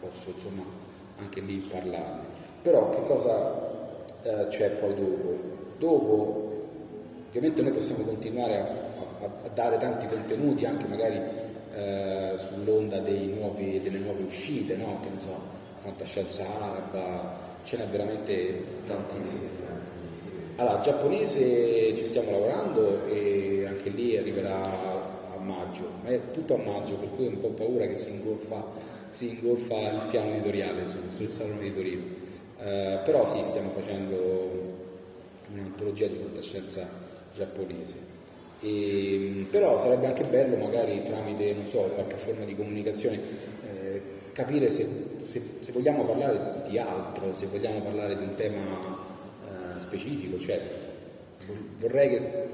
Speaker 1: posso insomma anche lì parlarne. Però che cosa eh, c'è poi dopo. Dopo, ovviamente noi possiamo continuare a, a, a dare tanti contenuti, anche magari eh, sull'onda nuovi, delle nuove uscite, no? che ne so, fantascienza araba, ce n'è veramente tantissime. Allora, giapponese ci stiamo lavorando e anche lì arriverà a maggio, ma è tutto a maggio, per cui ho un po' paura che si ingolfa, si ingolfa il piano editoriale sul, sul Salone di Torino. Eh, però sì, stiamo facendo un'antologia di fantascienza giapponese. E, però sarebbe anche bello magari tramite, non so, qualche forma di comunicazione eh, capire se, se, se, vogliamo parlare di altro, se vogliamo parlare di un tema eh, specifico, cioè vorrei che,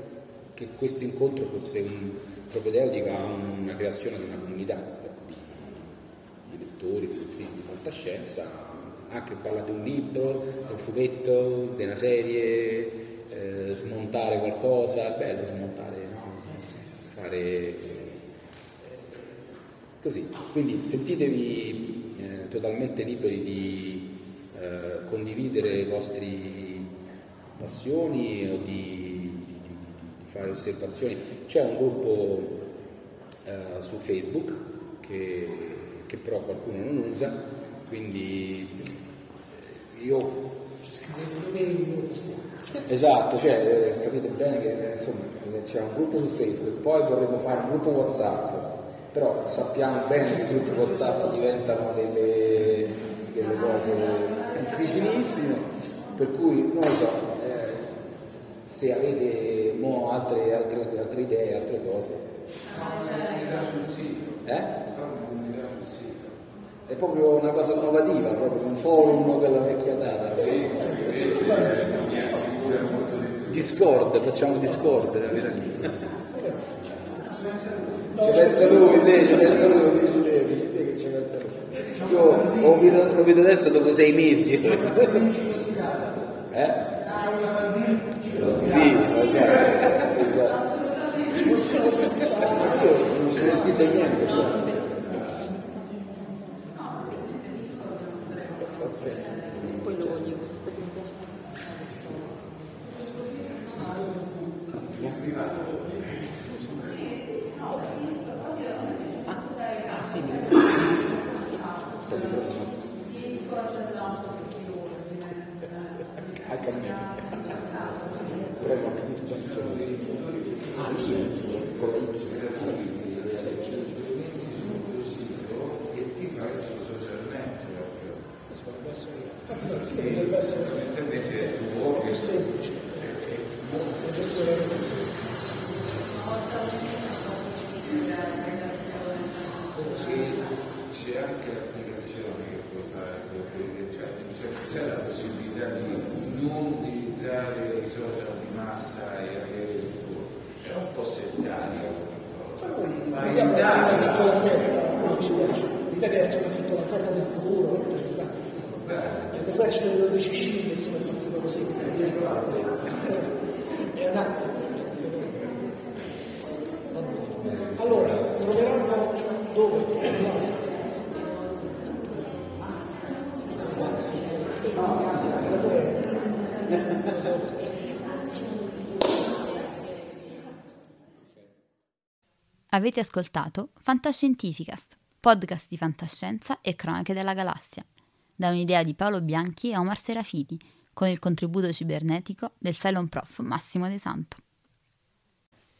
Speaker 1: che questo incontro fosse un propedeutico a una creazione di una comunità ecco, di, di lettori, di, di fantascienza anche parlare di un libro, di un fumetto, di una serie, eh, smontare qualcosa, è bello smontare, no? Fare eh, così. Quindi sentitevi eh, totalmente liberi di eh, condividere le vostre passioni o di, di, di, di, fare osservazioni. C'è un gruppo eh, su Facebook che, che però qualcuno non usa quindi io esatto, cioè, eh, capite bene che insomma, c'è un gruppo su Facebook, poi vorremmo fare un gruppo WhatsApp, però sappiamo bene che i gruppi WhatsApp diventano delle, delle cose difficilissime, per cui non lo so, eh, se avete mo, altre, altre, altre idee, altre cose. Eh? è proprio una cosa innovativa, proprio un forum della vecchia data. Discord, facciamo Discord. Ci pensa lui, sì, ci pensa lui, io lo vedo, lo vedo adesso dopo sei mesi. Eh? Sì, ok. Esatto. Io non ho scritto niente. Ah, sì, mi
Speaker 4: Sì, dovrebbe essere
Speaker 8: Invece tu
Speaker 4: più semplice la gestione della relazione.
Speaker 8: Sì, c'è anche l'applicazione che puoi fare, perché cioè, nel senso c'è la possibilità di non utilizzare i social di massa e avere il tuo, è un po' settario. Ma in
Speaker 4: Vediamo essere una
Speaker 8: Italia-
Speaker 4: piccola setta, no, mi piace. L'idea di essere una piccola setta del futuro è interessante. L'esercito delle 12 scimmie, insomma, è partito così, è un attimo. insomma. Va bene. Allora, troveranno dove?
Speaker 11: Avete ascoltato Fantascientificast, podcast di fantascienza e cronache della galassia, da un'idea di Paolo Bianchi e Omar Serafiti, con il contributo cibernetico del Cylon Prof Massimo De Santo.